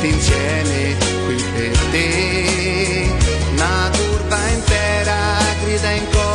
tutti insieme qui per te. Una turba intera grida in coro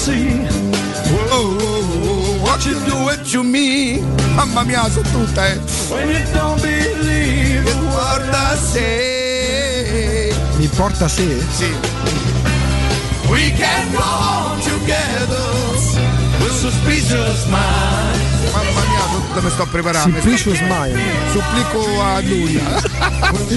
see Oh, oh, oh, what you do it to me? Mamma mia, so tutta, eh. when you don't believe Che guarda se. Mi importa se? Sì. We can go on together. with suspicious minds? Mamma mia, tutta mi sto preparando. Simplicious Mind. Supplico a lui.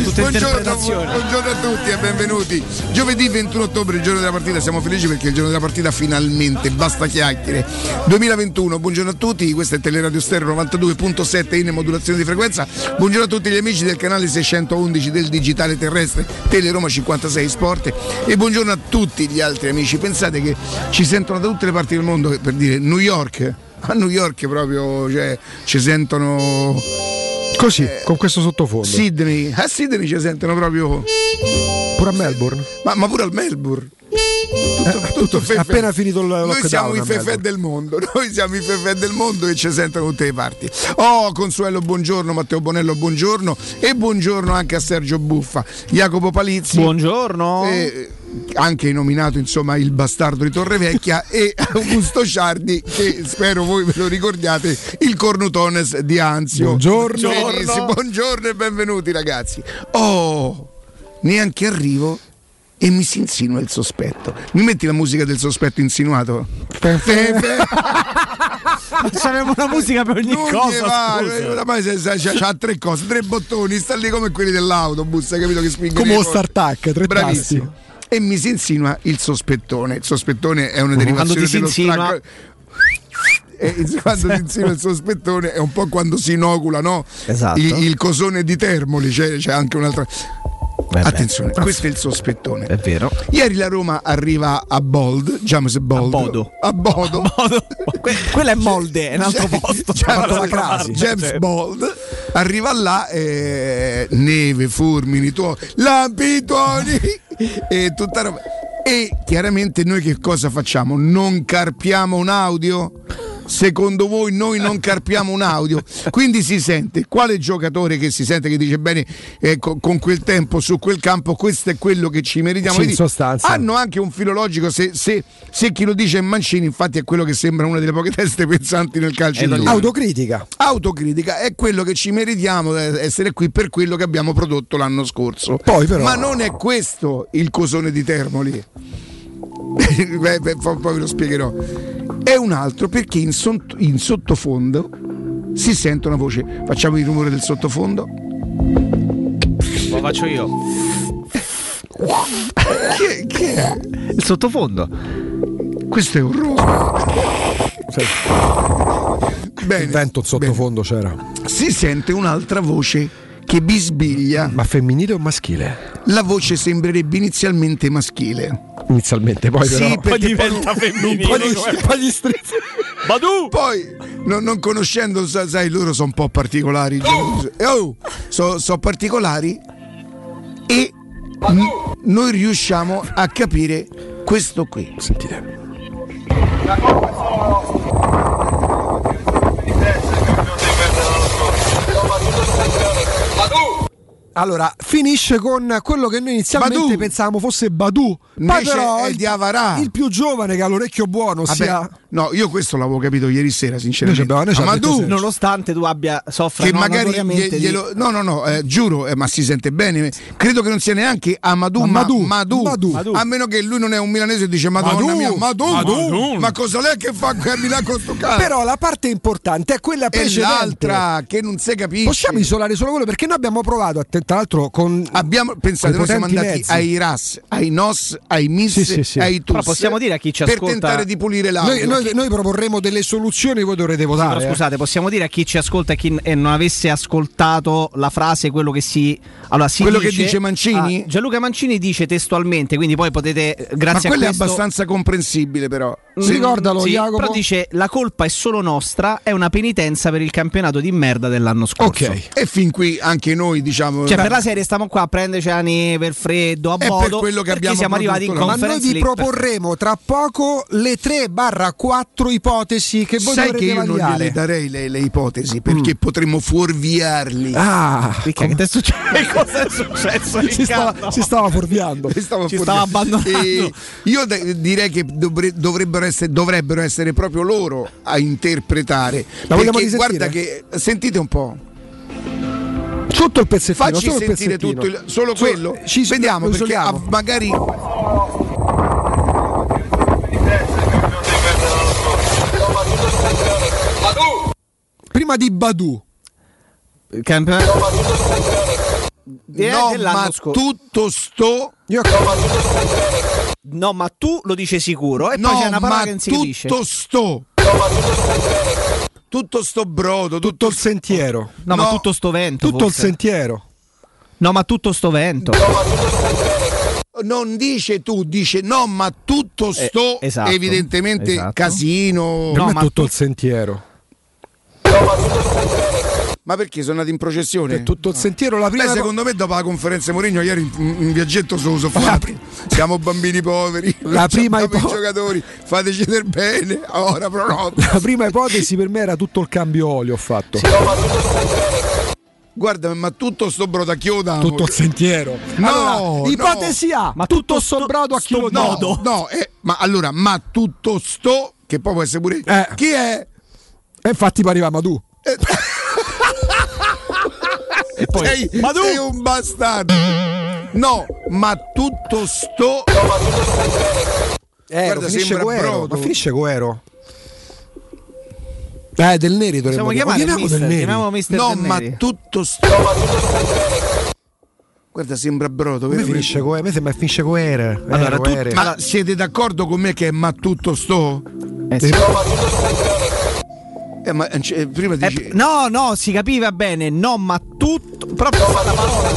Tutte buongiorno, interpretazioni. buongiorno a tutti e benvenuti. Giovedì 21 ottobre, il giorno della partita, siamo felici perché è il giorno della partita finalmente, basta chiacchiere. 2021, buongiorno a tutti, questo è Teleradio Stereo 92.7 in modulazione di frequenza. Buongiorno a tutti gli amici del canale 611 del digitale terrestre Teleroma 56 Sport e buongiorno a tutti gli altri amici. Pensate che ci sentono da tutte le parti del mondo per dire New York. A New York proprio, cioè, ci sentono Così, con questo sottofondo. Sydney, a Sydney ci sentono proprio. Pure a Melbourne. Ma, ma pure al Melbourne. Eh, tutto- appena finito il Noi lockdown siamo i fefè del mondo, noi siamo i fefè del mondo e ci sentono da tutte le parti. Oh, Consuelo, buongiorno, Matteo Bonello, buongiorno e buongiorno anche a Sergio Buffa, Jacopo Palizzi. Buongiorno. eh, anche nominato insomma il bastardo di Torrevecchia e Augusto Ciardi che spero voi ve lo ricordiate il cornutones di Anzio Buongiorno. Benissimo, buongiorno e benvenuti ragazzi oh neanche arrivo e mi si insinua il sospetto. Mi metti la musica del sospetto insinuato? C'aveva una musica per ogni non cosa. va, oramai c'ha, tre cose, tre bottoni, sta lì come quelli dell'autobus, hai capito che spingono Come lo cose. start-tac, tre Bravissimo. E mi si insinua il sospettone. Il sospettone è una derivazione Quando ti si dello insinua- stracco. E quando si insinua il sospettone è un po' quando si inocula no? Esatto. il, il cosone di Termoli, c'è, c'è anche un'altra. Attenzione, questo è il sospettone. È vero. Ieri la Roma arriva a Bold, James Bold. A Bodo. A Bodo. Que- quella è Molde, è un altro James- posto. James, Dalla crasi. James Cioè, Bold arriva là, eh, neve, fulmini, tuo, lampi tuoni e tutta roba. E chiaramente noi che cosa facciamo? Non carpiamo un audio? Secondo voi noi non carpiamo un audio? Quindi si sente quale giocatore che si sente che dice bene eh, co- con quel tempo su quel campo questo è quello che ci meritiamo Sì, in sostanza. Hanno anche un filologico se, se- se chi lo dice è Mancini, infatti è quello che sembra una delle poche teste pensanti nel calcio. italiano. Autocritica. Autocritica è quello che ci meritiamo di essere qui per quello che abbiamo prodotto l'anno scorso. Poi però- Ma non è questo il cosone di Termoli. Poi ve lo spiegherò. È un altro perché in, sont- in sottofondo si sente una voce. Facciamo il rumore del sottofondo. Lo faccio io. Che, che è? Il sottofondo. Questo è un rumore. Bene, Il vento sottofondo c'era. bene. Si sente un'altra voce che bisbiglia. Ma femminile o maschile? La voce sembrerebbe inizialmente maschile. Inizialmente, poi però. Sì, perché diventa poi- femminile. poi- poi gli strizzi. Badu! Poi, non, non conoscendo, sa- sai, loro sono un po' particolari. Eh, Oh, so, so particolari e n- noi riusciamo a capire questo qui. Sentite. Allora, finisce con quello che noi inizialmente Badu. pensavamo fosse Badu. Poi Invece però è il, di Avarà. il più giovane che ha l'orecchio buono, Vabbè, sia no, io questo l'avevo capito ieri sera, sinceramente. Noi abbiamo- noi Ah, ma tu, Nonostante tu abbia soffra che no, magari glie- di- glielo, no no no eh, giuro eh, ma si sente bene credo che non sia neanche Amadou ma Amadou, Madu, Madu. a meno che lui non è un milanese e dice madonna Madu, mia Madu, Madu. ma cosa lei che fa qui a Milano con sto cazzo Però la parte importante è quella e precedente. l'altra che non si capisce Possiamo isolare solo quello perché noi abbiamo provato, a te- tra l'altro, con Abbiamo, pensate, noi siamo andati mezzi. ai RAS, ai NOS, ai MIS, Sì, sì, sì. ai TUS Però possiamo dire a chi ci per ascolta- tentare di pulire l'audio. Noi, noi- noi proporremo delle soluzioni, voi dovrete votare. Però eh. scusate, possiamo dire a chi ci ascolta e chi non avesse ascoltato la frase, quello che si. Allora, si Quello che dice- dice Mancini? Ah, Gianluca Mancini dice testualmente, quindi poi potete, eh, ma grazie a quello è questo. abbastanza comprensibile però. Mm, Ricordalo, sì, Jacopo. Però dice la colpa è solo nostra, è una penitenza per il campionato di merda dell'anno scorso. Ok. E fin qui anche noi diciamo... Cioè, per la serie stiamo qua a prenderci la neve, il freddo, a per modo. quello che perché abbiamo siamo arrivati in prodotto Ma noi vi proporremo tra poco le 3-4 ipotesi che voi Sai dovrete che io non vagliare. gliele darei le, le ipotesi perché potremmo fuorviarli. Ah, Ricca, che, è successo? cosa è successo? si, stava, si stava fuorviando. Stavo Ci fuorviando. stava abbandonando. E io de- direi che dovre- dovrebbero, essere, dovrebbero essere proprio loro a interpretare. La vogliamo Perché guarda che sentite un po'. Sotto il pezzettino, Facci solo sentire pezzettino. tutto il, solo So- quello. ci- Vediamo perché ah, magari Prima di Badu. Campionato no, ma tutto sto Io No, ma tu lo dice sicuro. E no, poi c'è una parola ma che non si capisce. tutto sto tutto sto brodo, tutto, tutto il sentiero. No, ma no, tutto sto vento. Tutto il forse. sentiero. No, ma tutto sto vento. non dice tu, dice no, ma tutto Eh, sto esatto, evidentemente esatto. casino. No, ma tutto tu- il sentiero. Ma perché sono andati in processione? Per tutto il sentiero la prima Beh, secondo me dopo la conferenza Mourinho ieri in, in viaggetto se lo so fare. Siamo bambini poveri. La prima Abbiamo ipo- i giocatori, fateci del bene. Ora però no. la prima ipotesi per me era tutto il cambio olio ho fatto. Guarda, ma tutto sto brodo a chioda. Tutto il sentiero. No, Allora, no. ipotesi A, Ma tutto tutto sto brodo a chilo No, nodo. no, eh, ma allora, ma tutto sto che poi può essere pure Eh. chi è? E infatti poi arriva Madu. E poi, sei, ma tu sei un bastardo. No, ma tutto sto. Ero, Guarda, finisce sembra Coero. brodo. Ma finisce Coero. Eh, del Neri dovremmo chiamare chiamiamo mister, del Neri. chiamiamo mister No, Del ma Neri. tutto sto. Guarda, sembra brodo. A me vero? finisce Coero. A me sembra finisce Coero. Allora, tu- Ma siete d'accordo con me che è ma tutto sto? Eh, sì. Eh, ma eh, prima Eh, dici. no, no, si capiva bene, no, ma tutto. Proprio la parola.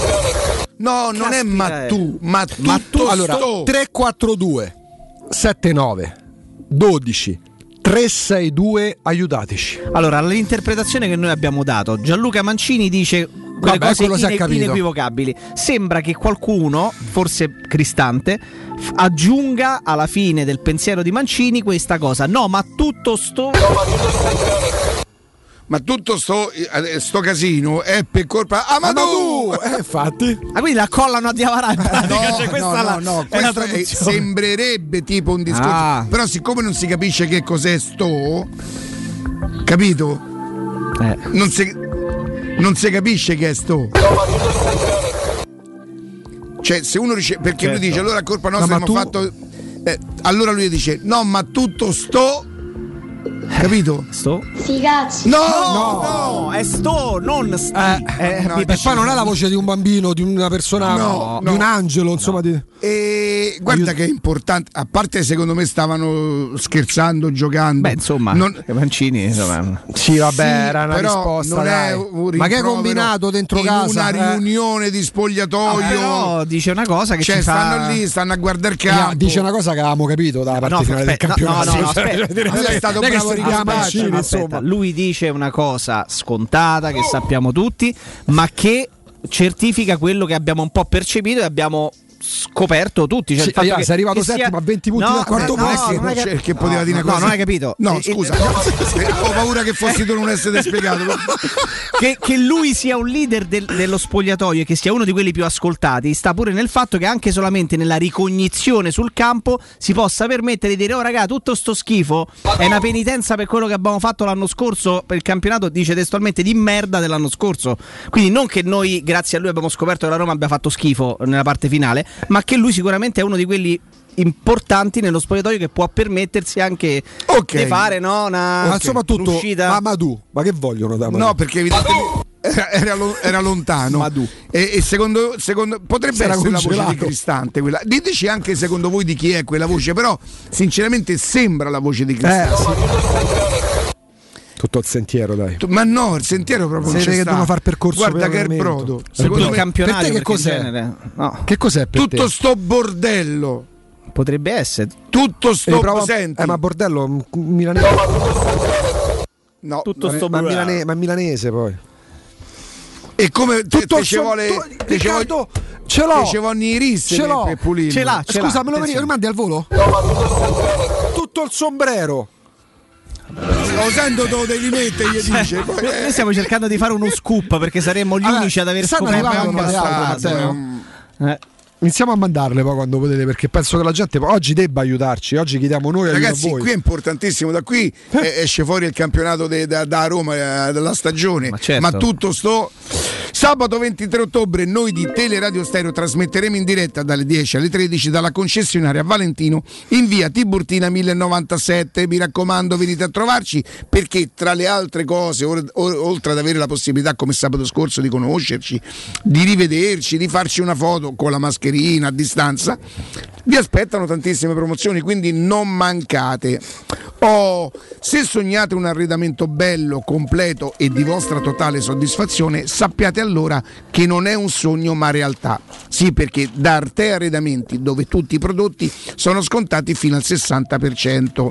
No, non è ma eh. tu, ma tutto Ma tu allora sto. 342 79 12 362 aiutateci. Allora, l'interpretazione che noi abbiamo dato, Gianluca Mancini dice quelle Vabbè, cose quello si è ine- capito. inequivocabili. Sembra che qualcuno, forse Cristante, f- aggiunga alla fine del pensiero di Mancini questa cosa. No, ma tutto sto. Ma tutto sto, eh, sto casino è per colpa. Ah, ma tu! Eh, infatti. Ah, quindi la collano a Diavarà in pratica. cioè, questa no, è la, no, no, è la questo è- sembrerebbe tipo un discorso. Ah. Però, siccome non si capisce che cos'è sto, capito? Eh. Non si, non si capisce che è sto. Cioè, se uno dice perché lui Certo. dice allora colpa No, nostra ma abbiamo tu- fatto. eh, allora lui dice: No, ma tutto sto. Capito? Sto? Sti cazzi. No! No, è sto, non sti. Eh, Eh, no, mi- E poi non è la voce di un bambino, di una persona, No, di no. un angelo, insomma. Di... E guarda che è importante, a parte secondo me stavano scherzando, giocando. Beh, insomma, Non- Mancini, insomma. Sì, vabbè, Sì, era una risposta. non dai. è un Ma che hai combinato dentro in casa? Una eh? riunione di spogliatoio. Però dice una cosa che cioè, ci fa... stanno lì, stanno a guardare il campo. dice una cosa che avevamo capito dalla parte No, finale aspetta, del no, campionato. no, no, aspetta. Cioè, Lui è stato bravo a si chiama richiamare, Mancini, Aspetta, insomma. lui dice una cosa scontata che sappiamo tutti, ma che certifica quello che abbiamo un po' percepito e abbiamo scoperto tutti. Cioè Sì, il che- sei arrivato che sia- settimo a 20 punti No, dal quarto no, posto. non è che- Cioè, che poteva dire no, cosa. non hai capito. No, Eh, scusa. eh, Ho paura che fossi tu non essere spiegato. che, che lui sia un leader del- dello spogliatoio e che sia uno di quelli più ascoltati sta pure nel fatto che anche solamente nella ricognizione sul campo si possa permettere di dire oh raga tutto sto schifo è una penitenza per quello che abbiamo fatto l'anno scorso per il campionato dice testualmente di merda dell'anno scorso quindi non che noi grazie a lui abbiamo scoperto che la Roma abbia fatto schifo nella parte finale ma che lui sicuramente è uno di quelli importanti nello spogliatoio che può permettersi anche Ok. di fare no, una Ma soprattutto un'uscita. Mamadou, ma che vogliono da No, perché evidentemente era, era lo- era lontano. E, e secondo, secondo- potrebbe Si era essere la voce di congelato. Cristante quella. Diteci anche secondo voi di chi è quella voce, però sinceramente sembra la voce di Cristante. Eh, sì. Tutto il sentiero, dai. Tu- Ma no, il sentiero proprio non c'è che devono far percorso Guarda per che è brodo. Secondo il me campionato per te che cos'è? no. Che cos'è per tutto te? sto bordello, Potrebbe essere tutto Eh, sto prova- senti. eh, ma bordello m- milanese. no, tutto sto ma, milane- ma milanese poi. E come te, Tutto te suo- vuole tu- te Riccardo, ce l'ho. te ci vuole iris Ce per, l'ho. per pulirlo. Ce l'ha, ce l'ha, Scusa, me lo, attenzione. lo mandi al volo? Tutto il sombrero. Lo sento te lo devi mettere, gli dice. Poi, Noi noi stiamo cercando di fare uno scoop perché saremmo gli Allora, unici ad aver stanno scoperto arrivando Iniziamo a mandarle poi quando potete, perché penso che la gente oggi debba aiutarci. Oggi chiediamo noi Ragazzi, a voi. qui è importantissimo. Da qui eh, esce fuori il campionato de- da, da Roma eh, della stagione. Ma certo. tutto sto. Sabato 23 ottobre noi di Teleradio Stereo trasmetteremo in diretta dalle 10 alle 13 dalla concessionaria Valentino in via Tiburtina 1097. Mi raccomando, venite a trovarci perché tra le altre cose, or- or- oltre ad avere la possibilità come sabato scorso di conoscerci, di rivederci, di farci una foto con la mascherina a distanza, vi aspettano tantissime promozioni, quindi non mancate. Oh, se sognate un arredamento bello, completo e di vostra totale soddisfazione, sappiate allora che non è un sogno ma realtà. Sì, perché da Arte Arredamenti, dove tutti i prodotti sono scontati fino al 60%.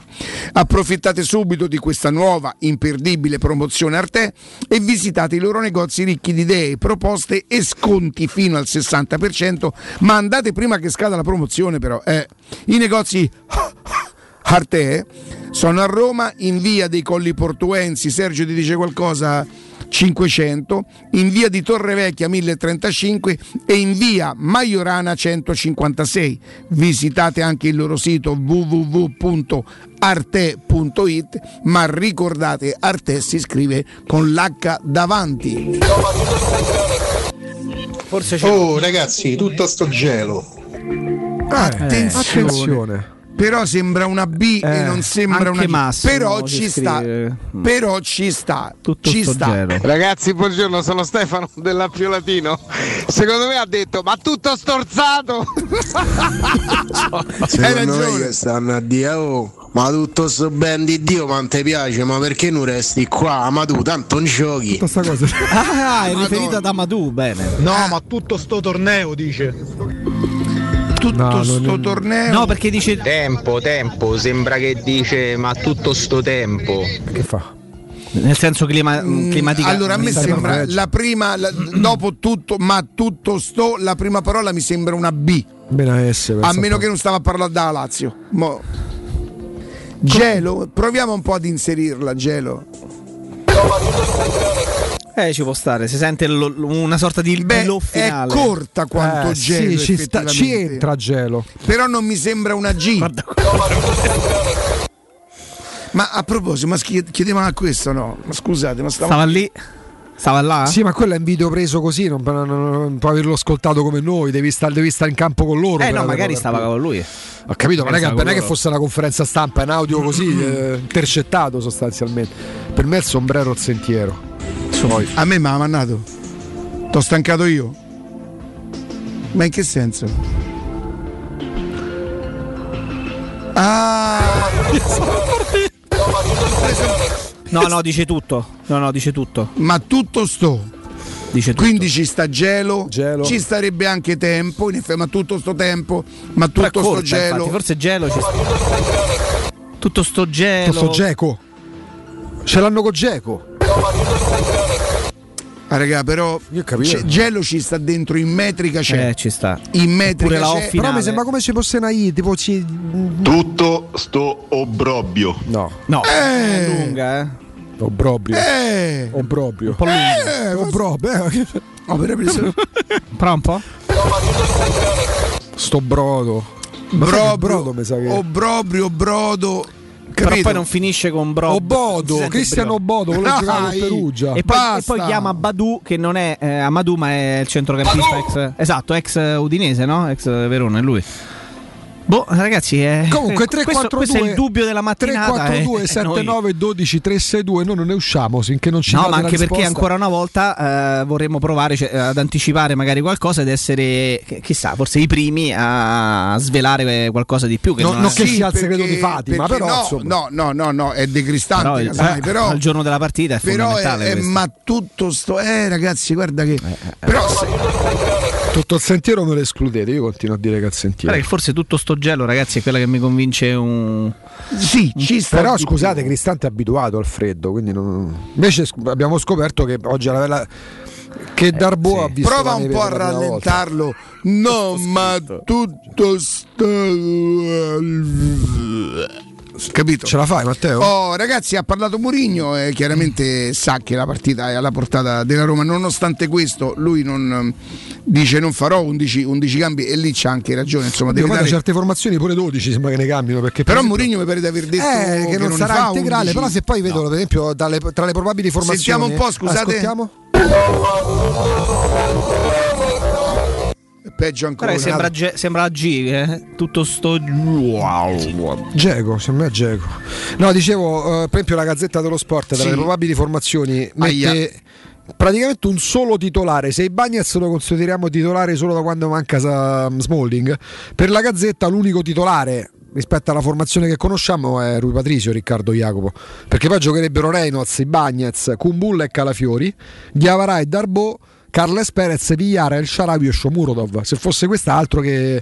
Approfittate subito di questa nuova, imperdibile promozione Arte e visitate i loro negozi ricchi di idee, proposte e sconti fino al 60%, ma andate prima che scada la promozione però. Eh. I negozi Arte sono a Roma in via dei Colli Portuensi, Sergio ti dice qualcosa? 500, in via di Torrevecchia 1035 e in via Maiorana 156. Visitate anche il loro sito www.arte.it, ma ricordate Arte si scrive con l'H davanti. Forse c'è. Oh ragazzi, tutto sto gelo. Attenzione. Attenzione. Però sembra una B e Eh, non sembra una G. Massimo Però ci sta. scrive. Però ci sta. Tutto ci sta. Ragazzi, buongiorno, sono Stefano dell'Appio Latino. Secondo me ha detto, ma tutto storzato! Hai Secondo me ragione. che stanno a dire oh, ma tutto sto ben di Dio ma ti piace, ma perché non resti qua? Ma tu tanto non giochi. Tutta sta cosa. Ah, è riferito ad Amadou, bene. No, ma tutto sto torneo dice. Tutto No, sto non- torneo. No, perché dice Tempo, tempo, sembra che dice, ma tutto sto tempo. che fa? nel senso clima, Mm, climatica. Allora a me sembra la prima, la- dopo tutto, ma tutto sto, la prima parola mi sembra una B. Bene S. A meno che non stava a parlare da Lazio. Mo- Gelo, proviamo un po' ad inserirla, Gelo. Eh, ci può stare, si sente lo- una sorta di Beh, lo è finale. corta quanto Eh, gelo. sì, ci, sta- ci entra gelo. Però non mi sembra una G. Ma a proposito, ma chiedevano a questo no? Ma scusate, ma stavo... Stava lì. Stava là? Sì, ma quello è un video preso così, non, non- non può averlo ascoltato come noi, devi stare, devi stare in campo con loro. Eh no, magari stava con lui. Ho capito, ma non è, che, Stava non è che fosse una conferenza stampa, è un audio così, eh, intercettato sostanzialmente. Per me è il sombrero il sentiero. Poi, A me mi ha mandato. T'ho stancato io. Ma in che senso? Ah! No, no, dice tutto. No, no, dice tutto. Ma tutto sto. Dice tutto. Quindi ci sta gelo, Gelo. ci starebbe anche tempo, in effetti, ma tutto sto tempo, ma tutto sto corta, gelo. infatti, forse gelo ci sta. Tutto sto gelo. questo Geco. Ce l'hanno con Geco. Ah, raga, però gelo ci sta dentro in metrica c'è. Eh, ci sta. in metrica Pure la c'è. Però mi sembra come ci fosse una I, tipo ci... Tutto sto obbrobio. No, No, Eh. è lunga, eh. obrobrio. Eh! Obrobrio. Un po' lunga. Eh, Obrobrio. eh, ho per preso- Prova un po'. Sto brodo. Che Brobrio, brodo mi sa che... Obrobrio, brodo. Però Capito? poi non finisce con Bro. Obodo, Cristiano. Obodo, quello che giocava con. Perugia. E poi, e poi chiama Badu, che non è eh, Amadou, ma è il centrocampista ex. Esatto, ex udinese, no? Ex Verona, è lui. Boh, ragazzi, è, Comunque eh, 3 questo, 4 questo 2 è il dubbio della mattinata. 3 4 eh, 2 eh, 7 noi- 9 12 3 6 2 noi non ne usciamo finché non ci No, ma anche perché ancora una volta eh, vorremmo provare cioè, ad anticipare magari qualcosa ed essere, chissà, forse i primi a svelare qualcosa di più. Che No, non non è- che sia il segreto di Fatima, però, no, insomma. no, no, no, no, è però, decristante, il- casomai, eh, però, al giorno della partita è però è, fondamentale. è- questo. ma tutto sto eh ragazzi, guarda che però se- Tutto il sentiero me lo escludete, io continuo a dire che è il sentiero. Guarda che forse tutto sto gelo, ragazzi, è quella che mi convince un. sì, ci sta Però scusate, più. Cristante è abituato al freddo, quindi non... invece abbiamo scoperto che oggi la bella che Darbo sì. ha visto Prova un po' a rallentarlo. No, ma tutto sto Capito? Ce la fai, Matteo? Oh, ragazzi, ha parlato Murigno e chiaramente sa che la partita è alla portata della Roma. Nonostante questo, lui non dice non farò 11, 11 cambi e lì c'ha anche ragione. Insomma, deve dare- certe formazioni pure 12 sembra che ne cambino perché Però per Mourinho mi pare di aver detto eh, che non ne sarà integrale, 11. però se poi vedo No. per esempio dalle- tra le probabili formazioni Sentiamo un po', scusate. Ascoltiamo? Peggio ancora. Che sembra, Ge- sembra la G, eh? tutto sto. Geco, sembra Geco. No, dicevo, eh, per esempio la Gazzetta dello Sport, tra Sì. le probabili formazioni, Aia. mette praticamente un solo titolare. Se i Bagnets lo consideriamo titolare solo da quando manca Sa- Smalling, per la Gazzetta l'unico titolare rispetto alla formazione che conosciamo è Rui Patricio, Riccardo Jacopo, perché poi giocherebbero Reynolds, i Bagnets, Kumbulla e Calafiori, Diavara e Darbo, Carles Perez, Villara, El Sharawi e Shomurodov. Se fosse quest'altro che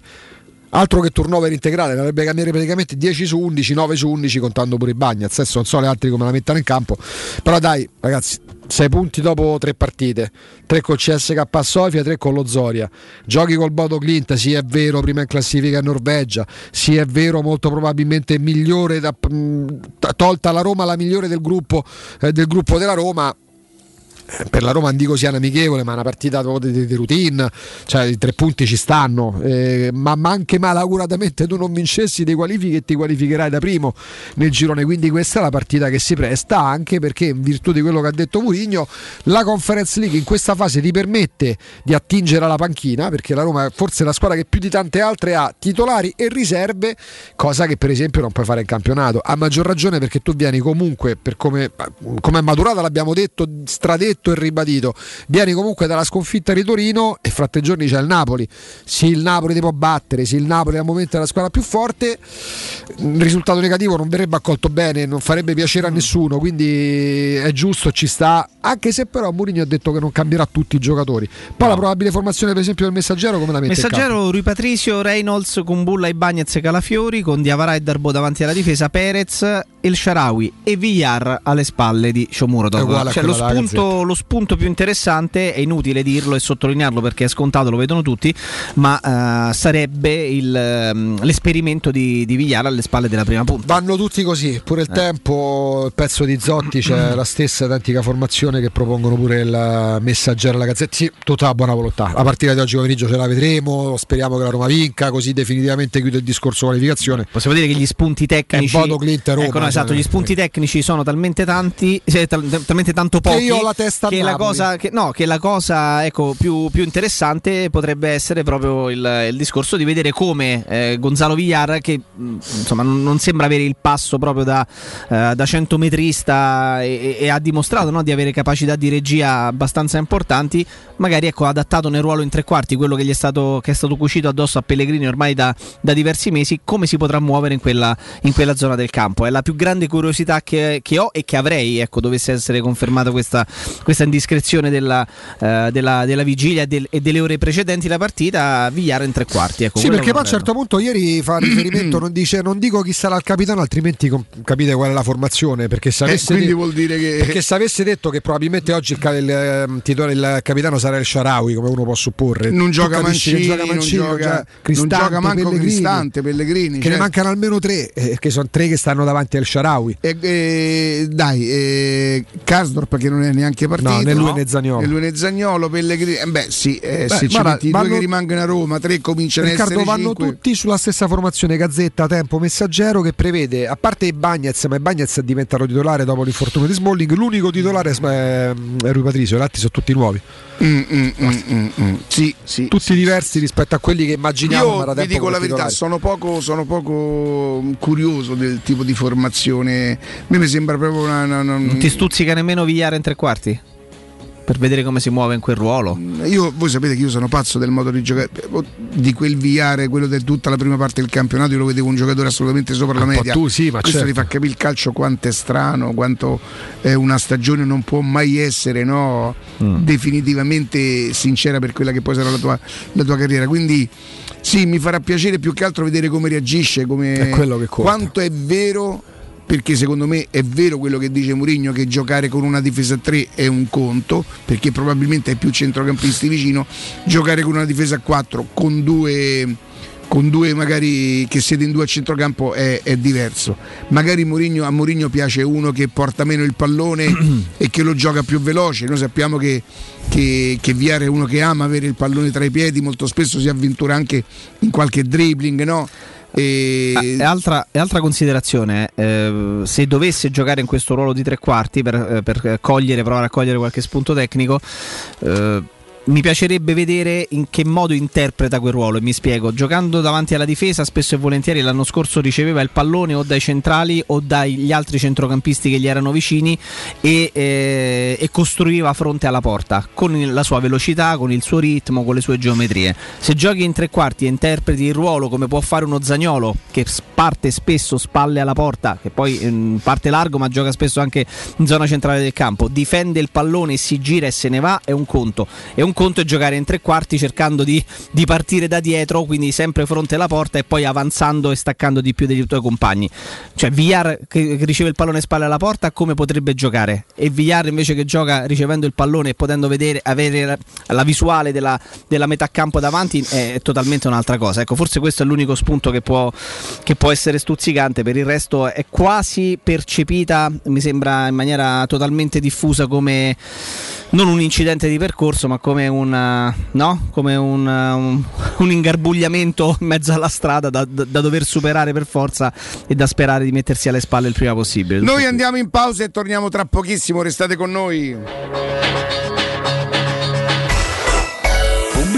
Altro che turnover integrale, dovrebbe cambiare praticamente 10 su 11, 9 su 11 contando pure i Bagnaz. Adesso non so le altre come la mettano in campo. Però dai, ragazzi, 6 punti dopo 3 partite, 3 col CSK a Sofia, 3 con lo Zoria. Giochi col Bodo Clint, sì è vero, prima in classifica in Norvegia, sì è vero, molto probabilmente migliore, da- tolta la Roma, la migliore del gruppo, eh, del gruppo della Roma. Eh, per la Roma non dico sia amichevole, ma è una partita di, di routine, cioè i tre punti ci stanno, eh, ma, ma anche malauguratamente tu non vincessi dei qualifichi e ti qualificherai da primo nel girone, quindi questa è la partita che si presta anche perché in virtù di quello che ha detto Murigno, la Conference League in questa fase ti permette di attingere alla panchina, perché la Roma è forse la squadra che più di tante altre ha titolari e riserve, cosa che per esempio non puoi fare in campionato, a maggior ragione perché tu vieni comunque, per come, come è maturata l'abbiamo detto, stradetto e ribadito. Vieni comunque dalla sconfitta di Torino e fra tre giorni c'è il Napoli. Sì, il Napoli ti può battere, sì, il Napoli al momento è la squadra più forte. Il risultato negativo non verrebbe accolto bene, non farebbe piacere a nessuno, quindi è giusto, ci sta. Anche se però Mourinho ha detto che non cambierà tutti i giocatori. Poi no. la probabile formazione, per esempio, del messaggero come la mette? Messaggero Rui Patricio, Reynolds, Kumbulla, Ibagnez e Calafiori, con Diavara e Darbo davanti alla difesa, Perez, El Sharawi e Villar alle spalle di Shomurodov. Cioè, lo spunto, lo spunto più interessante, è inutile dirlo e sottolinearlo perché è scontato, lo vedono tutti, ma uh, sarebbe il, um, l'esperimento di, di Vigliara alle spalle della prima punta. Vanno tutti così, pure il eh. tempo, il pezzo di Zotti, c'è la stessa identica formazione che propongono pure il messaggero alla Gazzetta, sì, tutta la buona volontà. La partita di oggi pomeriggio ce la vedremo, speriamo che la Roma vinca, così definitivamente chiude il discorso qualificazione. Possiamo dire che gli spunti tecnici... Roma. Ecco, no, esatto, gli spunti tecnici sono talmente tanti, cioè, talmente tanto pochi... Che io ho la testa che la cosa, che, no, che la cosa ecco, più, più, interessante potrebbe essere proprio il, il discorso di vedere come eh, Gonzalo Villar, che mm, insomma non, sembra avere il passo proprio da, eh, da centometrista e, e ha dimostrato no, di avere capacità di regia abbastanza importanti, magari ecco, adattato nel ruolo in tre quarti, quello che, gli è stato, che è stato cucito addosso a Pellegrini ormai da, da diversi mesi, come si potrà muovere in quella, in quella, zona del campo. È la più grande curiosità che, che ho e che avrei, ecco, dovesse essere confermata questa, questa indiscrezione della, uh, della, della vigilia del, e delle ore precedenti la partita, Vigliara in tre quarti. Ecco, sì, perché poi a un certo punto ieri fa riferimento, non, dice, non dico chi sarà il capitano, altrimenti com- capite qual è la formazione. Perché se, eh, avesse, eh, de- vuol dire che... perché se avesse detto che probabilmente oggi il, il, ehm, titolo, il capitano sarà il Sharawi, come uno può supporre, non gioca Mancini, non gioca, Mancini, non gioca, Cristante, non gioca manco Pellegrini, Cristante, Pellegrini, che cioè... ne mancano almeno tre, eh, che sono tre che stanno davanti al Sharawi. E, eh, dai, eh, Karsdorp che non è neanche partito, no, né lui né Zagnolo. Né lui né Zagnolo, Pellegrini, eh beh sì, eh, beh, se ci metti vanno, due che rimangono a Roma, tre cominciano Riccardo, a essere vanno cinque. tutti sulla stessa formazione Gazzetta, tempo, messaggero che prevede, a parte i Bagnez, ma i Bagnez è diventato titolare dopo l'infortunio di Smalling, l'unico titolare è, è Rui Patricio, gli altri sono tutti nuovi. Mm, mm, mm, mm, sì, sì, tutti sì, diversi sì. rispetto a quelli che immaginiamo. Io vi dico la verità, sono poco, sono poco, curioso del tipo di formazione. A me mi sembra proprio una. una, una... Non ti stuzzica nemmeno Vigliare in tre quarti? Per vedere come si muove in quel ruolo. Io, voi sapete che io sono pazzo del modo di giocare, di quel viare, quello di tutta la prima parte del campionato. Io lo vedevo un giocatore assolutamente sopra la media. Tu, sì, ma Questo certo. ti fa capire il calcio quanto è strano, quanto eh, una stagione non può mai essere no, mm. definitivamente sincera per quella che poi sarà la tua, la tua carriera. Quindi sì, mi farà piacere più che altro vedere come reagisce, come, è quello che conta. quanto è vero perché secondo me è vero quello che dice Mourinho che giocare con una difesa a 3 è un conto, perché probabilmente hai più centrocampisti vicino, giocare con una difesa a 4 con due con due magari che siete in due a centrocampo è, è diverso. Magari Mourinho, a Mourinho piace uno che porta meno il pallone e che lo gioca più veloce. Noi sappiamo che, che, che Viare è uno che ama avere il pallone tra i piedi, molto spesso si avventura anche in qualche dribbling, no? E... Ah, altra, altra considerazione, eh, se dovesse giocare in questo ruolo di tre quarti per, eh, per cogliere, provare a cogliere qualche spunto tecnico, eh, mi piacerebbe vedere in che modo interpreta quel ruolo e mi spiego. Giocando davanti alla difesa, spesso e volentieri l'anno scorso riceveva il pallone o dai centrali o dagli altri centrocampisti che gli erano vicini e, eh, e costruiva fronte alla porta con la sua velocità, con il suo ritmo, con le sue geometrie. Se giochi in tre quarti e interpreti il ruolo come può fare uno Zagnolo che parte spesso spalle alla porta, che poi eh, parte largo ma gioca spesso anche in zona centrale del campo, difende il pallone si gira e se ne va, è un conto. È un un conto è giocare in tre quarti cercando di, di partire da dietro, quindi sempre fronte alla porta e poi avanzando e staccando di più dei tuoi compagni. Cioè Villar che, riceve il pallone spalle alla porta come potrebbe giocare e Villar invece che gioca ricevendo il pallone e potendo vedere, avere la, la visuale della, della metà campo davanti è, totalmente un'altra cosa. Ecco, forse questo è l'unico spunto che può, che può essere stuzzicante, per il resto è quasi percepita, mi sembra in maniera totalmente diffusa come non un incidente di percorso, ma come, una, no? come un, un, un, ingarbugliamento in mezzo alla strada da, da, da, dover superare per forza e da sperare di mettersi alle spalle il prima possibile. Noi andiamo in pausa e torniamo tra pochissimo, restate con noi.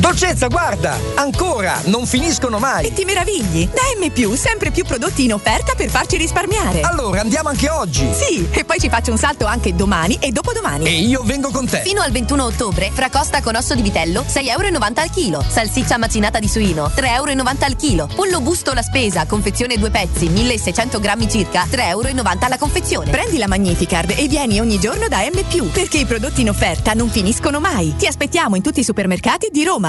Dolcezza, guarda! Ancora! Non finiscono mai! E ti meravigli! Da M, sempre più prodotti in offerta per farci risparmiare! Allora andiamo anche oggi! Sì, e poi ci faccio un salto anche domani e dopodomani! E io vengo con te! Fino al 21 ottobre, fracosta con osso di vitello, 6,90 euro al chilo. Salsiccia macinata di suino, 3,90 euro al chilo. Pollo busto la spesa, confezione due pezzi, 1600 grammi circa, 3,90 euro alla confezione. Prendi la Magnificard e vieni ogni giorno da M, perché i prodotti in offerta non finiscono mai! Ti aspettiamo in tutti i supermercati di Roma,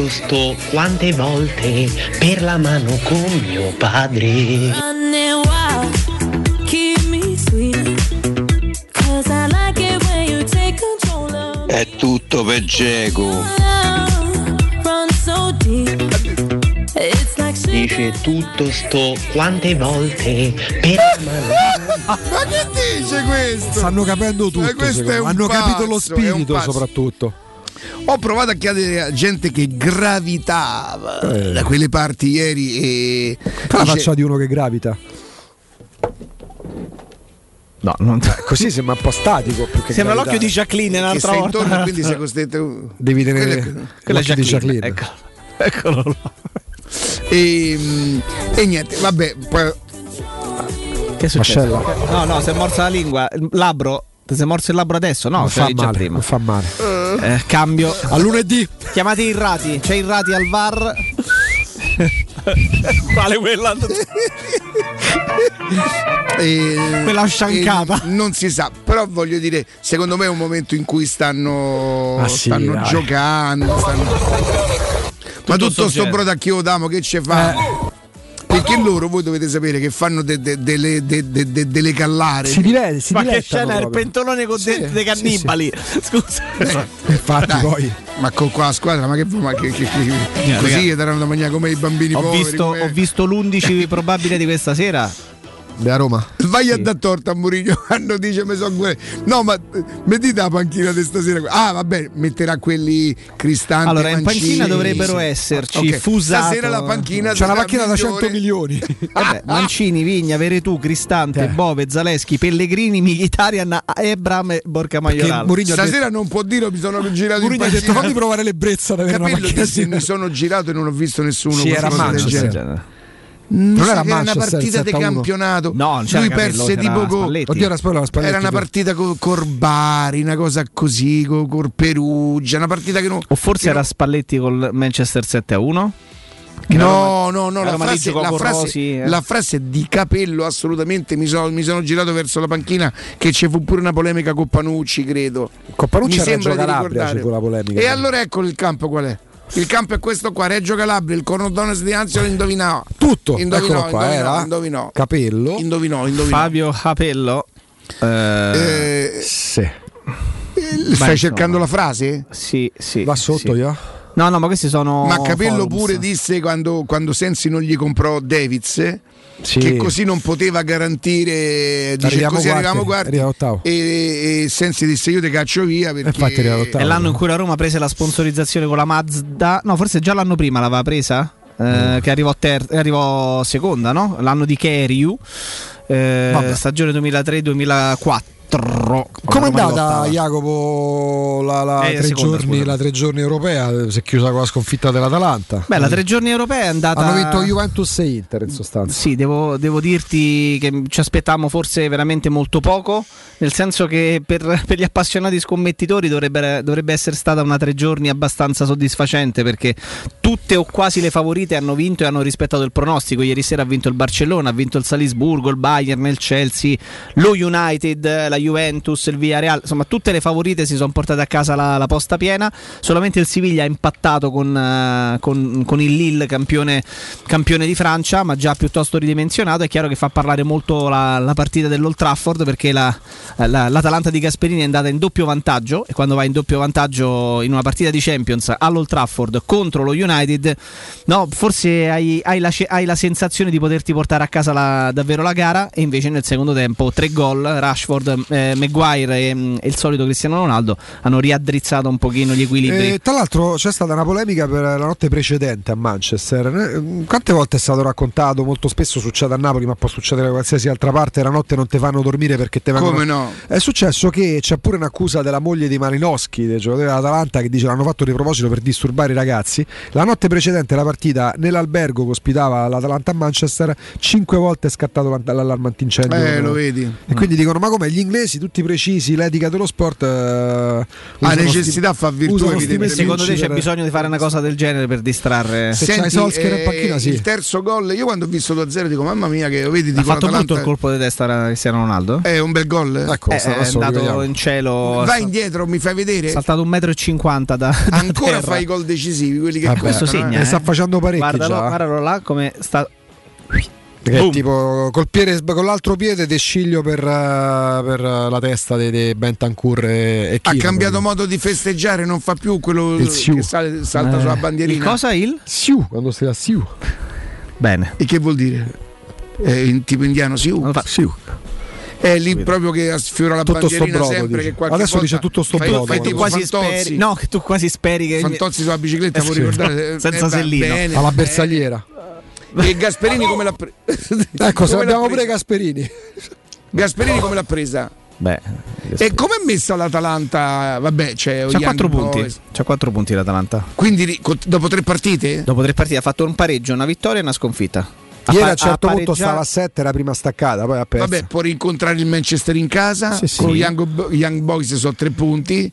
tutto sto quante volte per la mano con mio padre. È tutto per like Dice tutto sto quante volte per la mano. Ma che dice questo? Stanno capendo tutto. Un Hanno capito lo pazzo, è un spirito, soprattutto. Ho provato a chiedere a gente che gravitava Eh. da quelle parti ieri e Fa la dice- faccia di uno che gravita. No, non... Così sembra un po' statico. Sembra l'occhio di Jacqueline un'altra volta. intorno quindi sei costretto Devi tenere Quella è l'occhio di Jacqueline. Jacqueline. Ecco. Eccolo là. e, mm, e niente vabbè poi Che è successo? Mascella. No, no, si è morsa la lingua. Il labbro. Ti sei morso il labbro adesso? No, non fa male, prima. non fa male. Eh, cambio. A lunedì. Chiamate Irrati. C'è Irrati al VAR. Quale quella? e- Quella sciancata. non si sa però voglio dire secondo me è un momento in cui stanno, Ah, sì, stanno dai. giocando stanno- ma tutto sto brodacchio d'amo che ci fa perché loro voi dovete sapere che fanno de- de- delle, de- de- de- delle callare Si diverte, si Ma che scena il pentolone con Sì, dei, cannibali? Scusa. Infatti Dai, poi ma con qua la squadra ma che, ma che, che- che- così daranno da mangiare come i bambini Ho poveri visto, come- ho visto l'11 probabile di questa sera. Da Roma. Vai a dar torto a Mourinho quando dice mi so que-". No, ma eh, mettete la panchina di stasera. Ah, vabbè, metterà quelli cristanti. Allora, in mancini. panchina dovrebbero esserci Ok, Fusato. Stasera la panchina C'è una macchina da migliore. 100 milioni. Vabbè, Mancini, Vigna, Veretù, Cristante, Eh. Bove, Zaleschi, Pellegrini, Mkhitaryan, Ebram e Borca Maioral. Ha detto, Stasera non può dire, mi sono girato Mourinho ha in panchina. fammi provare l'ebbrezza avere una macchina di mi sono girato e non ho visto nessuno. Sì, era qualcosa del genere. Non Mi sa era che una partita di 7-1. campionato. No, non c'era Lui perse tipo co- Spalletti. Oddio, era Era una partita con Corbari, una cosa così, con col Perugia, una partita che non. O forse era non- Spalletti col Manchester 7 a 1? Che la No, Roma- no, no, la frase, la, con frase, eh. la frase di capello assolutamente mi sono, mi sono girato verso la panchina che ci fu pure una polemica con Panucci, credo. Coppanucci mi a sembra di Calabria ricordare. E allora ecco il campo qual è? Il campo è questo qua, Reggio Calabria, il Cornodones di Anzio lo indovinò. Tutto, Indovinò, eccolo qua, indovinò, era indovinò. Capello. Indovinò, indovinò. Fabio Capello. Eh, Eh, Sì. stai insomma. cercando la frase? sì, sì. Va sotto sì. io? No, no, ma questi sono. Ma Capello forums. pure disse quando, quando Sensi non gli comprò Davids Sì. che così non poteva garantire dice Arriviamo così quarti, arriviamo quarti arriviamo e, e Sensi disse io ti caccio via perché è l'anno in cui la Roma prese la sponsorizzazione con la Mazda. No, forse già l'anno prima l'aveva presa. eh, Mm. che arrivò, ter- arrivò seconda, no? L'anno di Keriu. eh, stagione 2003-2004. Com'è andata Jacopo la, la Eh, tre seconda, giorni, la tre giorni europea? Si è chiusa con la sconfitta dell'Atalanta. Beh, la tre giorni europea è andata. Hanno vinto Juventus e Inter in sostanza. Sì, devo, devo dirti che ci aspettavamo forse veramente molto poco, nel senso che per, per gli appassionati scommettitori dovrebbe, dovrebbe essere stata una tre giorni abbastanza soddisfacente perché tutte o quasi le favorite hanno vinto e hanno rispettato il pronostico. Ieri sera ha vinto il Barcellona, ha vinto il Salisburgo, il Bayern, il Chelsea, lo United, la Juventus, il Villarreal, insomma tutte le favorite si sono portate a casa la, la posta piena, solamente il Siviglia ha impattato con, eh, con- con il Lille campione, campione di Francia, ma già piuttosto ridimensionato, è chiaro che fa parlare molto la, la partita dell'Old Trafford perché la- la- l'Atalanta di Gasperini è andata in doppio vantaggio e quando va in doppio vantaggio in una partita di Champions all'Old Trafford contro lo United, no, forse hai, hai la, hai la sensazione di poterti portare a casa la- davvero la gara e invece nel secondo tempo tre gol, Rashford, eh, Maguire e, mm, e il solito Cristiano Ronaldo hanno riaddrizzato un pochino gli equilibri. Eh, tra l'altro c'è stata una polemica per la notte precedente a Manchester. Eh, Quante volte è stato raccontato? Molto spesso succede a Napoli, ma può succedere da qualsiasi altra parte. La notte non ti fanno dormire perché te vengono. Come no? È successo che c'è pure un'accusa della moglie di Malinowski, del giocatore dell'Atalanta, che dice l'hanno fatto di proposito per disturbare i ragazzi. La notte precedente la partita nell'albergo che ospitava l'Atalanta a Manchester, cinque volte è scattato l'allarme antincendio. Eh, lo vedi. E quindi dicono: Ma come gli inglesi, tutti precisi, l'etica dello sport. Eh, Ah, usano necessità sti- fa virtù, evidentemente. Secondo te c'è per- bisogno di fare una cosa del genere per distrarre? Se c'hai Solskjaer in panchina, sì. eh, Il terzo gol, io quando ho visto 2-0 dico mamma mia che vedi Ha fatto brutto il colpo di testa Cristiano Ronaldo? È un bel gol. Ecco, Eh, è andato in cielo. Vai indietro, mi fai vedere? È saltato un metro e cinquanta da, da Ancora terra. fai i gol decisivi, quelli che Vabbè, Questo contano, segna. eh. Sta eh. facendo parecchi Guardalo, guardalo là come sta. Che Boom. tipo col piede, con l'altro piede te sciglio per, eh, per la testa di, di Bentancur e, e Ha Chino, cambiato proprio. modo di festeggiare, non fa più quello che sale- salta Eh. sulla bandierina. Il cosa? Il? Siu, quando stai a Siu. Bene. E che vuol dire? È in tipo indiano, siu? Siu. È lì proprio che sfiora la Tutto sto bandierina brodo, sempre dice. che Adesso dice tutto sto fai- brodo. fai Tu tipo quasi speri. No, che tu quasi speri che. Fantozzi sulla bicicletta, Eh sì. ricordare? Senza Eh, sellino. bene, Alla bersagliera. E Gasperini come l'ha presa? Ecco, abbiamo pure? Gasperini. Gasperini come l'ha presa? Beh, E come è messa l'Atalanta? Vabbè, c'è c'ha Young 4 punti. Boys. C'ha 4 punti l'Atalanta. Quindi dopo tre partite? Dopo tre partite ha fatto un pareggio, una vittoria e una sconfitta. Ieri a un certo ha punto stava a 7, era prima staccata, poi ha perso. Vabbè, può rincontrare il Manchester in casa. Sì, sì. Con Young, Young Boys sono tre punti.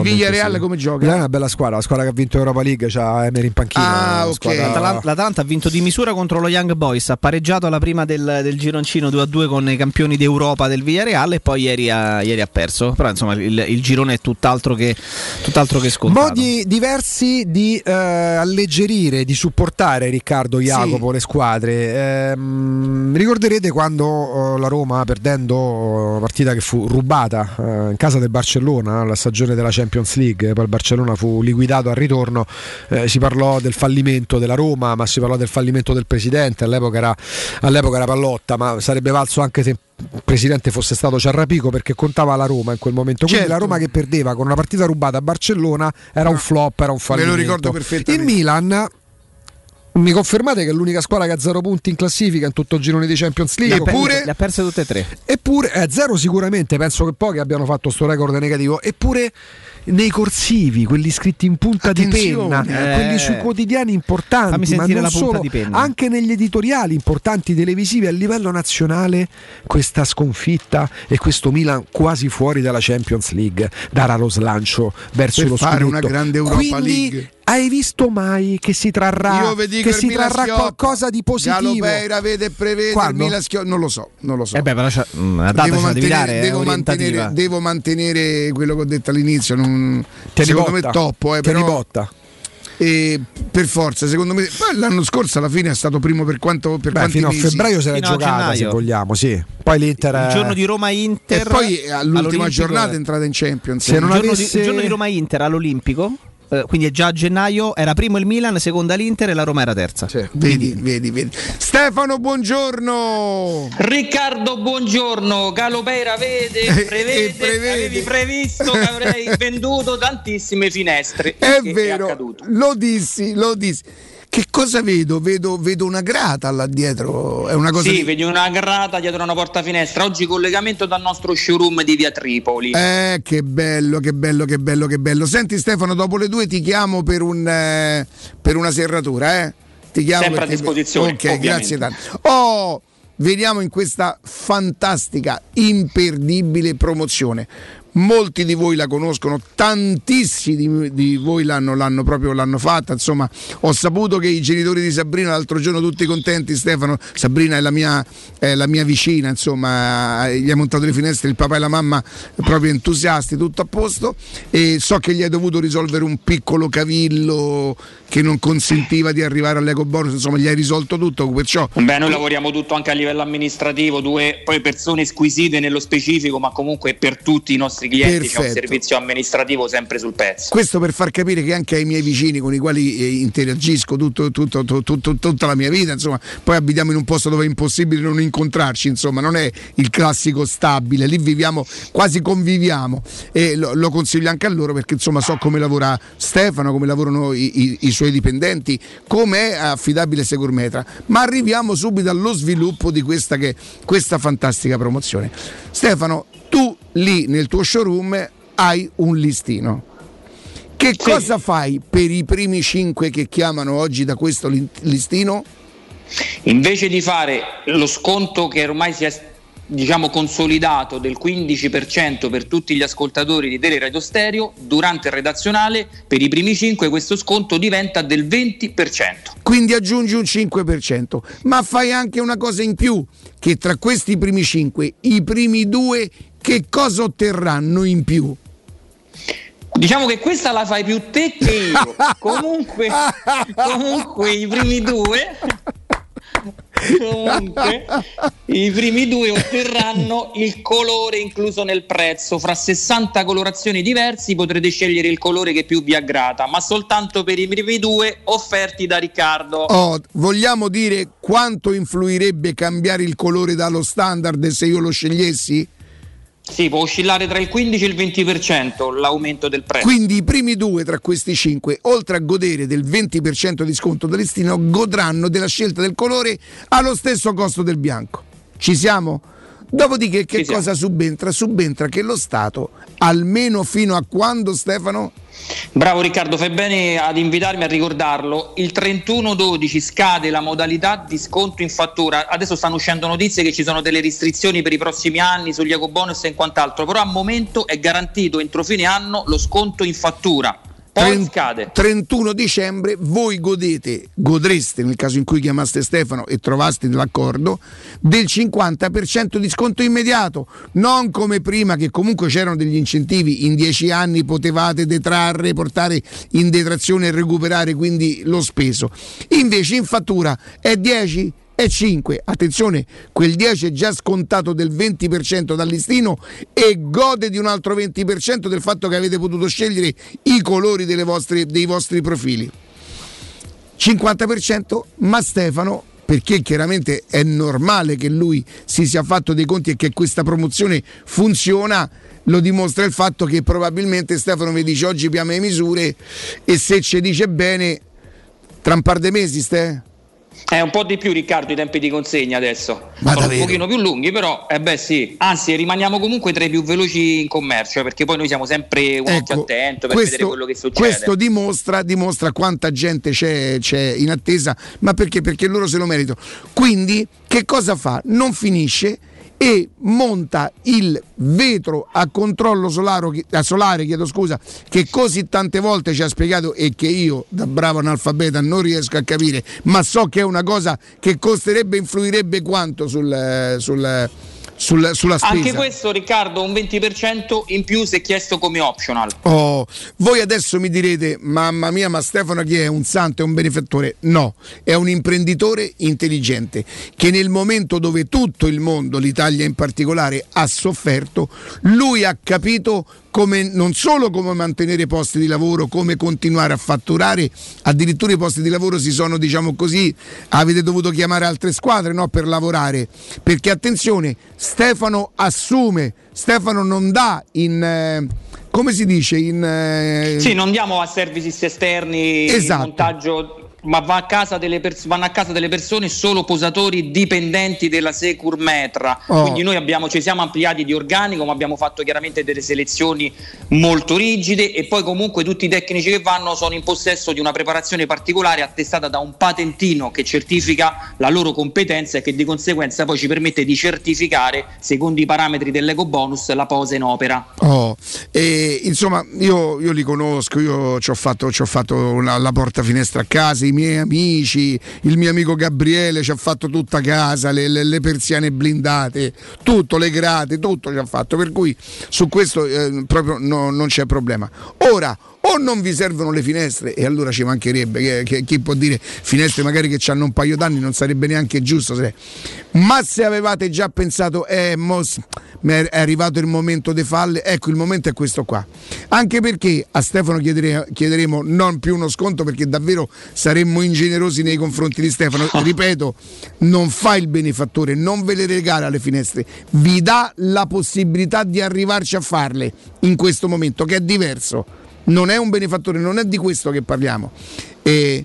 Il. Villarreal sì. come È gioca? una bella squadra, la squadra che ha vinto Europa League, c'ha Emery in panchina. Ah, una ok. squadra- L'Atalanta, l'Atalanta ha vinto di misura contro lo Young Boys, ha pareggiato alla prima del, del gironcino 2-2 con i campioni d'Europa del Villarreal e poi ieri ha, ieri ha perso. Però insomma il, il girone è tutt'altro che, tutt'altro che scontato. Modi diversi di eh, alleggerire, di supportare Riccardo Jacopo le squadre. Ehm, ricorderete quando eh, la Roma, perdendo una partita che fu rubata eh, in casa del Barcellona, la stagione della Champions League, poi il Barcellona fu liquidato al ritorno, eh, si parlò del fallimento della Roma, ma si parlò del fallimento del presidente, all'epoca era, all'epoca era Pallotta, ma sarebbe valso anche se il presidente fosse stato Ciarrapico perché contava la Roma in quel momento. Quindi Certo. la Roma che perdeva con una partita rubata a Barcellona era un flop, era un Me fallimento. lo ricordo perfettamente. Il Milan mi confermate che è l'unica squadra che ha zero punti in classifica in tutto il girone di Champions le, League? Eppure, le ha perse tutte e tre. eppure eh, zero sicuramente, penso che pochi abbiano fatto sto record negativo. Eppure nei corsivi, quelli scritti in punta di Attenzione, penna, eh. quelli sui quotidiani importanti, ma non solo, di penna. anche negli editoriali importanti televisivi a livello nazionale, questa sconfitta e questo Milan quasi fuori dalla Champions League darà lo slancio verso Per lo fare scudetto. una grande Europa Quindi, League. Hai visto mai che si trarrà, che si trarrà qualcosa di positivo? Galopeira vede e prevede Quando? il non lo so, non lo so. Eh beh, però c'ha- mm, data devo, mantenere, dare, devo, mantenere, devo mantenere quello che ho detto all'inizio. Non, secondo botta. me toppo, eh, però, botta. eh, per forza, secondo me. Poi l'anno scorso alla fine è stato primo per quanto per Beh, quanti fino a mesi. febbraio se l'è a giocata se vogliamo, sì. Poi l'Inter Il giorno di Roma-Inter. E poi all'ultima all'Olimpico- giornata è entrata in Champions. Se non il, giorno avesse- di, il giorno di Roma-Inter all'Olimpico. Eh, quindi è già a gennaio, era primo il Milan, seconda l'Inter e la Roma era terza. Vedi, vedi, vedi. Stefano, buongiorno. Riccardo, buongiorno. Galopera vede, prevede, eh, prevede. avevi previsto che avrei venduto tantissime finestre. È vero, accaduto. lo dissi, lo dissi. Che cosa vedo? Vedo, vedo una grata là dietro. È una cosa Sì, di- vedi una grata dietro una porta finestra. Oggi collegamento dal nostro showroom di via Tripoli. Eh, che bello, che bello, che bello, che bello. Senti Stefano, dopo le due ti chiamo per, un, eh, per una serratura, eh? Ti chiamo Sempre a perché- disposizione, Ok, ovviamente. grazie tanto. Oh, vediamo in questa fantastica, imperdibile promozione. Molti di voi la conoscono, tantissimi di, voi l'hanno, l'hanno proprio l'hanno fatta. Insomma, ho saputo che i genitori di Sabrina l'altro giorno tutti contenti, Stefano. Sabrina è la mia, è la mia vicina, insomma, gli ha montato le finestre, il papà e la mamma proprio entusiasti, tutto a posto. E so che gli hai dovuto risolvere un piccolo cavillo che non consentiva di arrivare all'eco bonus, insomma, gli hai risolto tutto. Perciò Beh, noi lavoriamo tutto anche a livello amministrativo, due poi persone squisite nello specifico, ma comunque per tutti i nostri clienti c'è un Perfetto. servizio amministrativo sempre sul pezzo. Questo per far capire che anche ai miei vicini con i quali eh, interagisco tutto- tutto- tutto- tutta la mia vita, insomma, poi abitiamo in un posto dove è impossibile non incontrarci, insomma, non è il classico stabile, lì viviamo, quasi conviviamo e lo, lo consiglio anche a loro perché insomma so come lavora Stefano, come lavorano i, i- i suoi dipendenti, come è affidabile Segurmetra, ma arriviamo subito allo sviluppo di questa, che, questa fantastica promozione. Stefano, lì nel tuo showroom hai un listino. Che cosa fai per i primi cinque che chiamano oggi da questo listino? Invece di fare lo sconto che ormai si è diciamo consolidato del 15% per tutti gli ascoltatori di Teleradio Stereo, durante il redazionale per i primi 5 questo sconto diventa del 20%. Quindi aggiungi un 5%, ma fai anche una cosa in più, che tra questi primi cinque, i primi due, che cosa otterranno in più? Diciamo che questa la fai più te che io. comunque, comunque i primi due comunque i primi due otterranno il colore incluso nel prezzo. Fra 60 colorazioni diversi potrete scegliere il colore che più vi aggrada, ma soltanto per i primi due offerti da Riccardo. Oh, vogliamo dire quanto influirebbe cambiare il colore dallo standard se io lo scegliessi? Sì, può oscillare tra il 15 e il 20% l'aumento del prezzo. Quindi i primi due tra questi cinque, oltre a godere del 20% di sconto da listino, godranno della scelta del colore allo stesso costo del bianco. Ci siamo? Dopodiché che cosa subentra? Subentra che lo Stato, almeno fino a quando Stefano? Bravo Riccardo, fai bene ad invitarmi a ricordarlo. Il 31-12 scade la modalità di sconto in fattura. Adesso stanno uscendo notizie che ci sono delle restrizioni per i prossimi anni sugli ecobonus e quant'altro, però al momento è garantito entro fine anno lo sconto in fattura. Poi scade. 31 dicembre voi godete, godreste nel caso in cui chiamaste Stefano e trovaste l'accordo, del 50% di sconto immediato, non come prima che comunque c'erano degli incentivi, in 10 anni potevate detrarre, portare in detrazione e recuperare quindi lo speso. Invece in fattura è 10 e 5. Attenzione, quel 10 è già scontato del 20% dal listino e gode di un altro 20% del fatto che avete potuto scegliere i colori vostre- dei vostri profili. 50%, ma Stefano, perché chiaramente è normale che lui si sia fatto dei conti e che questa promozione funziona, lo dimostra il fatto che probabilmente Stefano mi dice oggi piama le misure e se ci dice bene, tra un par di mesi, Ste? È un po' di più Riccardo i tempi di consegna adesso. Ma Sono davvero? un pochino più lunghi, però eh beh sì. Anzi, rimaniamo comunque tra i più veloci in commercio, perché poi noi siamo sempre un occhio attento per vedere quello che succede. Ecco, questo dimostra, dimostra quanta gente c'è, c'è in attesa, ma perché? Perché loro se lo meritano. Quindi, che cosa fa? Non finisce e monta il vetro a controllo solare, solare scusa, che così tante volte ci ha spiegato e che io, da bravo analfabeta, non riesco a capire, ma so che è una cosa che costerebbe influirebbe quanto sul, sul- sul- sulla spesa. Anche questo, Riccardo, un 20% in più se chiesto come optional. Oh, voi adesso mi direte, mamma mia, ma Stefano chi è? Un santo, è un benefattore? No, è un imprenditore intelligente che nel momento dove tutto il mondo, l'Italia in particolare, ha sofferto, lui ha capito come, non solo come mantenere posti di lavoro, come continuare a fatturare, addirittura i posti di lavoro si sono, diciamo così, avete dovuto chiamare altre squadre no, per lavorare, perché attenzione, Stefano assume, Stefano non dà in... eh, come si dice? In, eh, Sì, non diamo a services esterni Esatto. montaggio ma va a casa delle pers- vanno a casa delle persone solo posatori dipendenti della Securmetra. Oh. Quindi noi abbiamo, ci siamo ampliati di organico, ma abbiamo fatto chiaramente delle selezioni molto rigide e poi comunque tutti i tecnici che vanno sono in possesso di una preparazione particolare attestata da un patentino che certifica la loro competenza e che di conseguenza poi ci permette di certificare, secondo i parametri dell'eco bonus, la posa in opera. Oh, e, insomma, io, io li conosco, io ci ho fatto, ci ho fatto una- la porta finestra a casa, i miei amici, il mio amico Gabriele ci ha fatto tutta casa, le, le- le persiane blindate, tutto, le grate, tutto ci ha fatto, per cui su questo eh, proprio no- non c'è problema. Ora, o non vi servono le finestre e allora ci mancherebbe, che, che- chi può dire finestre magari che hanno un paio d'anni non sarebbe neanche giusto, se- ma se avevate già pensato, eh, mo s- mi è è arrivato il momento dei falle, ecco il momento è questo qua. Anche perché a Stefano chiedere- chiederemo non più uno sconto perché davvero saremmo ingenerosi nei confronti di Stefano. Ripeto, non fa il benefattore, non ve le regala le finestre, vi dà la possibilità di arrivarci a farle in questo momento, che è diverso. Non è un benefattore, non è di questo che parliamo. E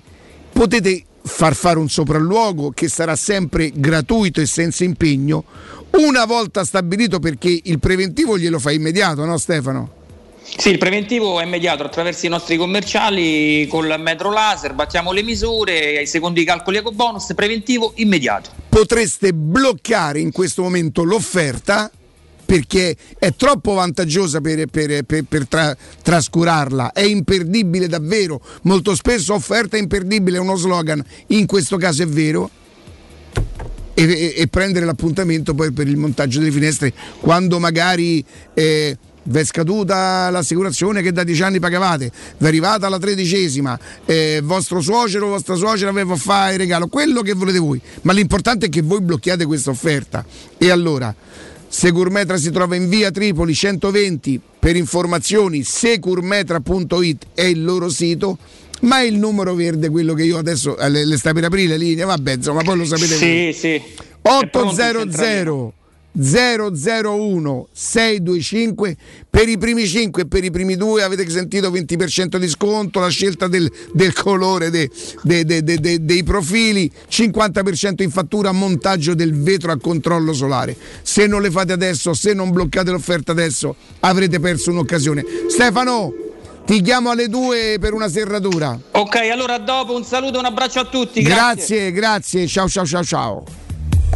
potete far fare un sopralluogo che sarà sempre gratuito e senza impegno una volta stabilito perché il preventivo glielo fa immediato, no Stefano? Sì, il preventivo è mediato attraverso i nostri commerciali col metro laser, battiamo le misure, secondo i calcoli eco bonus, preventivo immediato. Potreste bloccare in questo momento l'offerta perché è troppo vantaggiosa per, per- per- per tra- trascurarla, è imperdibile davvero, molto spesso offerta imperdibile è uno slogan, in questo caso è vero, e, e- e prendere l'appuntamento poi per il montaggio delle finestre quando magari eh, vi è scaduta l'assicurazione che da dieci anni pagavate, vi è arrivata la tredicesima, eh, vostro suocero o vostra suocera vi fa fare il regalo, quello che volete voi, ma l'importante è che voi blocchiate questa offerta. E allora, Securmetra si trova in via Tripoli 120, per informazioni securmetra.it è il loro sito. Ma il numero verde quello che io adesso eh, le, le sta per aprire le linee, vabbè, insomma, poi lo sapete voi. Sì, sì. Pronto il 800 001 625 per i primi 5 e per i primi 2 avete sentito 20% di sconto la scelta del, del colore de- de- de- de- de- dei profili 50% in fattura montaggio del vetro a controllo solare. Se non le fate adesso se non bloccate l'offerta adesso avrete perso un'occasione. Stefano ti chiamo alle 2 per una serratura. Ok, allora dopo un saluto un abbraccio a tutti. grazie grazie ciao ciao ciao ciao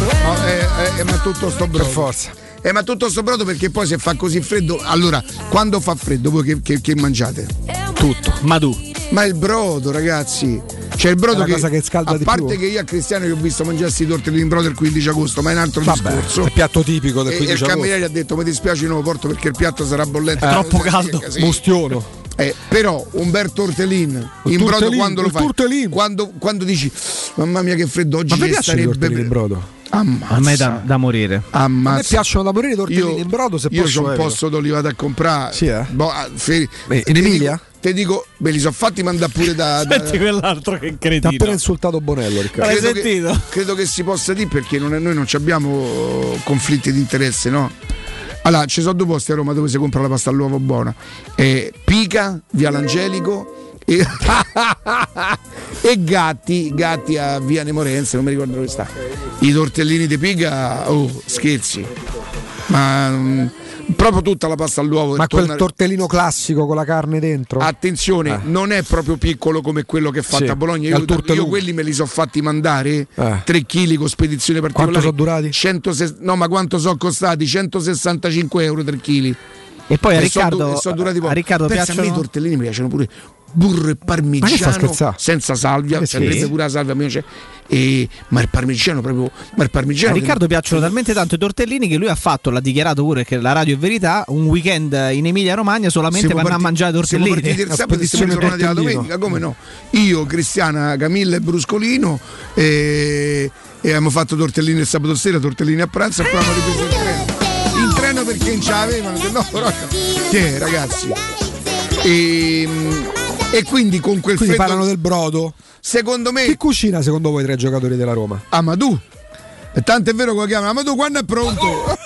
No, eh, eh, ma tutto sto brodo. Per forza. Eh, ma tutto sto brodo perché poi se fa così freddo. Allora, quando fa freddo, voi che, che- che mangiate? Tutto. Madù. Ma il brodo, ragazzi. C'è il brodo che, cosa che scalda a di parte più. che io a Cristiano gli ho visto mangiare i tortellini in brodo il 15 agosto, ma è un altro Vabbè, discorso. è il piatto tipico del E- 15 e il agosto. cameriere ha detto: Mi dispiace, non lo porto perché il piatto sarà bollente. È troppo Eh, caldo. sì. Mustiono. Eh, però un bel tortellin Il in brodo quando lo il fai quando, quando dici mamma mia che freddo oggi Ma vi che piacciono i sarebbe in brodo? Ammazza. A me da, da morire. Ammazza. A me piacciono da morire i tortellini Io- in brodo se io posso c'ho un posto dove li vado a comprare. Sì, eh? Boh, ah, fe- Beh, te in dico- Emilia? Te dico, me li sono fatti mandare pure da. da- Senti quell'altro che Ti ha appena insultato Bonello, Riccardo. L'hai credo che- sentito? credo che si possa dire perché non è- noi non ci abbiamo conflitti di interesse, no? Allora, ci sono due posti a Roma dove si compra la pasta all'uovo buona. Eh, Pica, Via L'Angelico e, e Gatti, Gatti a Via Nemorense, non mi ricordo dove sta. I tortellini di Pica, oh, scherzi. Ma mm, proprio tutta la pasta all'uovo. Ma quel torna- tortellino classico con la carne dentro? Attenzione, Eh. non è proprio piccolo come quello che è fatto Sì, a Bologna. Io, io quelli me li sono fatti mandare Eh. 3 kg con spedizione particolare. Quanto sono durati? 106 no, ma quanto sono costati? 165 euro 3 kg. E poi a E sono Riccardo, sono durati poco. a Riccardo Pensa, a me i piacciono tortellini mi piacciono pure burro e parmigiano senza salvia, Che ci andrebbe sì? pure la salvia, e- ma il parmigiano proprio, ma il parmigiano A Riccardo piacciono talmente tanto i tortellini che lui ha fatto, l'ha dichiarato pure che la radio è verità, un weekend in Emilia Romagna solamente Siamo vanno a partiti- mangiare Siamo tortellini. partiti il sabato siamo ritornati la domenica, come no? Io, Cristiana, Camilla e Bruscolino e, e abbiamo fatto tortellini il sabato sera, tortellini a pranzo e poi abbiamo ripreso il treno. In treno perché non ce l'avevano, no, però che ragazzi? E, e quindi con quel Quindi freddo parlano del brodo. Secondo me Chi cucina secondo voi i giocatori della Roma? Amadou. E tanto è vero che lo chiamano Amadou quando è pronto.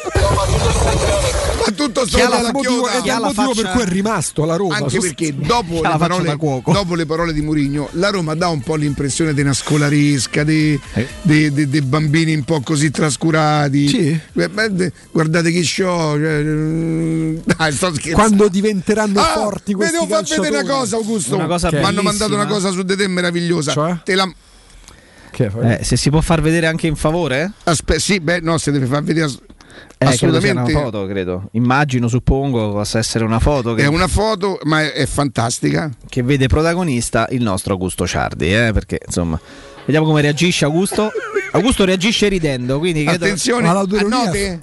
Ma tutto sto Chi ha la- dalla motivo- chioda. è il motivo per cui è rimasto alla Roma. Anche Sost- perché dopo le, faccia parole, dopo le parole di Murigno, la Roma dà un po' l'impressione di una scolaresca, dei, Eh. dei- dei- dei bambini un po' così trascurati. Beh, beh, Guardate che show. Cioè, mm, dai, sto scherzando. Quando diventeranno Ah, forti questi devo far vedere una calciatori. cosa, Augusto. Una cosa Mi hanno mandato una cosa su di te meravigliosa. Cioè? Te la, Eh, se si può far vedere anche in favore? Aspetta, sì, beh, no, se deve far vedere ass- Eh, credo assolutamente. una foto, credo. Immagino, suppongo, possa essere una foto che, È una foto, ma è, è fantastica. che vede protagonista il nostro Augusto Ciardi, eh, perché insomma, vediamo come reagisce Augusto. Augusto reagisce ridendo, quindi credo- Attenzione, note.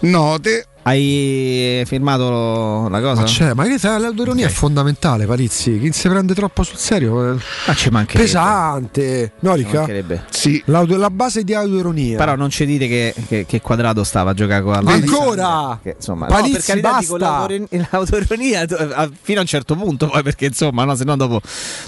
Note. Hai firmato la cosa? Ma c'è, ma che sai, l'autoironia è fondamentale, Palizzi. Chi si prende troppo sul serio? eh, Ma ci mancherebbe. Pesante. No, Ricca? Sì. La base di autoironia. Però non ci dite che, che- che quadrato stava a giocare con la Ancora? Che, insomma, Palizzi, no, per carità, dico, basta. l'autoironia- l'autoironia fino a un certo punto, poi perché insomma, no, se no dopo,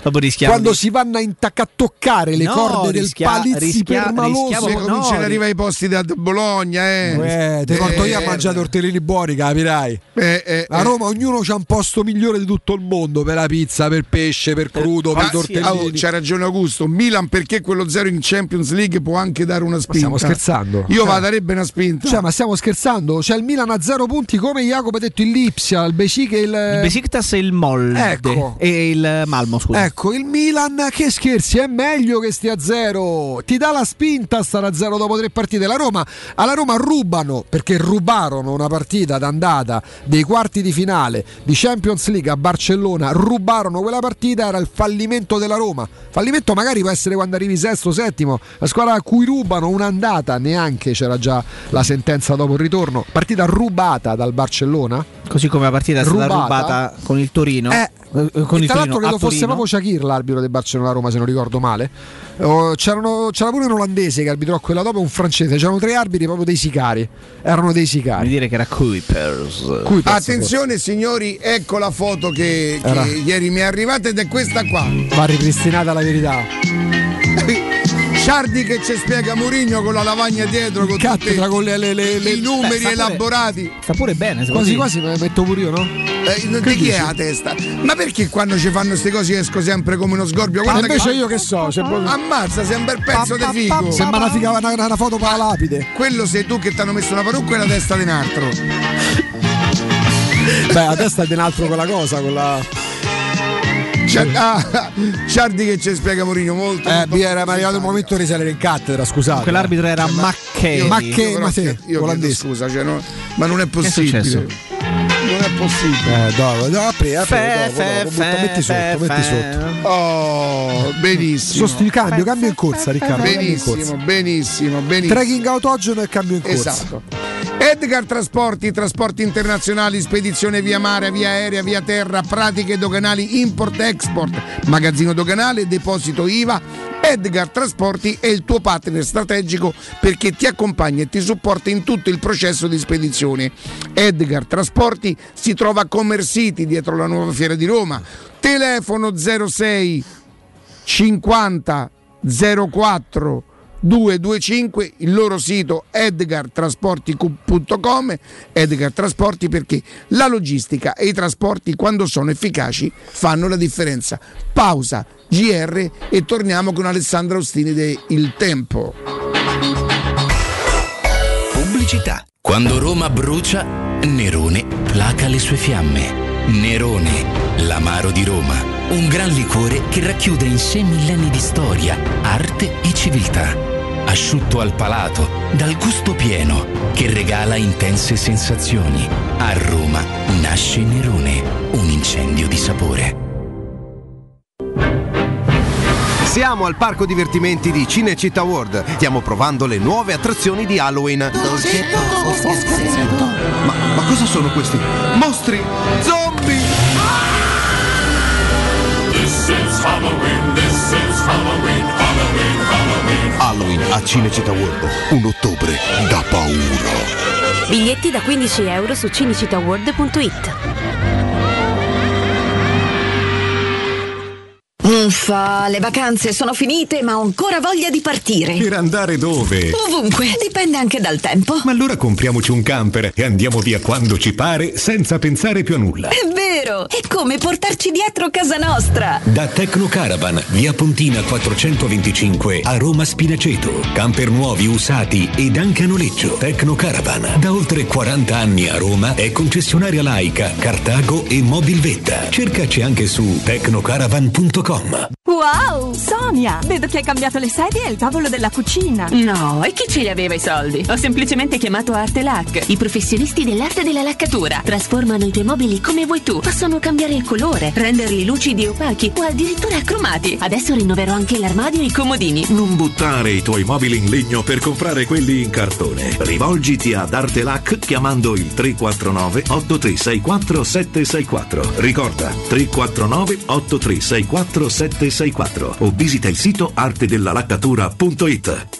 dopo rischiamo. Quando di- si vanno a intacca a toccare le No, corde rischia- del Palizzi rischia- permaloso. rischiamo- Se no, cominciano ad ri- arrivare ai posti da Bologna, eh. Eh, te porto io a Eh, mangiare tortellini buoni, capirai. eh, eh, A eh. Roma ognuno c'ha un posto migliore di tutto il mondo per la pizza, per pesce, per crudo, per Ah, sì, tortellini. oh, c'ha ragione Augusto. Milan perché quello zero in Champions League può anche dare una spinta. stiamo scherzando? Io Cioè- darebbe una spinta. Cioè, ma stiamo scherzando? C'è il Milan a zero punti come Jacopo ha detto il Lipsia, il Becic e il. il Besiktas e il Molde Ecco. e il Malmo, scusa. Ecco, il Milan che scherzi, è meglio che stia a zero. Ti dà la spinta a stare a zero dopo tre partite. La Roma, alla Roma rubano, perché rubarono una partita d'andata dei quarti di finale di Champions League a Barcellona, rubarono quella partita, era il fallimento della Roma. Fallimento magari può essere quando arrivi sesto, settimo, la squadra a cui rubano un'andata, neanche c'era già la sentenza dopo il ritorno. Partita rubata dal Barcellona. Così come la partita è stata Rubata. rubata con il Torino. Eh, eh, con e il tra l'altro credo fosse proprio Shakir l'arbitro del Barcellona-Roma se non ricordo male Oh, c'erano- c'era pure un olandese che arbitrò quella dopo e un francese. C'erano tre arbitri proprio dei sicari. Erano dei Mi sicari dire che era Kuipers. Kuipers, Attenzione signori, ecco la foto che, che ieri mi è arrivata ed è questa qua. va ripristinata la verità Ciardi che ci spiega Murigno con la lavagna dietro con tutti cattedra con le, le- le- le- i numeri Beh, sta pure- elaborati. Sta pure bene, quasi quasi me metto pure io no? Eh, di chi è la testa? Ma perché quando ci fanno queste cose esco sempre come uno sgorbio? Guarda invece che... io che so c'è proprio- Ammazza, sei un bel pezzo di figo. sembra una, figa- una, una foto per la lapide Quello sei tu che ti hanno messo una parrucca e la testa di un altro. beh la testa è di un altro con la cosa con ah, Ciardi che ci spiega Mourinho molto. eh molto era arrivato il momento di risalire in cattedra scusate Quell'arbitro era McKay. Ma Io che- però ma te, io olandese. scusa, cioè, no, ma non è possibile. Non è possibile. eh, dopo, dopo, apri, apri, Fe, dopo, fe, dopo, butta- fe, metti sotto fe, metti sotto Oh, benissimo. Sosti- cambio, cambio in corsa, Riccardo. cambio in corsa. Benissimo, benissimo, benissimo. Tracking autogeno e cambio in corsa. Esatto. Edgar Trasporti, trasporti internazionali, spedizione via mare, via aerea, via terra, pratiche doganali import-export, magazzino doganale, deposito IVA. Edgar Trasporti è il tuo partner strategico perché ti accompagna e ti supporta in tutto il processo di spedizione. Edgar Trasporti si trova a Commercity dietro la nuova fiera di Roma. Telefono 06 50 04 225 il loro sito edgartrasporti.com Edgar Trasporti perché la logistica e i trasporti quando sono efficaci fanno la differenza pausa GR e torniamo con Alessandro Ostini de Il Tempo Pubblicità. Quando Roma brucia, Nerone placa le sue fiamme. Nerone, l'amaro di Roma. Un gran liquore che racchiude in sé millenni di storia, arte e civiltà. Asciutto al palato, dal gusto pieno, che regala intense sensazioni. A Roma nasce Nerone, un incendio di sapore. Siamo al parco divertimenti di Cinecittà World. Stiamo provando le nuove attrazioni di Halloween. Ma, ma cosa sono questi? Mostri! Zombie! Halloween a Cinecittà World. Un ottobre da paura. Biglietti da 15 euro su cinecittàworld.it. Uffa, le vacanze sono finite, ma ho ancora voglia di partire. Per andare dove? Ovunque, dipende anche dal tempo. Ma allora compriamoci un camper e andiamo via quando ci pare senza pensare più a nulla. È vero! È come portarci dietro casa nostra. Da Tecno Caravan, via Pontina 425 a Roma Spinaceto. Camper nuovi, usati ed anche a noleggio. Tecno Caravan, da oltre 40 anni a Roma, è concessionaria laica, Cartago e Mobilvetta. Cercaci anche su tecnocaravan.com. Wow, Sonia! Vedo che hai cambiato le sedie e il tavolo della cucina. No, e chi ce li aveva i soldi? Ho semplicemente chiamato Artelac, i professionisti dell'arte della laccatura. Trasformano i tuoi mobili come vuoi tu. Possono cambiare il colore, renderli lucidi e opachi o addirittura cromati. Adesso rinnoverò anche l'armadio e i comodini. Non buttare i tuoi mobili in legno per comprare quelli in cartone. Rivolgiti ad Artelac chiamando il 349 8364 764. Ricorda 349 8364 764 o visita il sito artedellalaccatura.it.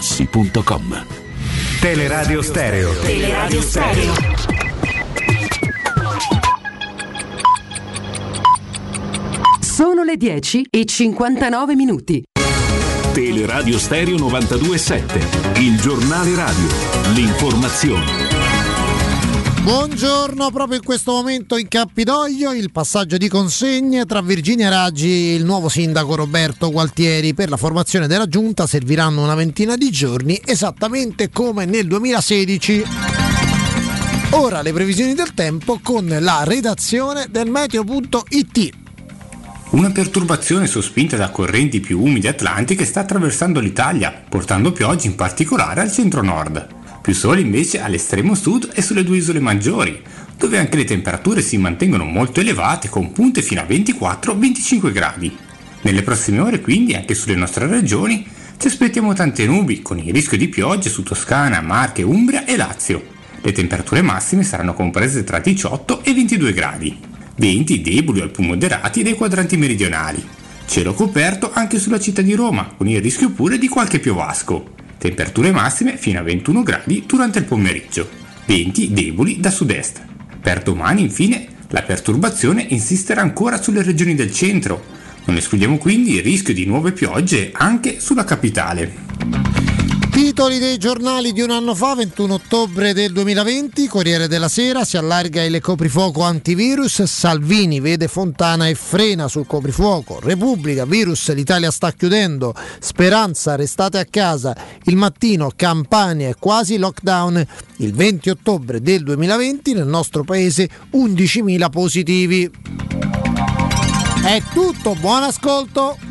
artigianamaterassi.com. Teleradio Stereo. Teleradio Stereo. Sono le 10 e 59 minuti. Teleradio Stereo 927. Il giornale radio. L'informazione. Buongiorno, proprio in questo momento in Campidoglio il passaggio di consegne tra Virginia Raggi e il nuovo sindaco Roberto Gualtieri per la formazione della giunta serviranno una ventina di giorni esattamente come nel 2016. Ora le previsioni del tempo con la redazione del meteo.it. Una perturbazione sospinta da correnti più umide atlantiche sta attraversando l'Italia, portando piogge in particolare al centro-nord. Più sole invece all'estremo sud e sulle due isole maggiori, dove anche le temperature si mantengono molto elevate con punte fino a 24-25 gradi. Nelle prossime ore quindi anche sulle nostre regioni ci aspettiamo tante nubi con il rischio di piogge su Toscana, Marche, Umbria e Lazio. Le temperature massime saranno comprese tra 18 e 22 gradi. Venti deboli o più moderati dai quadranti meridionali. Cielo coperto anche sulla città di Roma, con il rischio pure di qualche piovasco. Temperature massime fino a 21 gradi durante il pomeriggio. Venti deboli da sud-est. Per domani, infine, la perturbazione insisterà ancora sulle regioni del centro. Non escludiamo quindi il rischio di nuove piogge anche sulla capitale. Titoli dei giornali di un anno fa, 21 ottobre del 2020, Corriere della Sera, si allarga il coprifuoco antivirus, Salvini vede Fontana e frena sul coprifuoco, Repubblica, virus, l'Italia sta chiudendo, Speranza, restate a casa, il mattino, Campania quasi lockdown, il 20 ottobre del 2020 nel nostro paese 11.000 positivi. È tutto, buon ascolto!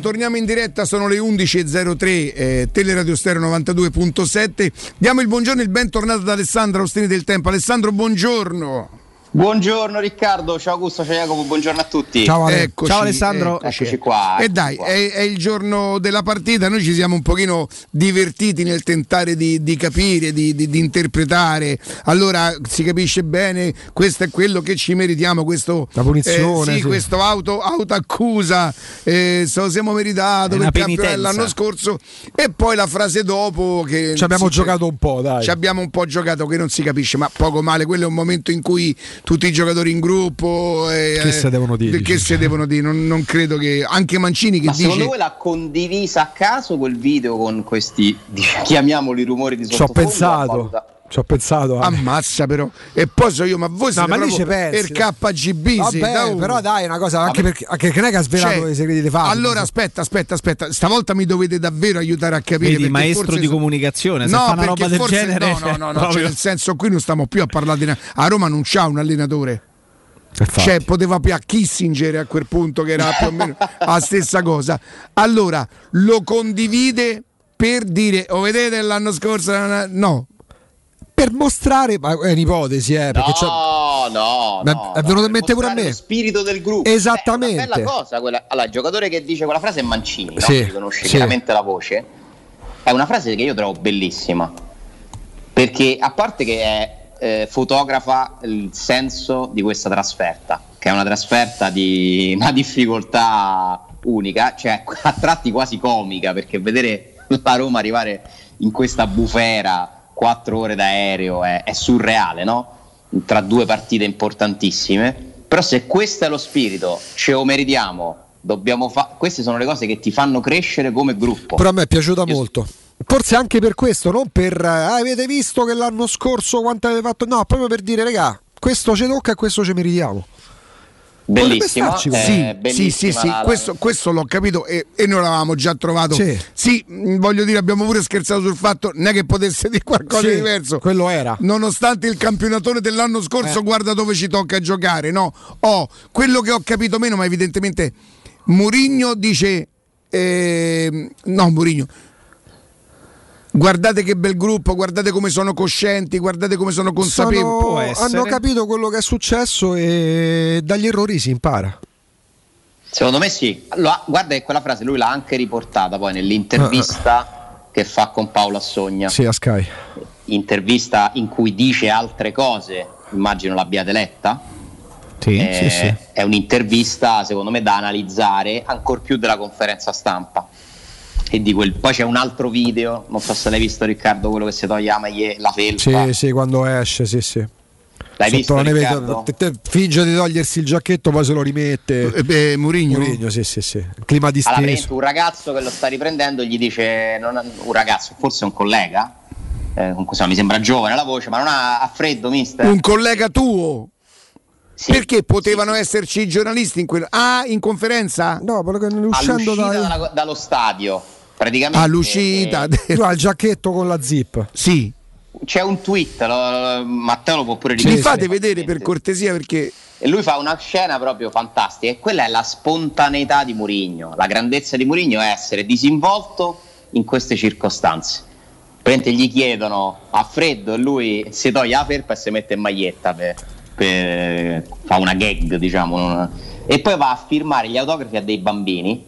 Torniamo, in diretta, sono le 11.03, eh, Teleradio Stereo 92.7. Diamo il buongiorno e il bentornato ad Alessandro Ostini del Tempo. Alessandro, buongiorno. Buongiorno Riccardo, ciao Augusto, ciao Jacopo, buongiorno a tutti. Eccoci, Eccoci qua. E eccoci dai, qua. è, è il giorno della partita, noi ci siamo un pochino divertiti nel tentare di, di capire, di, di- di interpretare. Allora si capisce bene, questo è quello che ci meritiamo, questo, La punizione, eh, sì, sì. questo auto, autoaccusa, eh, se lo siamo meritato perché penitenza. l'anno scorso e poi la frase dopo che Ci abbiamo si- giocato un po', dai. ci abbiamo un po' giocato che non si capisce, ma poco male. Quello è un momento in cui tutti i giocatori in gruppo. eh, Che se devono dire, Che se devono dire. Non, non credo che. Anche Mancini che Ma dice. secondo voi l'ha condivisa a caso quel video con questi, chiamiamoli rumori di Ci ho sottofondo? pensato. Ci ho pensato. eh. Ammazza però. E poi so io, ma voi siete ma lì ci pensi, per KGB. sì, Vabbè, da però dai, una cosa, anche perché, anche che non è che ha svelato Cioè, i segreti di fabbrica. Allora aspetta, aspetta, aspetta. Stavolta mi dovete davvero aiutare a capire. Vedi, maestro forse di so- comunicazione, se no, fa una perché roba del forse- genere, No, no, no, no, cioè, nel senso qui non stiamo più a parlare di. A Roma non c'ha un allenatore. Infatti. Cioè, poteva più a Kissinger a quel punto, che era più o meno la stessa cosa. Allora, lo condivide per dire, o vedete l'anno scorso? No. Per mostrare, ma è un'ipotesi, eh, perché c'è- No, no, Ma no, è no, venuto in mente pure a me. Lo spirito del gruppo. Esattamente. È una bella cosa quella. Allora, il giocatore che dice quella frase è Mancini, no? Sì, Si conosce sì. chiaramente la voce. È una frase che io trovo bellissima. Perché a parte che è, eh, fotografa il senso di questa trasferta, che è una trasferta di una difficoltà unica, cioè a tratti quasi comica, perché vedere la Roma arrivare in questa bufera, quattro ore d'aereo, è, è surreale, no? Tra due partite importantissime. Però se questo è lo spirito, ce lo meritiamo, dobbiamo fa- queste sono le cose che ti fanno crescere come gruppo. Però a me è piaciuta molto. Forse anche per questo, non per ah, avete visto che l'anno scorso quanto avete fatto. No, proprio per dire, regà, questo ci tocca e questo ci meritiamo. Bellissima, starci eh, Sì, sì, bellissima sì, sì, la- questo, questo l'ho capito e, e noi l'avevamo già trovato. Sì. Sì, mh, voglio dire, abbiamo pure scherzato sul fatto non è che potesse dire qualcosa Sì, di diverso. Quello era. Nonostante il campionatore dell'anno scorso, Eh. guarda dove ci tocca giocare. No, oh, quello che ho capito meno, ma evidentemente Murigno dice: ehm, No, Murigno. Guardate che bel gruppo, guardate come sono coscienti, guardate come sono consapevoli. Sono- hanno capito quello che è successo e dagli errori si impara. Secondo me sì. Allora, guarda che quella frase lui l'ha anche riportata poi nell'intervista che fa con Paolo Assogna. Sì, a Sky. Intervista in cui dice altre cose, immagino l'abbiate letta. Sì, Eh, sì, sì. È un'intervista, secondo me, da analizzare ancora più della conferenza stampa. E di quel- Poi c'è un altro video, non so se l'hai visto Riccardo, quello che si toglie la maglie- la felpa. Sì, sì, quando esce, sì, sì. L'hai Sotto visto neve, Riccardo? te- te- finge di togliersi il giacchetto, poi se lo rimette. Eh, Murigno? sì, sì, sì. Il clima Allora, disteso. praticamente un ragazzo che lo sta riprendendo gli dice, non un ragazzo, forse un collega, eh, comunque insomma, mi sembra giovane la voce, ma non ha, ha freddo, mister? Un collega tuo. Perché potevano esserci i giornalisti in quella. Ah, in conferenza? No, perché All'uscita dalla- dallo stadio, praticamente. All'uscita. eh, Tu hai il giacchetto con la zip. Sì. c'è un tweet, lo- Matteo lo può pure Ce li ripetere. fate vedere per cortesia perché. E lui fa una scena proprio fantastica e quella è la spontaneità di Murigno. La grandezza di Murigno è essere disinvolto in queste circostanze. Praticamente gli chiedono a freddo e lui si toglie la felpa e si mette in maglietta per, per- fa una gag, diciamo. E poi va a firmare gli autografi a dei bambini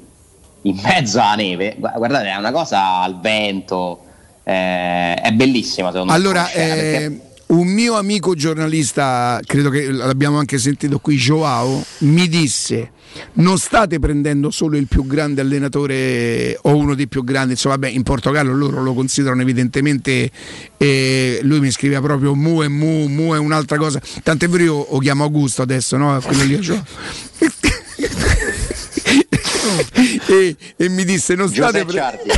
in mezzo alla neve. Gu- Guardate, è una cosa al vento. eh, è bellissima secondo me. Allora, scena, perché- eh, un mio amico giornalista, credo che l'abbiamo anche sentito qui, Joao, mi disse: Non state prendendo solo il più grande allenatore o uno dei più grandi, insomma, vabbè, in Portogallo loro lo considerano evidentemente. eh, lui mi scriveva proprio Mu e Mu, Mu è un'altra cosa. Tant'è vero, io lo chiamo Augusto adesso, no? Quello lì, Joao. e, e mi disse: Non state Ciardi.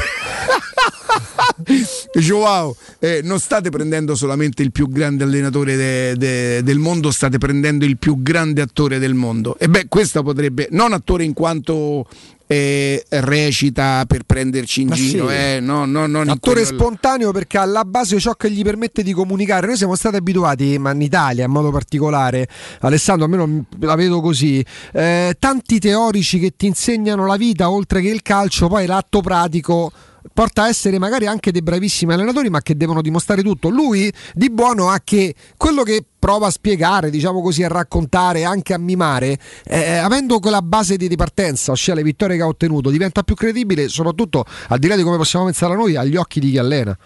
Joao, eh, non state prendendo solamente il più grande allenatore de- de- del mondo, state prendendo il più grande attore del mondo. E beh, questo potrebbe, non attore in quanto eh, recita per prenderci in Ma giro, sì. eh, no, no, non Attore spontaneo perché alla base ciò che gli permette di comunicare. Noi siamo stati abituati, ma in Italia in modo particolare, Alessandro, almeno la vedo così, eh, tanti teorici che ti insegnano la vita oltre che il calcio, poi l'atto pratico porta a essere magari anche dei bravissimi allenatori ma che devono dimostrare tutto. Lui di buono ha che quello che prova a spiegare, diciamo così, a raccontare, anche a mimare, eh, avendo quella base di, di partenza, ossia le vittorie che ha ottenuto, diventa più credibile, soprattutto al di là di come possiamo pensare noi, agli occhi di chi allena.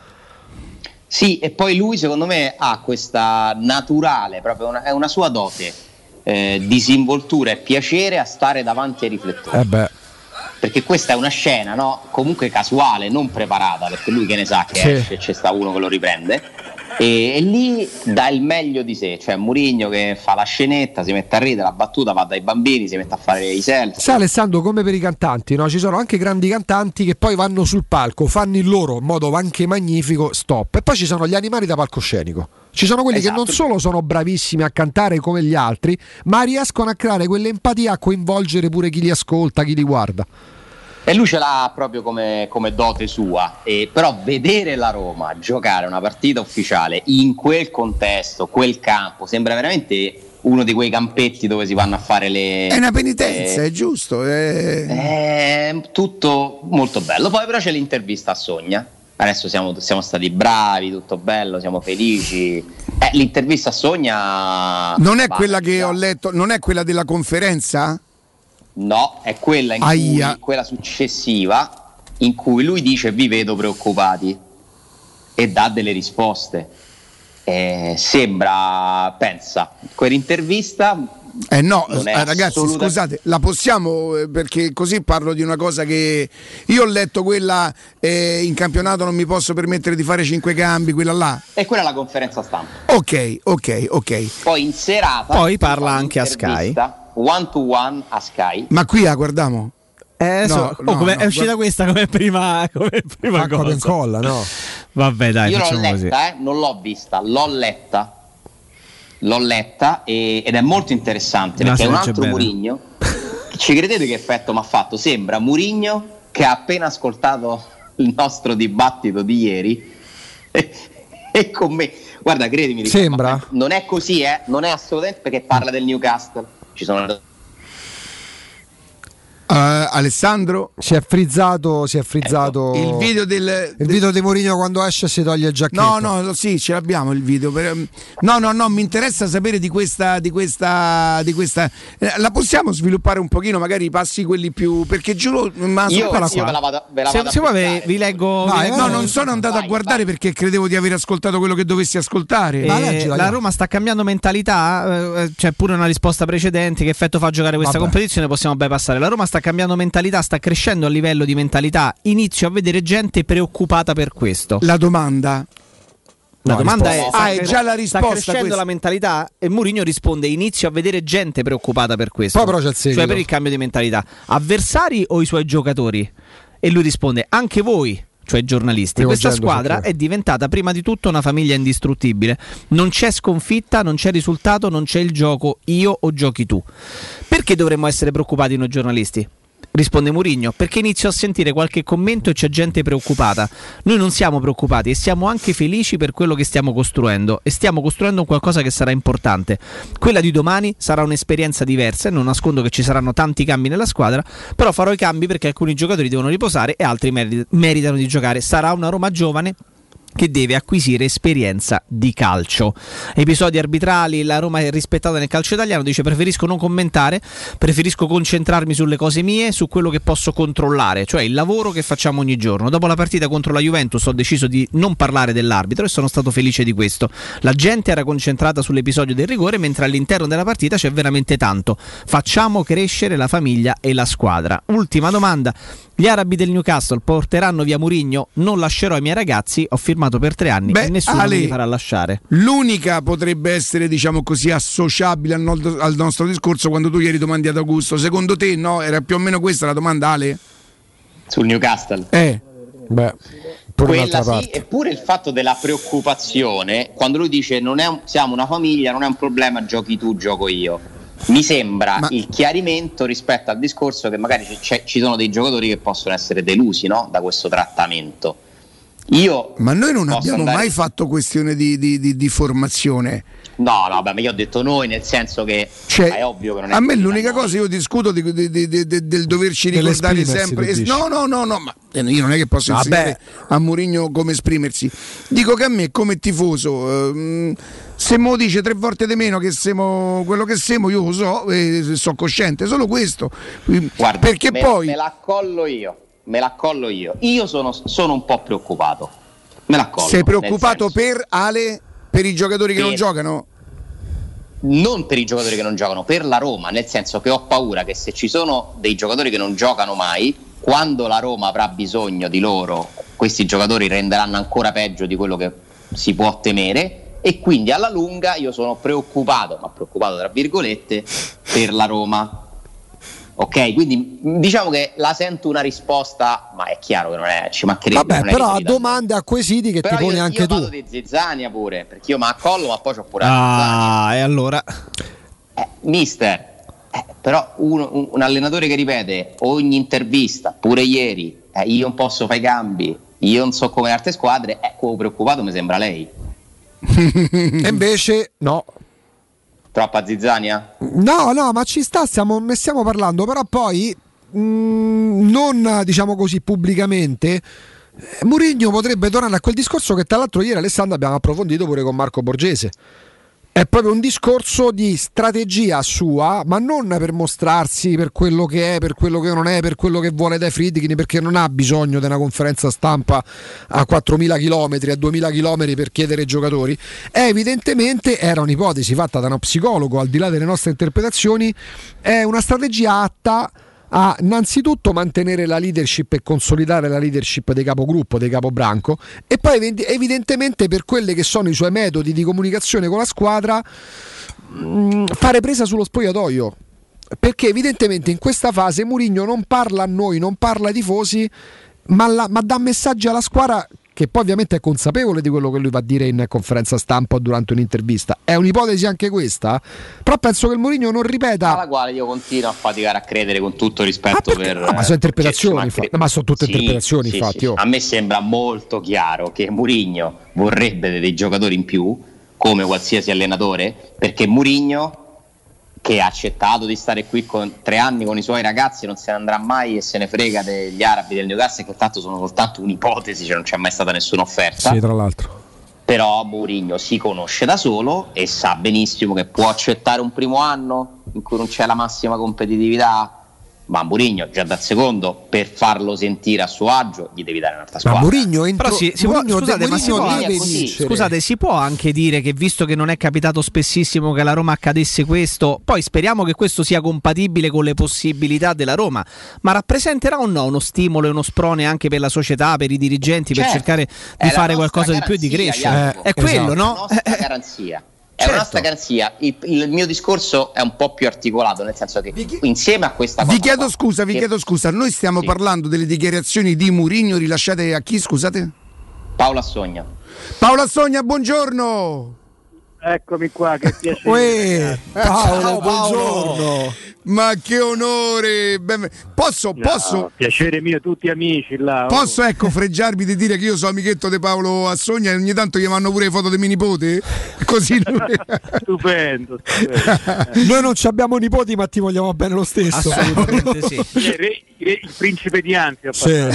Sì, e poi lui secondo me ha questa naturale, proprio una, è una sua dote, eh, disinvoltura e piacere a stare davanti ai riflettori. Eh beh. Perché questa è una scena, no? Comunque casuale, non preparata, perché lui che ne sa che Sì. esce c'è sta uno che lo riprende. E, e lì dà il meglio di sé, cioè Murigno che fa la scenetta, si mette a ridere, la battuta va dai bambini, si mette a fare i selfie. Sai Alessandro, come per i cantanti, no? ci sono anche grandi cantanti che poi vanno sul palco, fanno il loro in modo anche magnifico, stop. E poi ci sono gli animali da palcoscenico. Ci sono quelli Esatto. che non solo sono bravissimi a cantare come gli altri, ma riescono a creare quell'empatia, a coinvolgere pure chi li ascolta, chi li guarda. E lui ce l'ha proprio come, come dote sua, e, però vedere la Roma giocare una partita ufficiale in quel contesto, quel campo, sembra veramente uno di quei campetti dove si vanno a fare le... È una penitenza, eh, è giusto. è- È tutto molto bello. Poi però c'è l'intervista a Sogna. Adesso siamo, siamo stati bravi, tutto bello, siamo felici. Eh, l'intervista a Sogna... Non è va, quella che ho letto, non è quella della conferenza? No, è quella, in Aia. cui, quella successiva in cui lui dice vi vedo preoccupati e dà delle risposte. Eh, sembra, pensa, quell'intervista Eh no, eh, ragazzi, assoluta- scusate, la possiamo eh, perché così parlo di una cosa che io ho letto quella eh, in campionato non mi posso permettere di fare cinque cambi, quella là. e quella è la conferenza stampa. Ok, ok, ok. Poi in serata Poi parla anche a Sky. One to one a Sky. Ma qui la guardiamo. Eh, No, so- oh, no, è uscita guarda- questa come prima, come prima e cosa. incolla, no? Vabbè, dai, Io l'ho letta, eh, non l'ho vista, l'ho letta. L'ho letta e- ed è molto interessante perché è un altro bene. Murigno. Ci credete che effetto mi ha fatto? Sembra Murigno che ha appena ascoltato il nostro dibattito di ieri e, e con me. Guarda, credimi, Sembra? ma non è così, eh? Non è assolutamente perché parla del Newcastle. Ci sono Eh, Alessandro, Si è frizzato, si è frizzato il video del, il video di Mourinho quando esce e si toglie il giacchetto. No, no, no, sì, ce l'abbiamo il video. per- No, no, no, mi interessa sapere di questa. Di questa, di questa eh, la possiamo sviluppare un pochino, magari i passi quelli più. Perché giuro, ma Io, io ve la vado, ve la Se, vado se vi, leggo. vi No, leggo- no, non sono andato a guardare perché credevo di aver ascoltato quello che dovessi ascoltare. Eh, leggila, la. Roma sta cambiando mentalità, eh, c'è pure una risposta precedente. Che effetto fa giocare questa Vabbè. competizione? Possiamo bypassare. La Roma sta cambiando mentalità, sta crescendo a livello di mentalità. Inizio a vedere gente preoccupata per questo. La domanda. La No, domanda risposta. è: sta Ah, è già la Sta risposta crescendo questa. la mentalità? E Mourinho risponde: Inizio a vedere gente preoccupata per questo. Poi però c'è il seguito. Cioè per il cambio di mentalità. Avversari o i suoi giocatori? E lui risponde: Anche voi. Cioè giornalisti, questa Rivolgendosi a squadra è diventata prima di tutto una famiglia indistruttibile. Non c'è sconfitta, non c'è risultato, non c'è il gioco io o giochi tu. Perché dovremmo essere preoccupati noi giornalisti? Risponde Murigno, perché inizio a sentire qualche commento e c'è gente preoccupata. Noi non siamo preoccupati e siamo anche felici per quello che stiamo costruendo e stiamo costruendo qualcosa che sarà importante. Quella di domani sarà un'esperienza diversa e non nascondo che ci saranno tanti cambi nella squadra, però farò i cambi perché alcuni giocatori devono riposare e altri meri- meritano di giocare. Sarà una Roma giovane che deve acquisire esperienza di calcio. Episodi arbitrali, la Roma è rispettata nel calcio italiano, dice preferisco non commentare, preferisco concentrarmi sulle cose mie, su quello che posso controllare, cioè il lavoro che facciamo ogni giorno. Dopo la partita contro la Juventus ho deciso di non parlare dell'arbitro e sono stato felice di questo. La gente era concentrata sull'episodio del rigore, mentre all'interno della partita c'è veramente tanto. Facciamo crescere la famiglia e la squadra. Ultima domanda. Gli arabi del Newcastle porteranno via Murigno? Non lascerò i miei ragazzi, ho firmato per tre anni Beh, e nessuno Ale, mi li farà lasciare. L'unica potrebbe essere, diciamo così, associabile al, no- al nostro discorso quando tu ieri domandi ad Augusto. Secondo te, no? Era più o meno questa la domanda, Ale? sul Newcastle. Eh. Beh, Quella sì, parte. eppure il fatto della preoccupazione, quando lui dice non è un- siamo una famiglia, non è un problema, giochi tu, gioco io. Mi sembra Ma- il chiarimento rispetto al discorso che magari ci sono dei giocatori che possono essere delusi no? da questo trattamento. Io Ma noi non abbiamo andare- mai fatto questione di, di- di- di formazione. No, no, beh, ma io ho detto noi, nel senso che Cioè, è ovvio che non è a me l'unica no? cosa io discuto di- di- di- di- di- del doverci ricordare sempre. No, no, no, no, ma eh, io non è che posso Vabbè. insegnare a Mourinho come esprimersi. Dico che a me come tifoso, ehm, se mo dice tre volte di meno che siamo quello che siamo, io lo so, e sono cosciente, solo questo. Guarda, Perché me, poi me la accollo io, me la accollo io. Io sono, sono un po' preoccupato. Me la sei preoccupato per Ale, per i giocatori che Per- non giocano? non per i giocatori che non giocano, per la Roma, nel senso che ho paura che se ci sono dei giocatori che non giocano mai, quando la Roma avrà bisogno di loro, questi giocatori renderanno ancora peggio di quello che si può temere e quindi alla lunga io sono preoccupato, ma preoccupato tra virgolette, per la Roma. Ok, quindi diciamo che la sento una risposta, ma è chiaro che non è, ci mancherebbe. Vabbè, non è però a domande, a quesiti che Però ti poni io, anche io tu. parlo di Zizzania pure, perché io mi accollo, ma poi c'ho pure Ah, e allora? Eh, mister, eh, però uno- un, un allenatore che ripete ogni intervista, pure ieri, eh, io non posso fare i cambi, io non so come le altre squadre, quello preoccupato mi sembra lei. e invece no. Troppa zizzania? No, no, ma ci sta, stiamo, ne stiamo parlando, però poi mh, non diciamo così pubblicamente. eh, Mourinho potrebbe tornare a quel discorso che tra l'altro ieri Alessandro abbiamo approfondito pure con Marco Borgese. È proprio un discorso di strategia sua, ma non per mostrarsi per quello che è, per quello che non è, per quello che vuole dai Friedkin, perché non ha bisogno di una conferenza stampa a 4.000 km, a 2.000 km per chiedere giocatori. È evidentemente, era un'ipotesi fatta da uno psicologo, al di là delle nostre interpretazioni, è una strategia atta a innanzitutto mantenere la leadership e consolidare la leadership dei capogruppo, dei capobranco. E poi evi- evidentemente per quelli che sono i suoi metodi di comunicazione con la squadra mh, fare presa sullo spogliatoio. Perché evidentemente in questa fase Mourinho non parla a noi, non parla ai tifosi ma, la- ma dà messaggi alla squadra che poi ovviamente è consapevole di quello che lui va a dire in conferenza stampa o durante un'intervista. È un'ipotesi anche questa, però penso che il Mourinho non ripeta Alla quale io continuo a faticare a credere con tutto rispetto per... Ah, ma sono interpretazioni, cioè, ci infatti. ma sono tutte Sì, interpretazioni, sì, infatti. sì. oh. A me sembra molto chiaro che Mourinho vorrebbe dei giocatori in più, come qualsiasi allenatore, perché Mourinho, che ha accettato di stare qui con tre anni con i suoi ragazzi, non se ne andrà mai e se ne frega degli arabi del Newcastle, che tanto sono soltanto un'ipotesi, cioè non c'è mai stata nessuna offerta. Sì, tra l'altro. Però Mourinho si conosce da solo e sa benissimo che può accettare un primo anno in cui non c'è la massima competitività. Ma Mourinho già dal secondo per farlo sentire a suo agio gli devi dare un'altra Ma squadra. Mourinho entro Però si, si può, Mourinho- scusate, ma si può, scusate, si può anche dire che visto che non è capitato spessissimo che alla Roma accadesse questo, poi speriamo che questo sia compatibile con le possibilità della Roma, ma rappresenterà o no uno stimolo e uno sprone anche per la società, per i dirigenti, per Certo, cercare è di fare qualcosa di più e di crescere? Jacopo. è quello, Esatto. no? La nostra garanzia. È Certo. una nostra garanzia. Il, il mio discorso è un po' più articolato, nel senso che insieme a questa cosa. Vi chiedo qua, scusa, vi che- chiedo scusa, noi stiamo Sì. parlando delle dichiarazioni di Murigno rilasciate a chi, scusate? Paola Sogna. Paola Sogna, buongiorno! Eccomi qua, che piacere. Uè. Paolo, buongiorno! Ma che onore! Ben- Posso, No, posso, Piacere mio, tutti amici là. oh. posso ecco fregiarmi di dire che io sono amichetto di Paolo Assogna e ogni tanto gli mandano pure le foto di mio nipote? Così lui... Stupendo, stupendo. Noi non ci abbiamo nipoti, ma ti vogliamo bene lo stesso. Assolutamente sì. Il, principe di Anzi. Sì.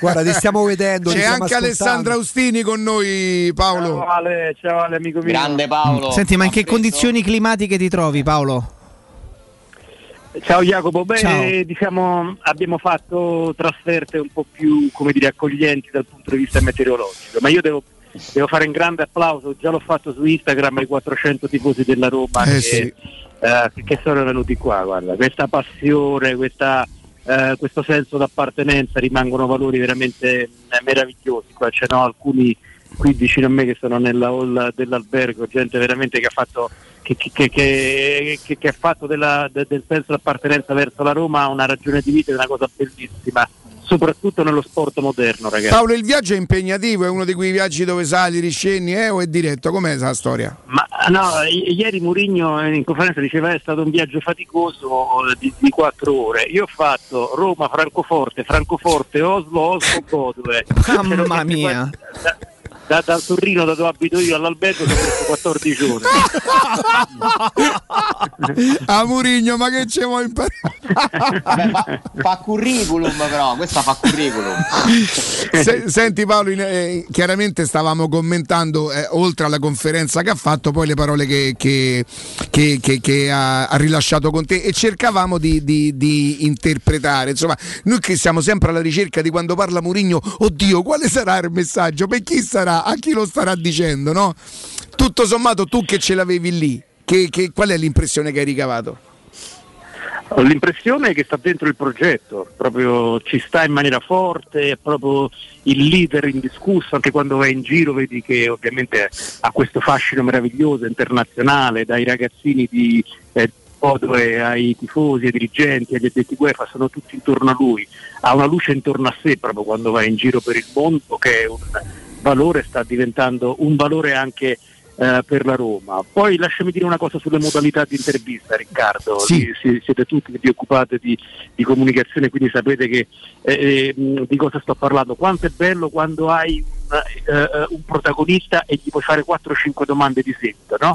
Guarda, ti stiamo vedendo. C'è anche ascoltando. Alessandra Austini con noi, Paolo. Ciao Ale, ciao Ale, amico mio. Grande Paolo. Senti, ma in che condizioni climatiche ti trovi, Paolo? Ciao Jacopo, beh, Ciao. diciamo abbiamo fatto trasferte un po' più come dire, accoglienti dal punto di vista meteorologico, ma io devo, devo fare un grande applauso, già l'ho fatto su Instagram ai 400 tifosi della Roma Eh che, sì. eh, che sono venuti qua, guarda, questa passione, questa, eh, questo senso d'appartenenza rimangono valori veramente eh, meravigliosi, qua ce n'ho alcuni qui vicino a me che sono nella hall dell'albergo, gente veramente che ha fatto che, che- che- che- che- che ha fatto della- de- del senso d'appartenenza verso la Roma una ragione di vita, è una cosa bellissima, soprattutto nello sport moderno, ragazzi. Paolo, il viaggio è impegnativo, è uno di quei viaggi dove sali, riscendi, eh, o è diretto? Com'è la storia? Ma no, i- ieri Mourinho in conferenza diceva è stato un viaggio faticoso di, di quattro ore. Io ho fatto Roma, Francoforte, Francoforte, Oslo, Oslo, Bodove. Mamma mia. Da, da- dal Torino da dove abito io all'albergo sono messo 14 giorni. A Murigno, ma che ci vuoi imparare? Fa, fa curriculum però, questa fa curriculum. Se- senti Paolo, in- eh, chiaramente stavamo commentando, eh, oltre alla conferenza che ha fatto, poi le parole che, che- che- che- che ha, ha rilasciato con te e cercavamo di, di- di interpretare. Insomma, noi che siamo sempre alla ricerca di quando parla Murigno, oddio, quale sarà il messaggio? Per chi sarà? A chi lo starà dicendo? No? Tutto sommato, tu che ce l'avevi lì, che- che- qual è l'impressione che hai ricavato? L'impressione che sta dentro il progetto, proprio ci sta in maniera forte, è proprio il leader indiscusso, anche quando va in giro vedi che ovviamente ha questo fascino meraviglioso internazionale, dai ragazzini di eh, ai tifosi, ai dirigenti, agli addetti UEFA, sono tutti intorno a lui, ha una luce intorno a sé proprio quando va in giro per il mondo che è un valore, sta diventando un valore anche eh, per la Roma. Poi lasciami dire una cosa sulle modalità di intervista, Riccardo. Sì. Si- siete tutti che vi occupate di, di comunicazione, quindi sapete che, eh, eh, di cosa sto parlando. Quanto è bello quando hai un, eh, eh, un protagonista e gli puoi fare 4-5 domande di seguito, no?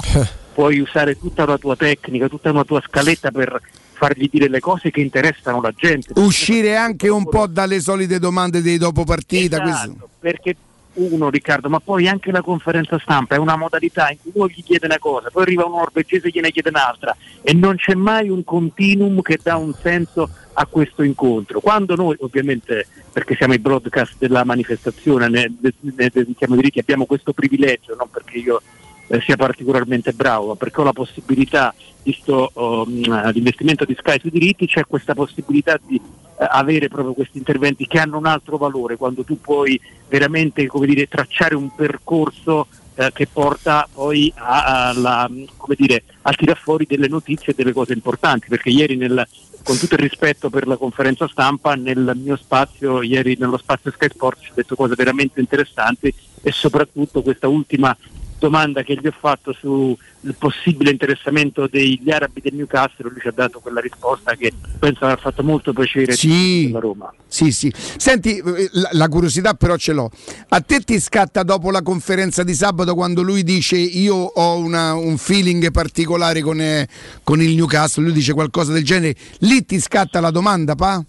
puoi usare tutta la tua tecnica, tutta una tua scaletta per fargli dire le cose che interessano la gente. Uscire anche un po' dalle solite domande dei dopo partita. Esatto, perché uno Riccardo, ma poi anche la conferenza stampa è una modalità in cui uno gli chiede una cosa, poi arriva un norvegese e gliene chiede un'altra e non c'è mai un continuum che dà un senso a questo incontro. Quando noi ovviamente, perché siamo i broadcast della manifestazione, ne, ne, dedichiamo diritti, abbiamo questo privilegio, non perché io eh, sia particolarmente bravo, ma perché ho la possibilità, visto um, l'investimento di Sky sui diritti, c'è questa possibilità di avere proprio questi interventi che hanno un altro valore, quando tu puoi veramente come dire, tracciare un percorso eh, che porta poi a- alla, come dire, al tirar fuori delle notizie e delle cose importanti, perché ieri nel, con tutto il rispetto per la conferenza stampa, nel mio spazio, ieri nello spazio Sky Sports ho detto cose veramente interessanti e soprattutto questa ultima domanda che gli ho fatto sul possibile interessamento degli arabi del Newcastle, lui ci ha dato quella risposta che penso aver fatto molto piacere Sì. alla Roma. Sì, sì. Senti, eh, la, la curiosità però ce l'ho. A te ti scatta dopo la conferenza di sabato quando lui dice io ho una- un feeling particolare con, eh, con il Newcastle, lui dice qualcosa del genere, lì ti scatta la domanda, pa?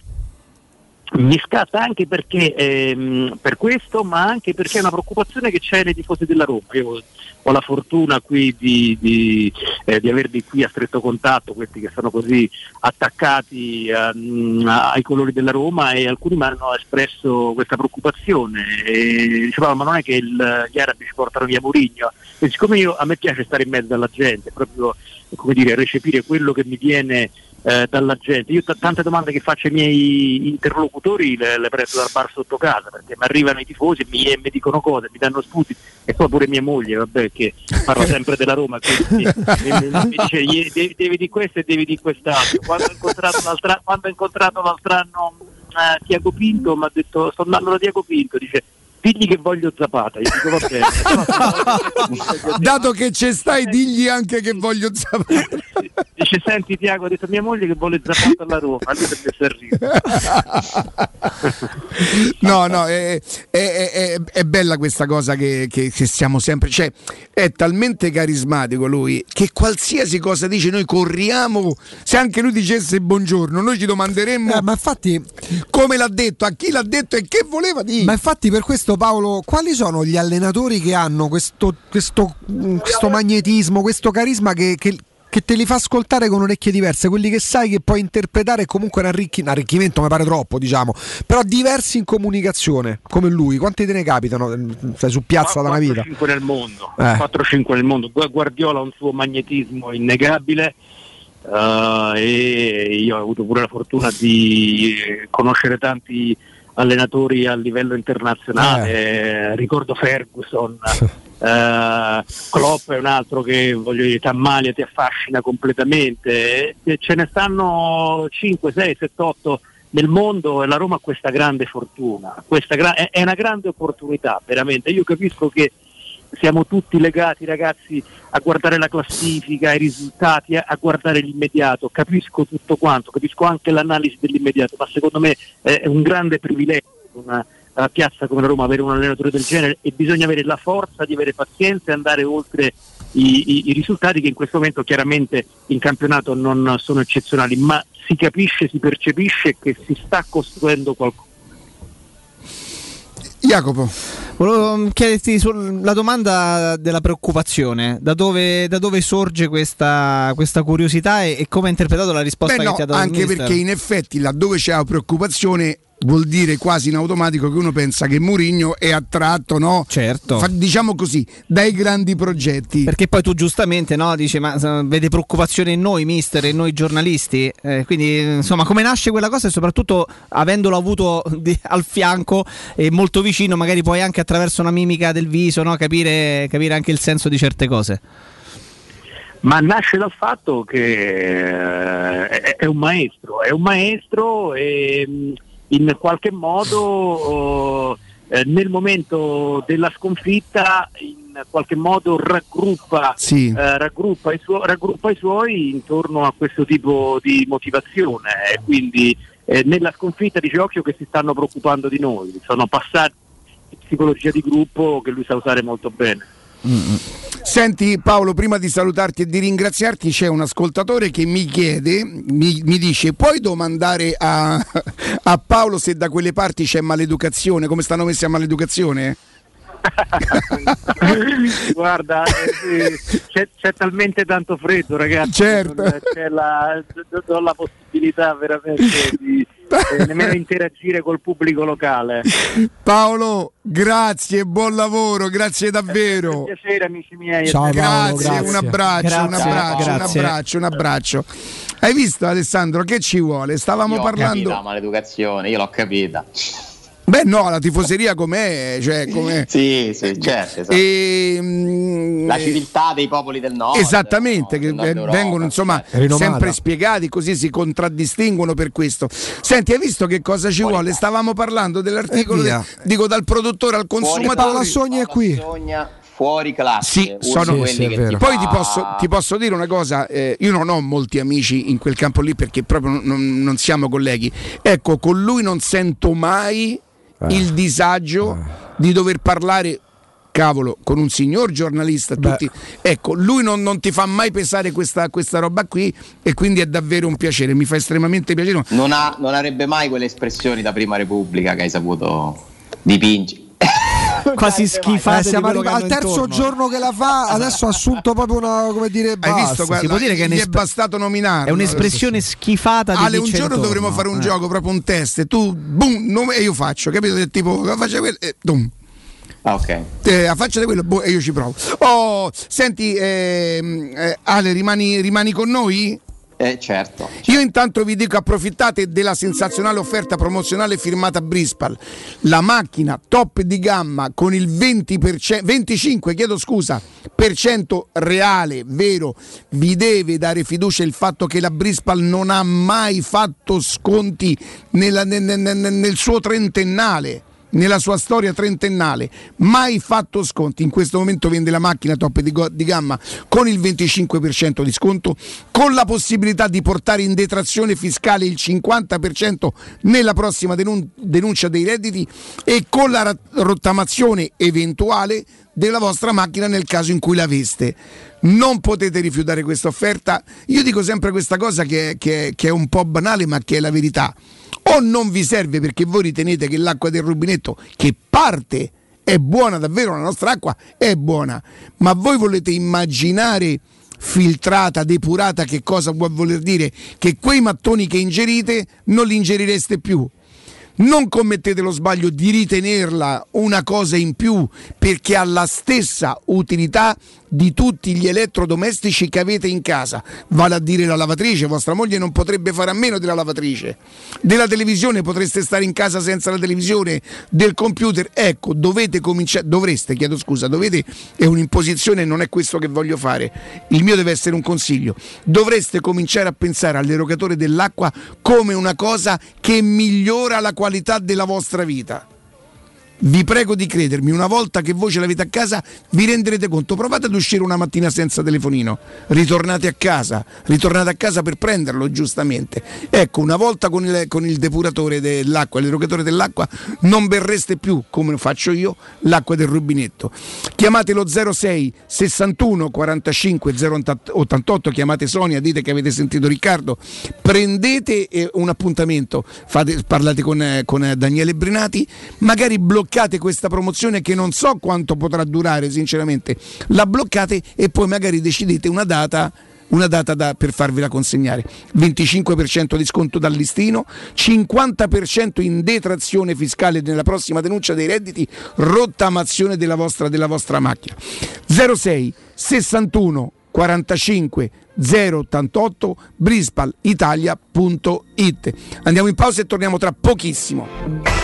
Mi scatta anche perché ehm, per questo, ma anche perché è una preoccupazione che c'è nei tifosi della Roma. Io ho la fortuna qui di, di, eh, di averli qui a stretto contatto, questi che sono così attaccati ehm, ai colori della Roma e alcuni mi hanno espresso questa preoccupazione. E dicevano ma non è che il- gli arabi ci portano via Mourinho? E siccome io, a me piace stare in mezzo alla gente, proprio come dire, recepire quello che mi viene eh, dalla gente. Io t- tante domande che faccio ai miei interlocutori le, le prendo dal bar sotto casa perché mi arrivano i tifosi e mi, e mi dicono cose, mi danno spunti e poi pure mia moglie, vabbè, che parla sempre della Roma, quindi mi, mi- mi dice "Ie- devi, devi di questo e devi di quest'altro. Quando ho incontrato l'altra, quando ho incontrato l'altro anno eh, Tiago Pinto mi ha detto sto andando da Tiago Pinto, dice digli che voglio Zapata, io dico. Dato che ci stai, digli anche che voglio sapere. Dice senti Tiago, ha detto mia moglie che vuole Zapata alla Roma, lui a ridere. No, no, è, è- è- è bella questa cosa che, che- che siamo sempre. Cioè, è talmente carismatico lui che qualsiasi cosa dice, noi corriamo. Se anche lui dicesse buongiorno, noi ci domanderemmo. Eh, ma infatti. Come l'ha detto, a chi l'ha detto e che voleva dire. Ma infatti per questo Paolo, quali sono gli allenatori che hanno questo, questo, questo magnetismo, questo carisma che, che- che te li fa ascoltare con orecchie diverse, quelli che sai che puoi interpretare come un, arricchi- un arricchimento, mi pare troppo, diciamo, però diversi in comunicazione, come lui, quanti te ne capitano? Stai su piazza da una vita. 4-5 nel mondo, Eh. 4-5 nel mondo. Gu- Guardiola ha un suo magnetismo innegabile eh, e io ho avuto pure la fortuna di conoscere tanti allenatori a livello internazionale, Eh, ricordo Ferguson, eh, Klopp è un altro che voglio dire, Tammalia ti affascina completamente, E ce ne stanno 5, 6, 7, 8 nel mondo e la Roma ha questa grande fortuna, questa gra- è una grande opportunità veramente, io capisco che siamo tutti legati ragazzi a guardare la classifica, i risultati, a, guardare l'immediato, capisco tutto quanto, capisco anche l'analisi dell'immediato, ma secondo me è, un grande privilegio una, una piazza come la Roma avere un allenatore del genere e bisogna avere la forza di avere pazienza e andare oltre i, i- i risultati che in questo momento chiaramente in campionato non sono eccezionali, ma si capisce, si percepisce che si sta costruendo qualcosa. Jacopo. Volevo mm, chiederti sulla domanda della preoccupazione, da dove, da dove sorge questa, questa curiosità e, e come hai interpretato la risposta Beh, che no, ti ha dato anche perché in effetti laddove c'è la preoccupazione vuol dire quasi in automatico che uno pensa che Mourinho è attratto, no? Certo. Fa- diciamo così, dai grandi progetti. Perché poi tu giustamente no, dici, ma vede preoccupazione in noi, mister, e in noi giornalisti. Eh, quindi, insomma, come nasce quella cosa e soprattutto avendolo avuto di- al fianco e molto vicino, magari poi anche attraverso una mimica del viso, no, capire, capire anche il senso di certe cose. Ma nasce dal fatto che eh, è, è un maestro, è un maestro e mh, in qualche modo eh, nel momento della sconfitta in qualche modo raggruppa, Sì. eh, raggruppa, i suo- raggruppa i suoi intorno a questo tipo di motivazione e quindi eh, nella sconfitta dice occhio che si stanno preoccupando di noi, sono passati psicologia di gruppo che lui sa usare molto bene. Senti Paolo, prima di salutarti e di ringraziarti, c'è un ascoltatore che mi chiede, mi, mi dice, puoi domandare a, a Paolo se da quelle parti c'è maleducazione, come stanno messi a maleducazione? Guarda, eh, sì, c'è, c'è talmente tanto freddo, ragazzi. Certo. non C'è la, do la possibilità veramente di nemmeno interagire col pubblico locale. Paolo, grazie, buon lavoro, grazie davvero. Piacere, amici miei. grazie, un abbraccio, un Grazie, abbraccio, un grazie. abbraccio, un abbraccio. Hai visto Alessandro che ci vuole? Stavamo Io ho capito parlando. maleducazione, io l'ho capita. Beh, no, la tifoseria com'è? Cioè, com'è? Sì, sì, certo. esatto. E, mm, La civiltà dei popoli del nord. Esattamente, che Nord eh, Europa, vengono insomma Rinomata. sempre spiegati, così si contraddistinguono per questo. Senti, hai visto che cosa ci vuole? Stavamo parlando dell'articolo, E via. de- dico dal produttore al consumatore. Paola Sogna è qui. Sogna fuori classe. Sì, sono di quelli che ti Poi ti posso, ti posso dire una cosa, eh, io non ho molti amici in quel campo lì perché proprio non, non siamo colleghi. Ecco, con lui non sento mai il disagio di dover parlare. Cavolo, con un signor giornalista, tutti. Ecco, lui non, non ti fa mai pesare questa, questa roba qui e quindi è davvero un piacere, mi fa estremamente piacere. Non, ha- non avrebbe mai quelle espressioni da prima repubblica che hai saputo dipingere. Quasi schifate Eh, di siamo arrivati al terzo intorno. giorno che la fa, adesso ha assunto proprio una, come dire, Hai basta. visto? Guarda, si può dire che è gli è bastato nominarlo. È un'espressione schifata di Ale, un giorno intorno. dovremmo fare un Eh. gioco, proprio un test. e Tu, boom, nome- e io faccio, capito? Del Tipo, faccia quello e dum. Ah, ok. Eh, faccia quello boh, e io ci provo. Oh, senti, ehm, eh, Ale, rimani, rimani con noi? Eh, certo. Io intanto vi dico approfittate della sensazionale offerta promozionale firmata Brispal. La macchina top di gamma con il 20%, 25, chiedo scusa, per cento reale, vero, vi deve dare fiducia il fatto che la Brispal non ha mai fatto sconti nella- nel, nel- nel- nel suo trentennale. Nella sua storia trentennale, mai fatto sconti. In questo momento vende la macchina top di, di gamma con il 25% di sconto, con la possibilità di portare in detrazione fiscale il 50% nella prossima denun- denuncia dei redditi e con la ra- rottamazione eventuale della vostra macchina nel caso in cui l'aveste. Non potete rifiutare questa offerta. Io dico sempre questa cosa che, che- che è un po' banale, ma che è la verità. O non vi serve perché voi ritenete che l'acqua del rubinetto, che parte è buona, davvero la nostra acqua è buona, ma voi volete immaginare filtrata, depurata, che cosa può voler dire? Che quei mattoni che ingerite non li ingerireste più. Non commettete lo sbaglio di ritenerla una cosa in più perché ha la stessa utilità di tutti gli elettrodomestici che avete in casa. Vale a dire la lavatrice, vostra moglie non potrebbe fare a meno della lavatrice. Della televisione potreste stare in casa senza la televisione, del computer. Ecco, dovete cominciare, dovreste, chiedo scusa, dovete, è un'imposizione, non è questo che voglio fare. Il mio deve essere un consiglio. Dovreste cominciare a pensare all'erogatore dell'acqua come una cosa che migliora la qualità della vostra vita. Vi prego di credermi, una volta che voi ce l'avete a casa vi renderete conto, provate ad uscire una mattina senza telefonino, ritornate a casa, ritornate a casa per prenderlo giustamente. Ecco, una volta con il, con il depuratore dell'acqua, l'erogatore dell'acqua, non berreste più, come faccio io, l'acqua del rubinetto. Chiamatelo 06 61 45 088, chiamate Sonia, dite che avete sentito Riccardo, prendete eh, un appuntamento, fate- parlate con, eh, con, eh, Daniele Brinati, magari bloccate questa promozione che non so quanto potrà durare sinceramente, la bloccate e poi magari decidete una data una data da- per farvela consegnare. 25% di sconto dal listino, 50% in detrazione fiscale nella prossima denuncia dei redditi, rottamazione della vostra, della vostra macchina. 06 61 45 088 brispalitalia.it. Andiamo in pausa e torniamo tra pochissimo.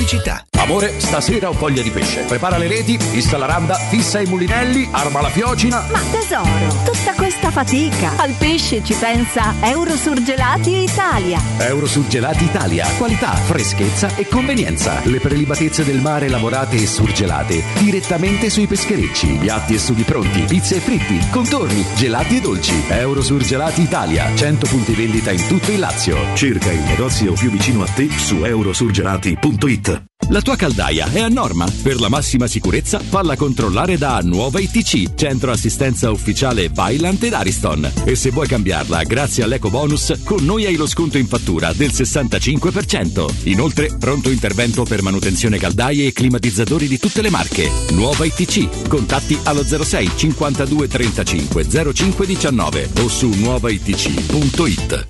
Pubblicità. Amore, stasera ho voglia di pesce. Prepara le reti, fissa la randa, fissa i mulinelli, arma la fiocina. Ma tesoro, tutta fatica. Al pesce ci pensa Eurosurgelati Italia. Eurosurgelati Italia. Qualità, freschezza e convenienza. Le prelibatezze del mare lavorate e surgelate direttamente sui pescherecci. Piatti e sughi pronti, pizze e fritti, contorni, gelati e dolci. Eurosurgelati Italia. 100 punti vendita in tutto il Lazio. Cerca il negozio più vicino a te su eurosurgelati.it. La tua caldaia è a norma. Per la massima sicurezza, falla controllare da Nuova ITC, centro assistenza ufficiale Vaillant ed Ariston. E se vuoi cambiarla grazie all'eco bonus, con noi hai lo sconto in fattura del 65%. Inoltre, pronto intervento per manutenzione caldaie e climatizzatori di tutte le marche. Nuova ITC. Contatti allo 06 52 35 05 19 o su nuovaitc.it.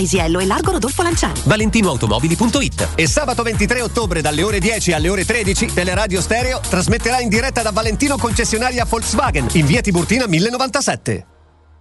Paisiello e largo Rodolfo Lanciani. ValentinoAutomobili.it E sabato 23 ottobre dalle ore 10 alle ore 13 Teleradio Stereo trasmetterà in diretta da Valentino concessionaria Volkswagen in via Tiburtina 1097.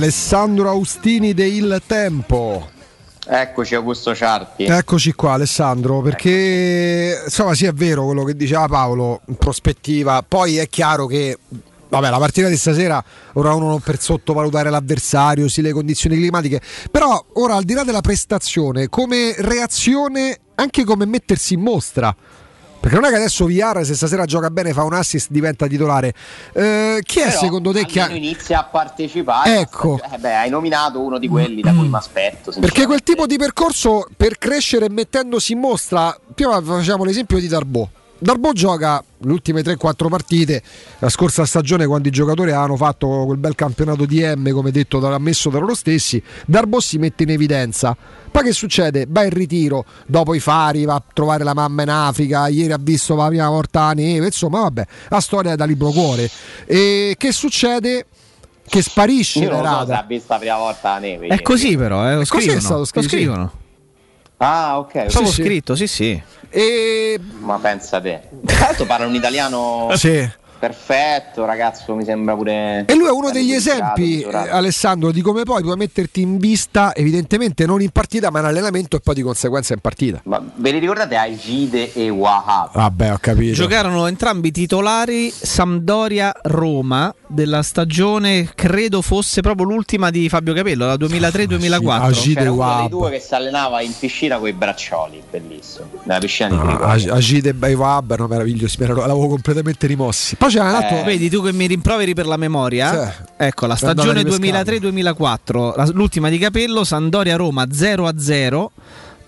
Alessandro Austini de Il Tempo. Eccoci Augusto Ciarpi. Eccoci qua Alessandro, perché insomma sì è vero quello che diceva Paolo in prospettiva, poi è chiaro che vabbè, la partita di stasera ora uno non per sottovalutare l'avversario, sì le condizioni climatiche, però ora al di là della prestazione, come reazione, anche come mettersi in mostra. Perché non è che adesso VR se stasera gioca bene fa un assist diventa titolare. Eh, chi è Però secondo te che ha... inizia a partecipare. Ecco. Eh beh, hai nominato uno di quelli da cui mi aspetto. Perché quel tipo di percorso per crescere mettendosi in mostra, prima facciamo l'esempio di Darbo. Darbo gioca le ultime 3-4 partite, la scorsa stagione quando i giocatori avevano fatto quel bel campionato di M, come detto, ammesso da loro stessi, Darbo si mette in evidenza. Poi che succede? Va in ritiro, dopo i fari, va a trovare la mamma in Africa, ieri ha visto la prima volta la neve, insomma vabbè, la storia è da libro cuore. E che succede? Che sparisce Io non lo so se ha visto la prima volta la neve. È così però, eh, lo È così scrivono. è stato lo scrivono. Ah, ok. È stato scritto, sì sì. E... Ma pensa te. Tra l'altro parla un italiano Sì. Perfetto, ragazzo, mi sembra pure... E lui è uno degli esempi, eh, Alessandro, di come poi puoi metterti in vista, evidentemente non in partita, ma in allenamento e poi di conseguenza in partita. Ma ve li ricordate Agide e Wahab? Vabbè, ho capito. Giocarono entrambi titolari Sampdoria-Roma della stagione, credo fosse proprio l'ultima di Fabio Capello, la 2003-2004. C'era uno dei due che si allenava in piscina con i braccioli, bellissimo. Nella piscina di Trigoria. Ah, Agide e Baivab erano meravigliosi, mi erano- l'avevo completamente rimossi. Poi altro... Eh. Vedi tu che mi rimproveri per la memoria? Sì. Ecco, la stagione ripescata. 2003-2004, la- l'ultima di Capello, Sandoria-Roma 0-0.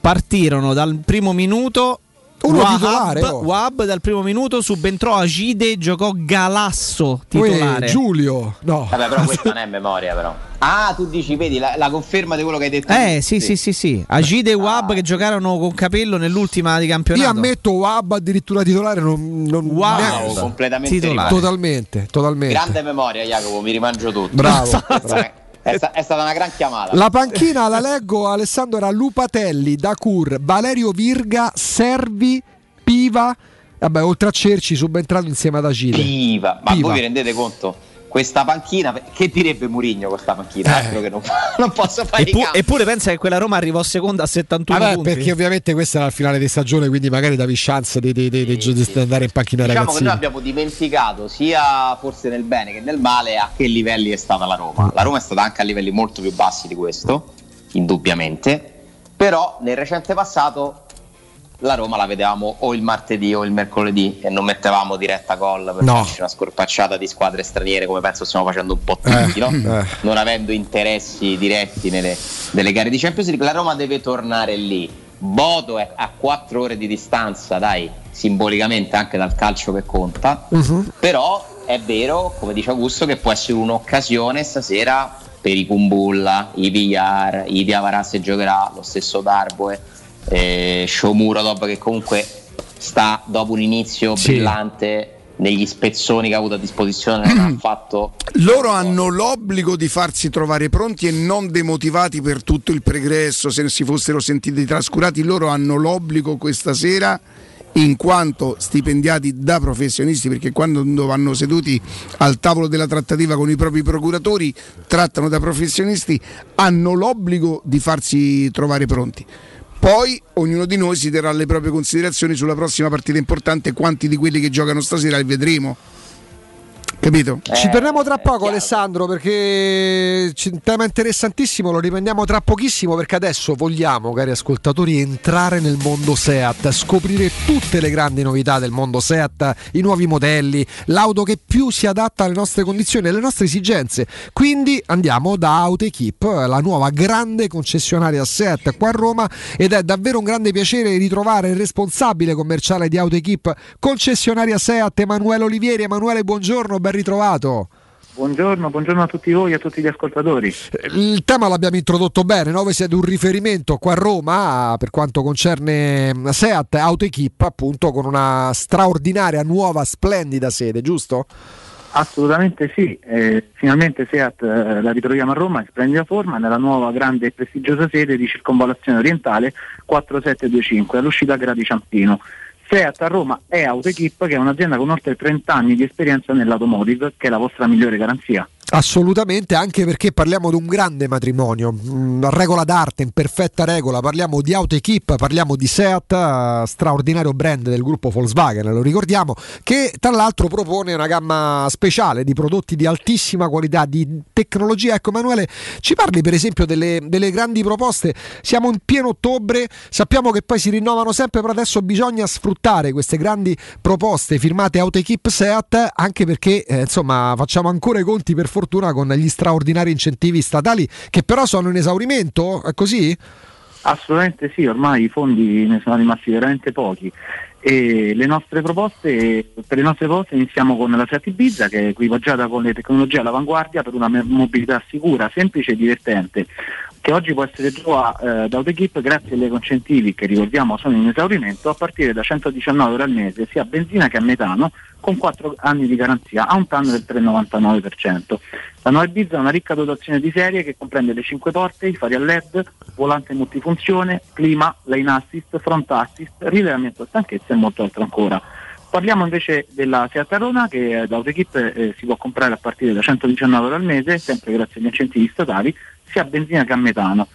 Partirono dal primo minuto. Uno Wahab, titolare, oh. Wahab dal primo minuto subentrò Agide, giocò Galasso titolare. Uè, Giulio, no. Vabbè, però questa non è memoria, però. Ah, tu dici, vedi, la, la conferma di quello che hai detto. Eh tu. sì sì sì sì, Agide e Wahab Ah. che giocarono con Capello nell'ultima di campionato. Io ammetto Wab addirittura titolare non, non Wow. neanche- completamente Titolare. totalmente, totalmente. Grande memoria, Jacopo, mi rimangio tutto. Bravo, È, sta- è stata una gran chiamata. La panchina la leggo Alessandro era Lupatelli, Dacur, Valerio Virga, Servi, Piva, vabbè, oltre a Cerci subentrato insieme ad Agide. Piva. Ma Piva. voi vi rendete conto? Questa panchina, che direbbe Murigno con questa panchina? Eh. Altro che non, non posso fare Eppu- eppure pensa che quella Roma arrivò seconda a 71 Vabbè, punti. perché ovviamente questa era il finale di stagione, quindi magari davi chance di, di- di- di- di andare in panchina Diciamo che ragazzini. noi abbiamo dimenticato sia forse nel bene che nel male a che livelli è stata la Roma. La Roma è stata anche a livelli molto più bassi di questo, indubbiamente, però nel recente passato la Roma la vedevamo o il martedì o il mercoledì e non mettevamo diretta gol per No. farci una scorpacciata di squadre straniere come penso stiamo facendo un po' tutti, Eh, no? eh. non avendo interessi diretti nelle, nelle gare di Champions League, la Roma deve tornare lì. Bodo è a 4 ore di distanza, dai, simbolicamente anche dal calcio che conta. Mhm. Però è vero, come dice Augusto, che può essere un'occasione stasera per i Kumbulla, i Villar, i Diavara se giocherà, lo stesso Darboe, eh, Shomurodov che comunque sta dopo un inizio Sì. brillante negli spezzoni che ha avuto a disposizione, non ha fatto Loro hanno l'obbligo di farsi trovare pronti e non demotivati per tutto il pregresso, se si fossero sentiti trascurati, loro hanno l'obbligo questa sera in quanto stipendiati da professionisti, perché quando vanno seduti al tavolo della trattativa con i propri procuratori, trattano da professionisti, hanno l'obbligo di farsi trovare pronti. Poi ognuno di noi si terrà le proprie considerazioni sulla prossima partita importante, quanti di quelli che giocano stasera li vedremo. Capito? Ci torniamo tra poco Alessandro perché c'è un tema interessantissimo, lo riprendiamo tra pochissimo perché adesso vogliamo, cari ascoltatori, entrare nel mondo Seat, scoprire tutte le grandi novità del mondo Seat, i nuovi modelli, l'auto che più si adatta alle nostre condizioni, alle nostre esigenze. Quindi andiamo da Autoequip, la nuova grande concessionaria Seat qua a Roma ed è davvero un grande piacere ritrovare il responsabile commerciale di Autoequip, concessionaria Seat Emanuele Olivieri. Emanuele, buongiorno, ben ritrovato. Buongiorno, buongiorno a tutti voi e a tutti gli ascoltatori. Il tema l'abbiamo introdotto bene, no? voi siete un riferimento qua a Roma per quanto concerne Seat Autoequip, appunto con una straordinaria, nuova, splendida sede, giusto? Assolutamente sì, eh, finalmente Seat eh, la ritroviamo a Roma in splendida forma nella nuova grande e prestigiosa sede di circonvallazione orientale 4725 all'uscita Gradi Ciampino. Seat a Roma è Autoequip che è un'azienda con oltre 30 anni di esperienza nell'automotive che è la vostra migliore garanzia. Assolutamente, anche perché parliamo di un grande matrimonio, mm, regola d'arte, in perfetta regola, parliamo di Auto Equip, parliamo di Seat, straordinario brand del gruppo Volkswagen, lo ricordiamo, che tra l'altro propone una gamma speciale di prodotti di altissima qualità, di tecnologia. Ecco Emanuele, ci parli per esempio delle, delle grandi proposte, siamo in pieno ottobre, sappiamo che poi si rinnovano sempre, però adesso bisogna sfruttare queste grandi proposte firmate Auto Equip Seat, anche perché eh, insomma facciamo ancora i conti per fortuna con gli straordinari incentivi statali che però sono in esaurimento, è così? Assolutamente sì, ormai i fondi ne sono rimasti veramente pochi. E le nostre proposte, per le nostre proposte iniziamo con la Seat Ibiza che è equipaggiata con le tecnologie all'avanguardia per una mobilità sicura, semplice e divertente, che oggi può essere già eh, da Autoequip grazie agli incentivi che ricordiamo sono in esaurimento a partire da 119 euro al mese sia a benzina che a metano con 4 anni di garanzia a un TAN del 3,99%. La nuova Ibiza ha una ricca dotazione di serie che comprende le 5 porte, i fari a LED, volante multifunzione, clima, lane assist, front assist, rilevamento a stanchezza e molto altro ancora. Parliamo invece della Seat Arona che da Autoequip eh, si può comprare a partire da 119 euro al mese, sempre grazie agli incentivi statali, sia a benzina che a metano.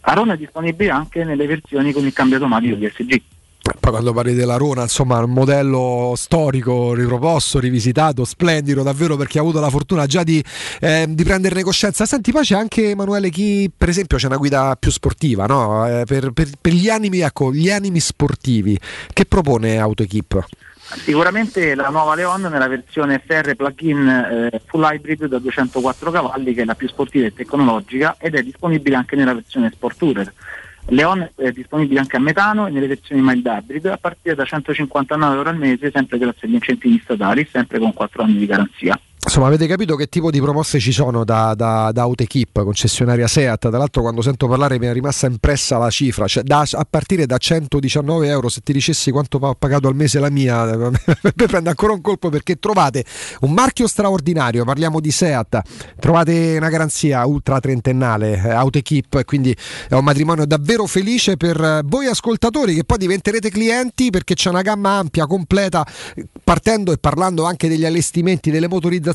Arona è disponibile anche nelle versioni con il cambio automatico DSG. Poi quando parli della Rona, insomma, un modello storico, riproposto, rivisitato, splendido davvero perché ha avuto la fortuna già di, eh, di prenderne coscienza. Senti, poi c'è anche Emanuele chi, per esempio, c'è una guida più sportiva, no? Eh, per, per- per gli animi, ecco, gli animi sportivi. Che propone AutoEquip? Sicuramente la nuova Leon nella versione FR plug-in eh, full hybrid da 204 cavalli che è la più sportiva e tecnologica ed è disponibile anche nella versione Sport Tourer. Leon è disponibile anche a metano e nelle versioni mild hybrid a partire da 159 euro al mese sempre grazie agli incentivi statali, sempre con 4 anni di garanzia. Insomma, avete capito che tipo di proposte ci sono da, da, da AutoEquip, concessionaria Seat? Tra l'altro, quando sento parlare mi è rimasta impressa la cifra, cioè da- a partire da 119 euro. Se ti dicessi quanto ho pagato al mese la mia, mi prende ancora un colpo perché trovate un marchio straordinario. Parliamo di Seat, trovate una garanzia ultra trentennale, eh, AutoEquip. e Quindi è un matrimonio davvero felice per eh, voi ascoltatori che poi diventerete clienti perché c'è una gamma ampia, completa, partendo e parlando anche degli allestimenti, delle motorizzazioni.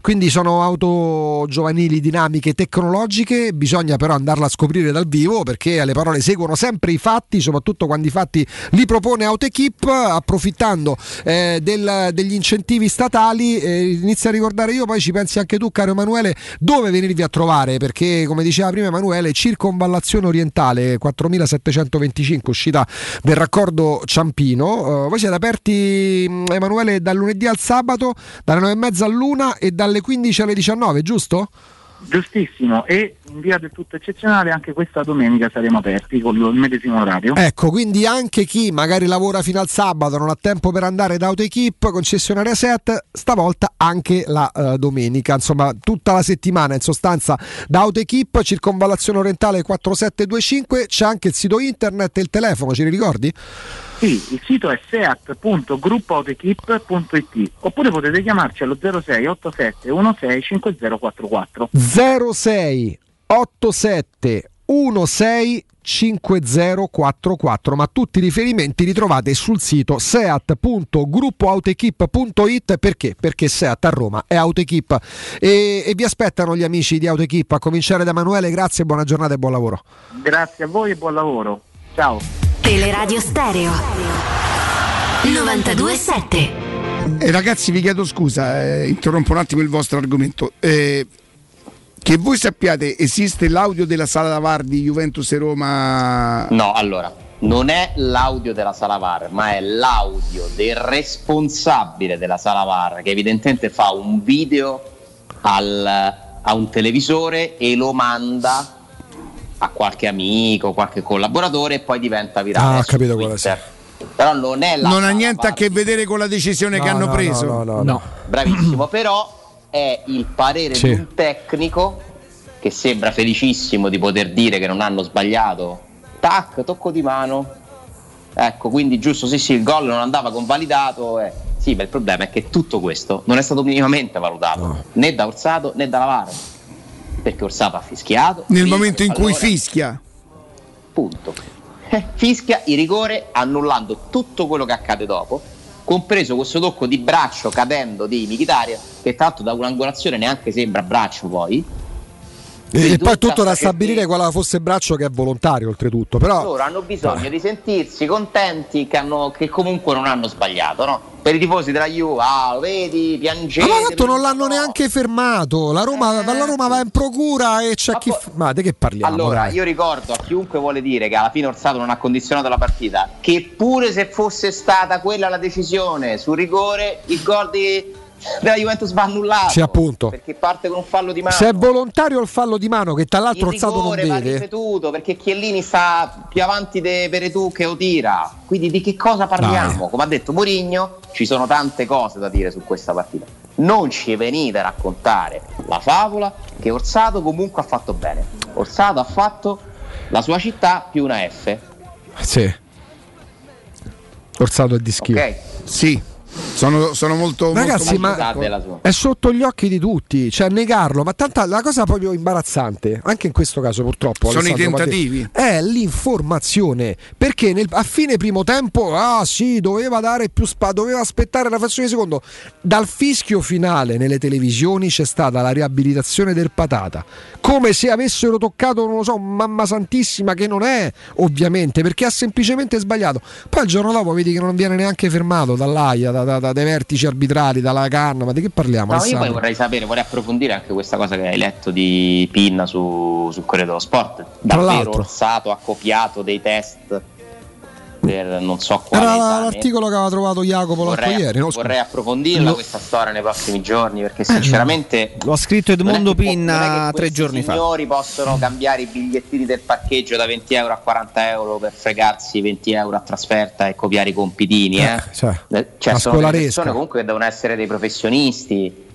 Quindi sono auto giovanili, dinamiche, tecnologiche. Bisogna però andarla a scoprire dal vivo perché alle parole seguono sempre i fatti, soprattutto quando i fatti li propone AutoEquip, approfittando eh, del- degli incentivi statali. eh, inizia a ricordare io, poi ci pensi anche tu, caro Emanuele, dove venirvi a trovare? Perché, come diceva prima Emanuele, circonvallazione orientale 4725, uscita del raccordo Ciampino. Eh, voi siete aperti, mh, Emanuele, dal lunedì al sabato, dalle 9 e mezza all'una e dalle 15 alle 19, giusto? Giustissimo, e in via del tutto eccezionale anche questa domenica saremo aperti con il medesimo orario. Ecco, quindi anche chi magari lavora fino al sabato, non ha tempo per andare da AutoEquip, concessionaria set, stavolta anche la eh, domenica, insomma tutta la settimana in sostanza da AutoEquip, circonvallazione orientale 4725, c'è anche il sito internet e il telefono, ce li ricordi? Sì, il sito è seat.gruppoautoequip.it oppure potete chiamarci allo 06 87 16 5044. 06 87 16 5044 ma tutti i riferimenti li trovate sul sito seat.gruppoautoequip.it perché? Perché Seat a Roma è Autoequip e, e vi aspettano gli amici di Autoequip a cominciare da Emanuele grazie, buona giornata e buon lavoro Grazie a voi e buon lavoro. Ciao. Teleradio Stereo 927 Eh, ragazzi, vi chiedo scusa, eh, interrompo un attimo il vostro argomento. Eh, che voi sappiate, esiste l'audio della sala da VAR di Juventus e Roma? No, allora, non è l'audio della sala VAR, ma è l'audio del responsabile della sala VAR che evidentemente fa un video al- a un televisore e lo manda a qualche amico, qualche collaboratore e poi diventa virale. Ah, capito quale Twitter. Però non è la Non ha niente a che vedere con la decisione che No, hanno no, preso. no, no, no, Bravissimo, però è il parere Sì. di un tecnico che sembra felicissimo di poter dire che non hanno sbagliato. Tac, tocco di mano. Ecco, quindi giusto, sì, sì, il gol non andava convalidato. eh. Sì, ma il problema è che tutto questo non è stato minimamente valutato né da Orsato né dalla VAR. Perché Orsato ha fischiato. Nel momento in cui fischia. Punto. Eh, Fischia il rigore annullando tutto quello che accade dopo compreso questo tocco di braccio cadendo di Mkhitaryan, che l'altro da un'angolazione neanche sembra braccio poi. E, e poi tutto da stabilire quale fosse braccio che è volontario oltretutto. Però Loro hanno bisogno di sentirsi contenti che, hanno- che comunque non hanno sbagliato, no? Per i tifosi della Juve, ah, vedi, piangete. Ma tanto non l'hanno neanche fermato. La Roma, la Roma va in procura e c'è chi. f- Ma di che parliamo? Allora, dai? io ricordo a chiunque vuole dire che alla fine Orsato non ha condizionato la partita, che pure se fosse stata quella la decisione sul rigore, il gol di- della Juventus va annullato. Sì, appunto. Perché parte con un fallo di mano. Se è volontario il fallo di mano, che tra l'altro il Orsato non rigore va vede. ripetuto perché Chiellini sta più avanti di Veretù che lo tira. Quindi di che cosa parliamo? Come ha detto Mourinho, ci sono tante cose da dire su questa partita. Non ci venite a raccontare la favola che Orsato comunque ha fatto bene. Orsato ha fatto la sua città più una F. Sì. Orsato è di schifo. Ok? Sì. Sono, sono molto Ragazzi, molto, ma è sotto gli occhi di tutti, cioè negarlo, ma tanta la cosa proprio imbarazzante, anche in questo caso purtroppo. Sono i Alessandro tentativi. Mattei, È l'informazione, perché nel- a fine primo tempo, ah sì, doveva dare più spa, doveva aspettare la frazione di secondo. Dal fischio finale nelle televisioni c'è stata la riabilitazione del patata, come se avessero toccato, non lo so, mamma santissima che non è, ovviamente, perché ha semplicemente sbagliato. Poi il giorno dopo vedi che non viene neanche fermato dall'AIA, da- da- da- dai vertici arbitrali, dalla canna, ma di che parliamo? No, io poi vorrei sapere, vorrei approfondire anche questa cosa che hai letto di Pinna su, sul Corriere dello Sport. Davvero. Orsato ha copiato dei test per non so quale Era esame. l'articolo che aveva trovato Jacopo l'altro Vorrei, ieri. no? vorrei approfondirla Lo- questa storia nei prossimi giorni perché sinceramente Lo ha scritto Edmondo Pinna tre giorni fa. signori possono cambiare i bigliettini del parcheggio da 20 euro a 40 euro per fregarsi 20 euro a trasferta e copiare i compitini. Eh, cioè, Eh, cioè sono persone comunque che devono essere dei professionisti.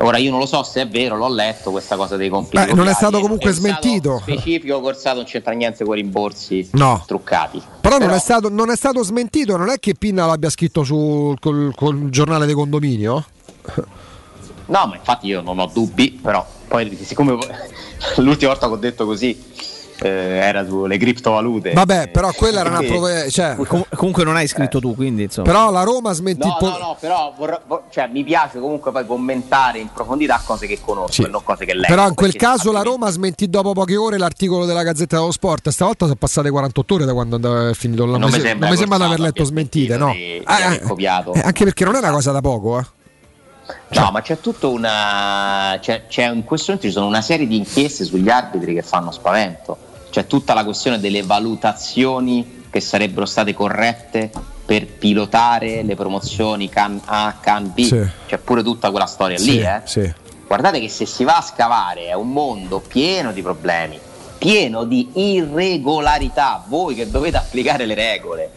Ora io non lo so se è vero, l'ho letto questa cosa dei compiti. Beh, non è stato comunque È smentito. Specifico Corsato non c'entra niente con i rimborsi No. truccati. Però, non, è stato, non è stato smentito, non è che Pinna l'abbia scritto sul col, col giornale di condominio? No, ma infatti io non ho dubbi, però poi siccome l'ultima volta che ho detto così eh, era sulle criptovalute. Vabbè, però quella era una prove- cioè, Com- comunque non hai scritto tu, quindi insomma. Però la Roma smentì No, no, no, però vorrò- vor- cioè, mi piace comunque poi commentare in profondità cose che conosco e non cose che leggo. Però in quel caso la Roma smentì dopo poche ore l'articolo della Gazzetta dello Sport. Stavolta sono passate 48 ore da quando andava- è finito. Non, Non mi se- sembra non mi sembra di aver letto smentite, no? di- Ah, eh, copiato. eh, anche perché non è una cosa da poco, eh. No, ma c'è tutta una. C'è, c'è in questo momento ci sono una serie di inchieste sugli arbitri che fanno spavento. C'è tutta la questione delle valutazioni che sarebbero state corrette per pilotare le promozioni CAN A, CAN B. Sì. C'è pure tutta quella storia Sì, lì, eh. sì. Guardate che se si va a scavare è un mondo pieno di problemi, pieno di irregolarità. Voi che dovete applicare le regole.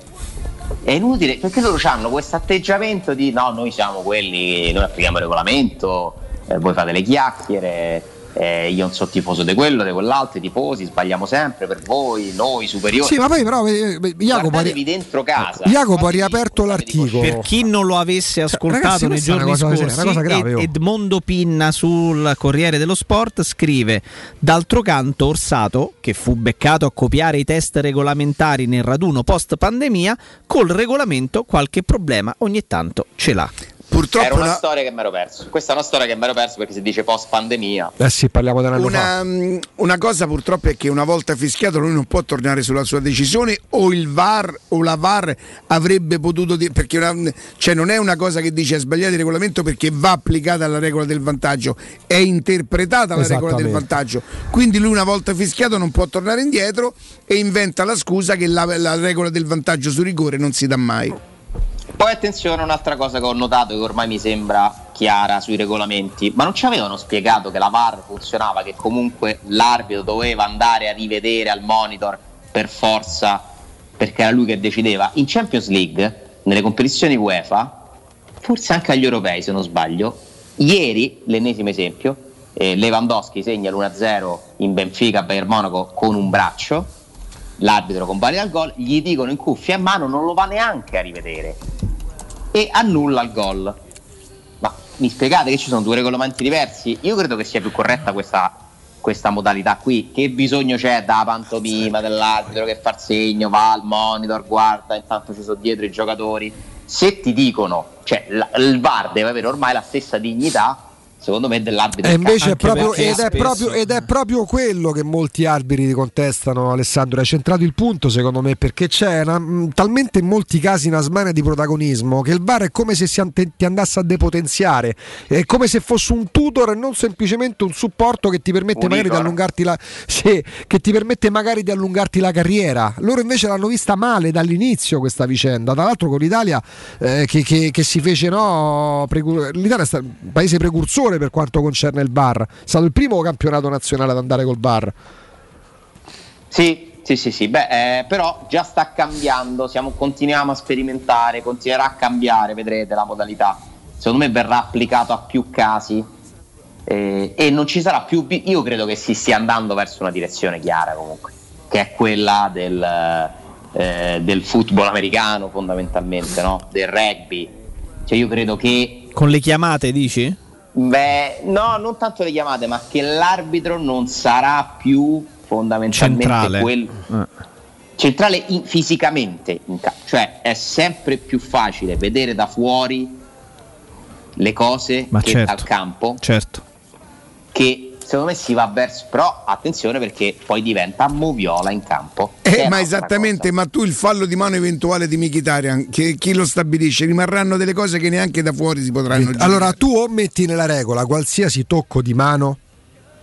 È inutile perché loro hanno questo atteggiamento di no, noi siamo quelli, noi applichiamo il regolamento, eh, voi fate le chiacchiere, eh, io non sono tifoso di quello, di quell'altro, i tifosi, sbagliamo sempre per voi, noi superiori. Sì, ma poi però eh, eh, Jacopo, ha, dentro casa. Jacopo ha riaperto l'articolo. Per chi non lo avesse ascoltato ragazzi, nei giorni cosa- scorsi, cosa grave, Ed- oh. Edmondo Pinna sul Corriere dello Sport scrive: D'altro canto, Orsato, che fu beccato a copiare i test regolamentari nel raduno post pandemia, col regolamento qualche problema ogni tanto ce l'ha. Era una storia che mi ero perso. Questa è una storia che mi ero perso perché si dice post pandemia. Eh sì, parliamo dell'anno. Una, mm, una cosa purtroppo è che una volta fischiato lui non può tornare sulla sua decisione o il VAR o la VAR avrebbe potuto dire perché una- cioè non è una cosa che dice è sbagliato il regolamento perché va applicata la regola del vantaggio, è interpretata la regola del vantaggio. Quindi lui una volta fischiato non può tornare indietro e inventa la scusa che la, la regola del vantaggio su rigore non si dà mai. Poi attenzione, un'altra cosa che ho notato che ormai mi sembra chiara sui regolamenti, ma non ci avevano spiegato che la VAR funzionava, che comunque l'arbitro doveva andare a rivedere al monitor per forza, perché era lui che decideva. In Champions League, nelle competizioni UEFA, forse anche agli europei se non sbaglio, ieri, l'ennesimo esempio, eh, Lewandowski segna l'1-0 in Benfica Bayern Monaco con un braccio, l'arbitro convalida il gol, gli dicono in cuffia in mano non lo va neanche a rivedere e annulla il gol. Ma mi spiegate che ci sono due regolamenti diversi? Io credo che sia più corretta questa, questa modalità qui. Che bisogno c'è da pantomima dell'arbitro che fa il segno, va al monitor, guarda, intanto ci sono dietro i giocatori. se ti dicono, cioè la- il VAR deve avere ormai la stessa dignità, secondo me, dell'arbitro. E in invece è proprio, ed, è proprio, ed è proprio quello che molti arbitri contestano, Alessandro. Hai centrato il punto, secondo me, perché c'è una- mh, talmente in molti casi una smania di protagonismo che il VAR è come se si an- ti andasse a depotenziare, è come se fosse un tutor e non semplicemente un supporto che ti permette Un magari di allungarti la, sì, che ti permette magari di allungarti la carriera. Loro invece l'hanno vista male dall'inizio questa vicenda. Tra l'altro con l'Italia eh, che, che- che si fece no, precu- l'Italia è un paese precursore per quanto concerne il VAR. È stato il primo campionato nazionale ad andare col VAR. Sì, sì, sì, sì. Beh, eh, però già sta cambiando, siamo- continuiamo a sperimentare, continuerà a cambiare, vedrete la modalità. Secondo me verrà applicato a più casi eh, e non ci sarà più... Io credo che si stia andando verso una direzione chiara comunque, che è quella del, eh, del football americano fondamentalmente, no? del rugby. Cioè io credo che Con le chiamate dici? Beh, no, non tanto le chiamate, ma che l'arbitro non sarà più fondamentalmente Centrale. quel Eh. centrale in- fisicamente, in ca- cioè è sempre più facile vedere da fuori le cose Ma che certo. dal campo, Certo. che secondo me si va verso, però attenzione perché poi diventa moviola in campo. Eh, ma esattamente, ma tu il fallo di mano eventuale di Mkhitaryan, che chi lo stabilisce? Rimarranno delle cose che neanche da fuori si potranno giudicare. Allora tu o metti nella regola qualsiasi tocco di mano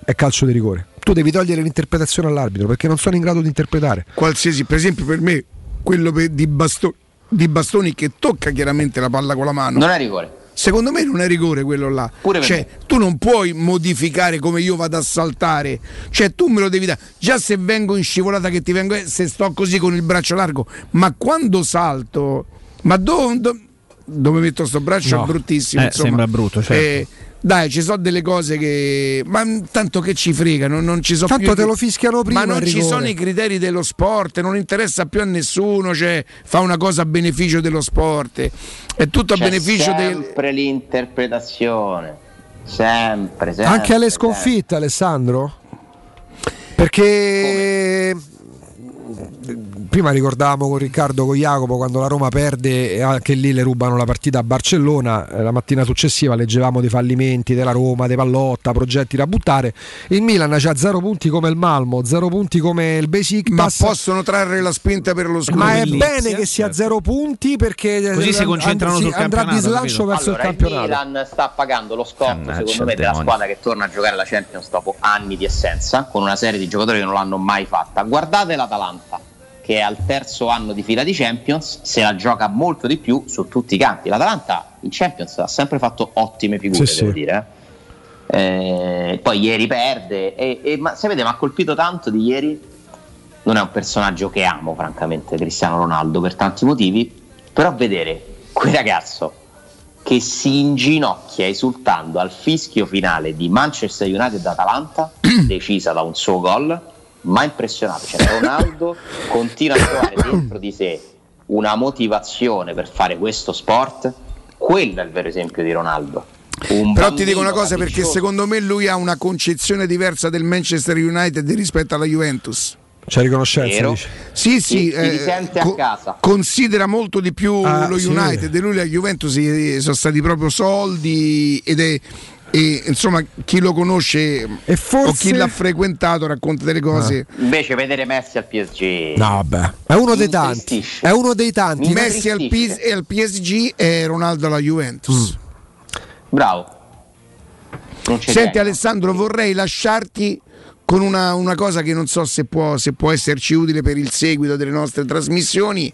è calcio di rigore. Tu devi togliere l'interpretazione all'arbitro perché non sono in grado di interpretare. qualsiasi, per esempio per me, quello di, Basto- di Bastoni che tocca chiaramente la palla con la mano. Non è rigore. Secondo me non è rigore quello là. Cioè, tu non puoi modificare come io vado a saltare. Cioè, tu me lo devi dare. Già se vengo in scivolata che ti vengo, eh, se sto così con il braccio largo, ma quando salto, ma do- do- dove metto sto braccio No. è bruttissimo. Eh, sembra brutto, certo. Eh, dai, ci sono delle cose che. Ma tanto che ci fregano, non ci sono Tanto più. te lo fischiano prima Ma non ci sono i criteri dello sport, non interessa più a nessuno, cioè fa una cosa a beneficio dello sport. È tutto a C'è beneficio del. sempre l'interpretazione. Sempre, sempre. Anche alle sempre. sconfitte, Alessandro? Perché prima ricordavamo con Riccardo, con Jacopo, quando la Roma perde e anche lì le rubano la partita a Barcellona, eh, la mattina successiva leggevamo dei fallimenti della Roma, dei Pallotta, progetti da buttare. Il Milan ha zero punti come il Malmo, zero punti come il Besiktas. Ma possono trarre la spinta per lo scudo. Ma è Bellizia, bene che sia zero punti perché Così si concentrano and- sul andrà di slancio capito? verso allora, il campionato. Milan sta pagando lo scotto, secondo me, il della squadra che torna a giocare la Champions dopo anni di assenza, con una serie di giocatori che non l'hanno mai fatta. Guardate l'Atalanta, che è al terzo anno di fila di Champions, se la gioca molto di più su tutti i campi. L'Atalanta in Champions ha sempre fatto ottime figure, Sì, devo sì. dire. eh. Eh, poi ieri perde, e, e- ma sapete, mi ha colpito tanto di ieri. Non è un personaggio che amo, francamente, Cristiano Ronaldo, per tanti motivi, però vedere quel ragazzo che si inginocchia esultando al fischio finale di Manchester United-Atalanta, decisa da un suo gol, ma impressionato. Cioè, Ronaldo continua a trovare dentro di sé una motivazione per fare questo sport. Quello è il vero esempio di Ronaldo. Un Però ti dico una cosa perché capriccioso. secondo me lui ha una concezione diversa del Manchester United rispetto alla Juventus. C'è riconoscenza. Sì, sì, Si- si risente a casa. considera molto di più Ah, lo sì. United e lui la Juventus eh, sono stati proprio soldi ed è e, insomma chi lo conosce E o forse chi l'ha frequentato racconta delle cose. Invece vedere Messi al PSG. No, vabbè. È uno dei tanti. È uno dei tanti. Messi al. PS al PSG e Ronaldo alla Juventus. Bravo. Non c'è Senti niente. Alessandro, vorrei lasciarti con una, una cosa che non so se può, se può esserci utile per il seguito delle nostre trasmissioni.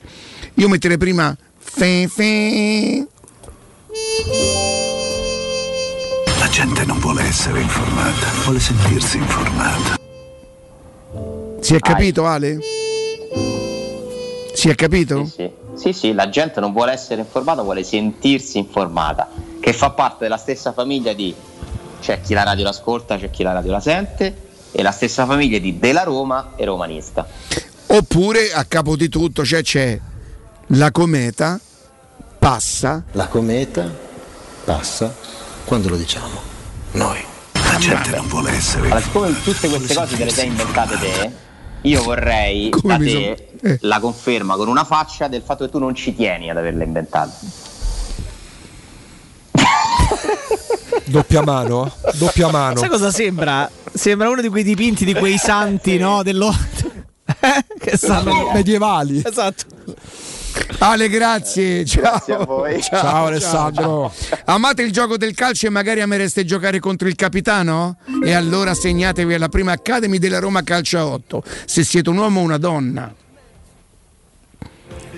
Io metterei prima fe, fe. La gente non vuole essere informata, vuole sentirsi informata. Si è capito Ale? Si è capito? Sì, sì. Sì, sì, la gente non vuole essere informata, vuole sentirsi informata, che fa parte della stessa famiglia di c'è chi la radio l'ascolta, c'è chi la radio la sente, e la stessa famiglia di della Roma e romanista. Oppure a capo di tutto cioè, c'è la cometa, passa, La cometa passa quando lo diciamo. Noi. La gente non vuole essere Allora, siccome tutte queste cose te le sei inventate te, io vorrei Come da te son- eh. la conferma con una faccia del fatto che tu non ci tieni ad averla inventata. Doppia mano? Doppia mano. Sai cosa sembra? Sembra uno di quei dipinti di quei santi, no? Dello... che stanno medievali. Esatto. Ale, grazie. Ciao. Grazie a voi. Ciao, Alessandro. Amate il gioco del calcio e magari amereste giocare contro il capitano? E allora segnatevi alla prima Academy della Roma Calcio a 8, se siete un uomo o una donna.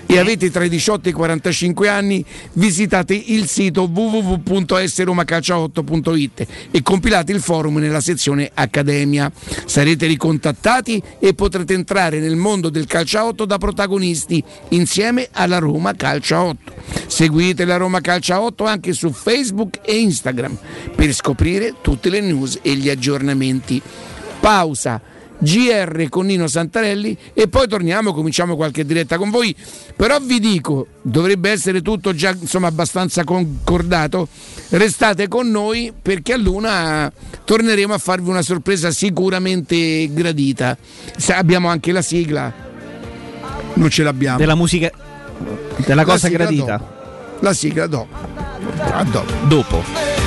E avete tra i 18 e i 45 anni, visitate il sito www.sromacalcio8.it e compilate il forum nella sezione Accademia. Sarete ricontattati e potrete entrare nel mondo del calcio a 8 da protagonisti insieme alla Roma Calcio a 8. Seguite la Roma Calcio a 8 anche su Facebook e Instagram per scoprire tutte le news e gli aggiornamenti. Pausa. GR con Nino Santarelli e poi torniamo, cominciamo qualche diretta con voi. Però vi dico, dovrebbe essere tutto già insomma abbastanza concordato. Restate con noi perché a luna torneremo a farvi una sorpresa sicuramente gradita. Abbiamo anche la sigla. Non ce l'abbiamo. Della musica. Della La cosa sigla gradita. dopo. La sigla dopo. A dopo. Dopo.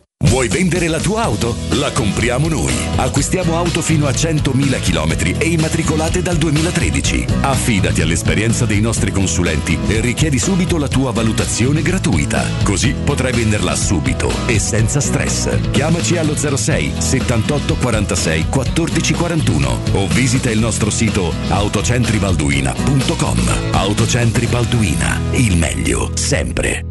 Vuoi vendere la tua auto? La compriamo noi. Acquistiamo auto fino a 100.000 km e immatricolate dal 2013. Affidati all'esperienza dei nostri consulenti e richiedi subito la tua valutazione gratuita. Così potrai venderla subito e senza stress. Chiamaci allo 06 78 46 14 41 o visita il nostro sito autocentribalduina.com. Autocentri Balduina, il meglio sempre.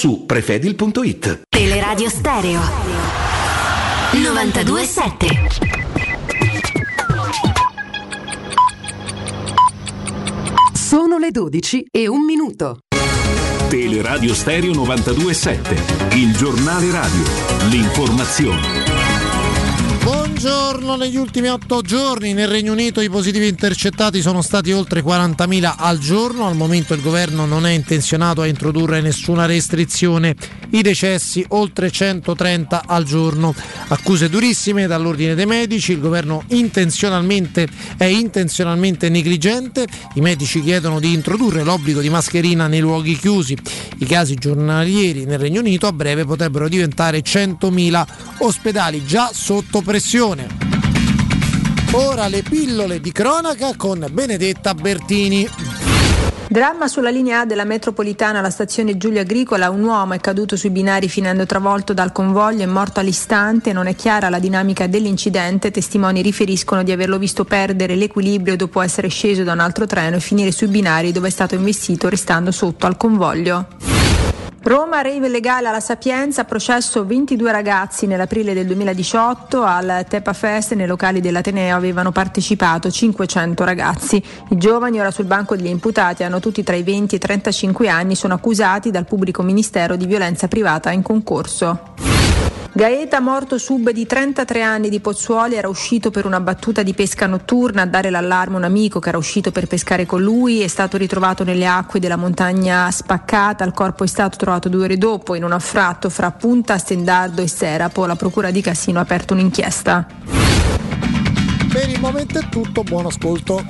su prefedil.it. Teleradio Stereo 927 Sono le 12 e un minuto. Teleradio Stereo 927, il giornale radio, l'informazione. Buongiorno, negli ultimi otto giorni nel Regno Unito i positivi intercettati sono stati oltre 40.000 al giorno, al momento il governo non è intenzionato a introdurre nessuna restrizione, i decessi oltre 130 al giorno, accuse durissime dall'ordine dei medici, il governo intenzionalmente è intenzionalmente negligente, i medici chiedono di introdurre l'obbligo di mascherina nei luoghi chiusi, i casi giornalieri nel Regno Unito a breve potrebbero diventare 100.000 ospedali già sotto pressione. Ora le pillole di cronaca con Benedetta Bertini. Dramma sulla linea A della metropolitana alla stazione Giulia Agricola, un uomo è caduto sui binari finendo travolto dal convoglio e morto all'istante, non è chiara la dinamica dell'incidente, testimoni riferiscono di averlo visto perdere l'equilibrio dopo essere sceso da un altro treno e finire sui binari dove è stato investito restando sotto al convoglio. Roma, rave legale alla Sapienza, processo 22 ragazzi nell'aprile del 2018 al Tepa Fest nei locali dell'Ateneo avevano partecipato 500 ragazzi. I giovani ora sul banco degli imputati hanno tutti tra i 20 e i 35 anni, sono accusati dal pubblico ministero di violenza privata in concorso. Gaeta, morto sub di 33 anni di Pozzuoli, era uscito per una battuta di pesca notturna a dare l'allarme a un amico che era uscito per pescare con lui, è stato ritrovato nelle acque della montagna spaccata, il corpo è stato trovato due ore dopo in un affratto fra Punta, Stendardo e Serapo, la procura di Cassino ha aperto un'inchiesta. Per il momento è tutto, buon ascolto.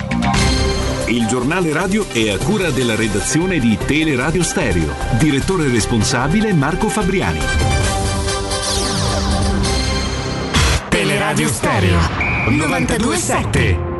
Il giornale radio è a cura della redazione di Teleradio Stereo. Direttore responsabile Marco Fabriani. Teleradio Stereo 927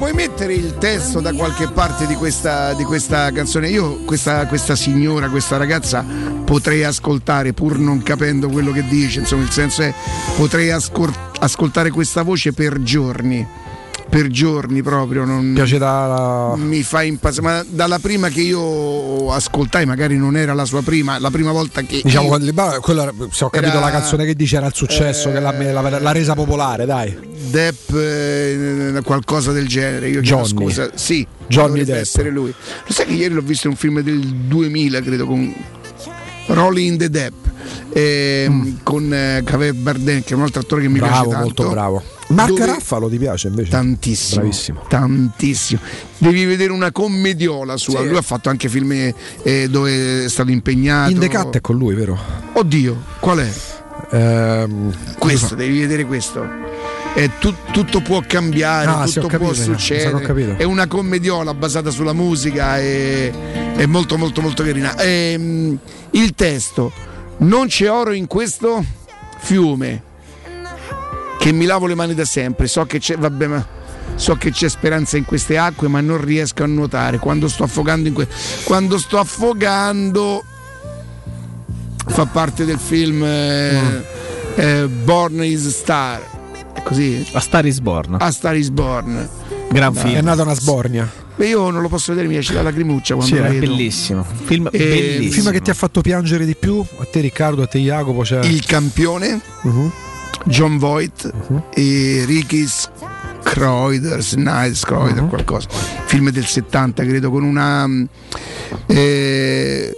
puoi mettere il testo da qualche parte di questa, di questa canzone? Io questa, questa signora, questa ragazza potrei ascoltare pur non capendo quello che dice, insomma il senso è potrei ascol- ascoltare questa voce per giorni. Per giorni proprio non Piace da. mi fa impazzire. Ma dalla prima che io ascoltai, magari non era la sua prima, la prima volta che. Diciamo, io- quella, se ho capito Era- la canzone che dice era il successo, che l'ha, l'ha- l'ha resa popolare, dai. Depp, eh, qualcosa del genere. Io Johnny. scusa. Sì, Johnny Depp. essere lui. Lo sai che ieri l'ho visto in un film del 2000, credo, con Rolling the Depp. ehm, Con eh, Javier Bardem, che è un altro attore che mi Mm. Bravo, piace tanto. molto bravo. Marco dove- Raffalo ti piace invece? Tantissimo. Bravissimo. Tantissimo. Devi vedere una commediola sua. Sì. Lui ha fatto anche film eh, dove è stato impegnato. In The Cut è con lui, vero? Oddio, qual è? Ehm, Questo, devi vedere questo. È tu- tutto può cambiare, Ah, tutto capito, può succedere. capito. È una commediola basata sulla musica e è molto molto molto carina. Ehm, il testo: Non c'è oro in questo fiume che mi lavo le mani da sempre. So che c'è, vabbè, ma so che c'è speranza in queste acque, ma non riesco a nuotare. Quando sto affogando in que- quando sto affogando fa parte del film eh, eh, Born is Star. È così? A Star is Born. A Star is Born. Gran film. È nata una sbornia. Beh, io non lo posso vedere, mi esce la lacrimuccia quando Sì, è vedo. Bellissimo. Film Eh, bellissimo. Il film che ti ha fatto piangere di più? A te Riccardo, a te Jacopo c'è. Il campione, Mhm. John Voight e Ricky Schroeder, Snyder, Schroeder, qualcosa. Film del 70, credo, con una. mm, eh,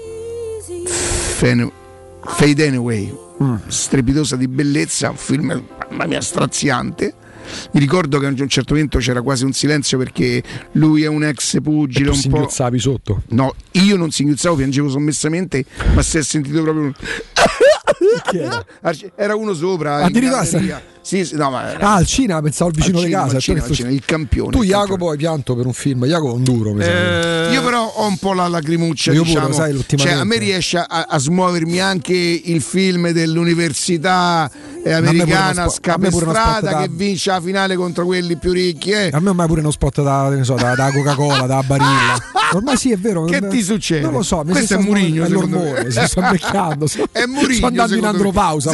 Fade Anyway, strepitosa di bellezza, un film, mamma mia, straziante. Mi ricordo che a un certo momento c'era quasi un silenzio perché lui è un ex pugile, tu un po'. singhiozzavi sotto. No, io non singhiozzavo, piangevo sommessamente, ma si è sentito proprio un... Era uno sopra. Addirittura. Sì, sì, no, ma Ah, al cinema, pensavo al vicino Al di cinema, casa. al cinema, al cinema, il campione. Tu il Jacopo hai pianto per un film, Jacopo è un duro, sembra. Io però ho un po' la lacrimuccia, Io pure, diciamo. sai, cioè, a me riesce a, a smuovermi anche il film dell'università eh, pure americana pure scapestrata da- che vince la finale contro quelli più ricchi. Eh. A me ormai pure uno spot da, so, da, da Coca-Cola, da barilla. Ormai sì, è vero. Che eh, ti succede? Non lo so, mi Questo è secondo È l'ormone, si sta invecchiando. È Mourinho, Sto andando in andropausa.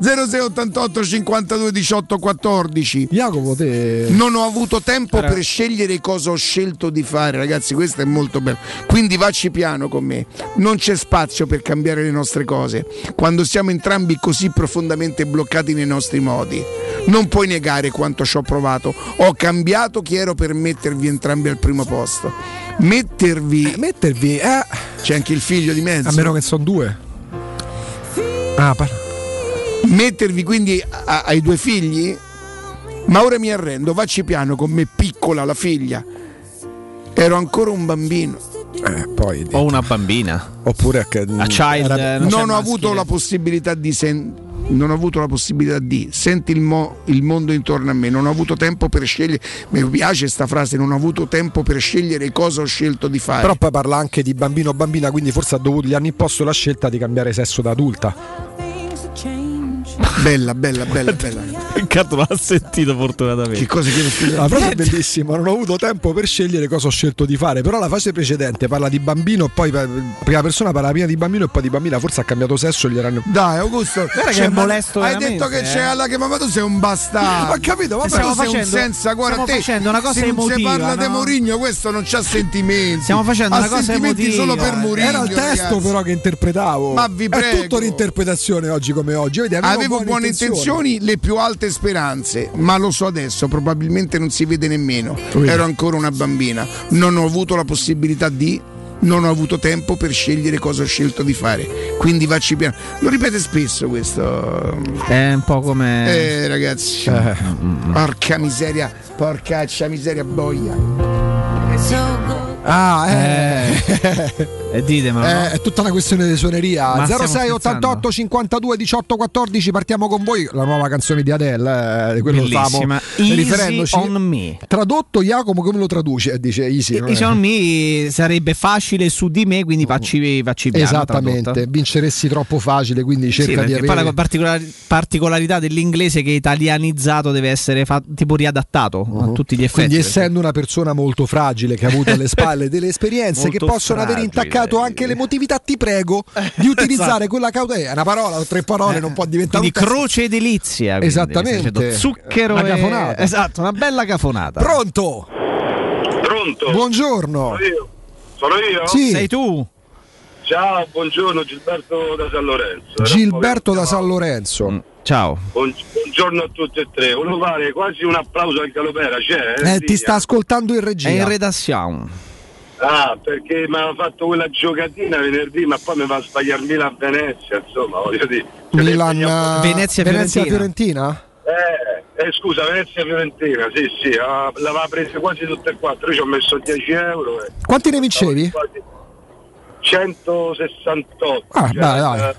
Zero- probabilmente. 0688 52 18 14 Jacopo, te. Non ho avuto tempo Però- per scegliere cosa ho scelto di fare, ragazzi. Questo è molto bello. Quindi vacci piano con me. Non c'è spazio per cambiare le nostre cose. Quando siamo entrambi così profondamente bloccati nei nostri modi, non puoi negare quanto ci ho provato. Ho cambiato chi ero per mettervi entrambi al primo posto. Mettervi. mettervi, eh. C'è anche il figlio di mezzo. A meno che sono due. Ah, par- mettervi quindi a- ai due figli? Ma ora mi arrendo, vacci piano con me piccola la figlia. Ero ancora un bambino. eh, poi. O una bambina. Oppure che. A child. eh, non non ho avuto la possibilità di sen- non ho avuto la possibilità di senti il, mo- il mondo intorno a me non ho avuto tempo per scegliere mi piace sta frase non ho avuto tempo per scegliere cosa ho scelto di fare Però poi parla anche di bambino o bambina, quindi forse ha dovuto, gli hanno imposto la scelta di cambiare sesso da adulta. Bella bella bella bella Riccardo l'ha sentito fortunatamente. che cosa scusa? La frase è bellissima, non ho avuto tempo per scegliere cosa ho scelto di fare, però la fase precedente parla di bambino, poi la prima persona parla prima di bambino e poi di bambina, forse ha cambiato sesso e gli erano... dai Augusto Guarda che cioè, è ma- molesto hai detto che eh. c'è alla che mamma tu sei un bastardo Ho capito, ma Stiamo stiamo sei un facendo- senza guarda stiamo te facendo una cosa se emotiva, parla no? di Mourinho questo non c'ha sentimenti Stiamo facendo ha una cosa sentimenti emotiva, solo per. Mourinho Era il testo ragazzi. però che interpretavo. Ma vi È prego. tutta un'interpretazione oggi come oggi. Vedi, avevo, Avevo buone intenzioni, le più alte speranze, ma lo so adesso, probabilmente non si vede nemmeno. Ero ancora una bambina, non ho avuto la possibilità di, non ho avuto tempo per scegliere cosa ho scelto di fare. Quindi vacci piano. Lo ripete spesso questo. È un po' come. Eh ragazzi, Eh. porca miseria, porcaccia miseria boia. Ah, eh. E ditemelo. Eh, no? è tutta una questione di suoneria. Ma stiamo 06 88 scherzando? 52 18 14 partiamo con voi. La nuova canzone di Adele, eh, di quello Bellissima. stavamo Easy riferendoci. on me. Tradotto Jacopo come lo traduce? Dice Easy. è- Easy on me sarebbe facile su di me, quindi facci, facci piano. Esattamente, tradotta. vinceressi troppo facile, quindi Sì, cerca di perché poi avere la particolari- particolarità dell'inglese che italianizzato deve essere fa- tipo riadattato a tutti gli effetti. Quindi essendo una persona molto fragile che ha avuto alle spalle delle esperienze che possono avere fragile. intaccato anche l'emotività, ti prego di utilizzare quella cautela. È una parola o tre parole, non può diventare Quindi un testo. croce edilizia. quindi, Esattamente. Zucchero Una e- cafonata. Esatto, una bella cafonata. Pronto? Pronto? Buongiorno. Sono io? Sono io? Sì. Sei tu? Ciao, buongiorno Gilberto da San Lorenzo. Gilberto da San Lorenzo. Mm, Ciao. Buongiorno a tutti e tre. Volevo fare quasi un applauso al Galopera, c'è? Eh, Sì. ti sta ascoltando in È regia. in redazione. Ah, perché mi aveva fatto quella giocatina venerdì, ma poi mi va a sbagliarmi a Venezia, insomma, voglio dire. Cioè, Milan, impegniamo- Venezia, Venezia Fiorentina. Eh, Eh, scusa, Venezia Fiorentina, sì, sì, ah, l'aveva presa quasi tutte e quattro, io ci ho messo 10 euro e Quanti ne vincevi? 168. Ah, dai, dai. eh,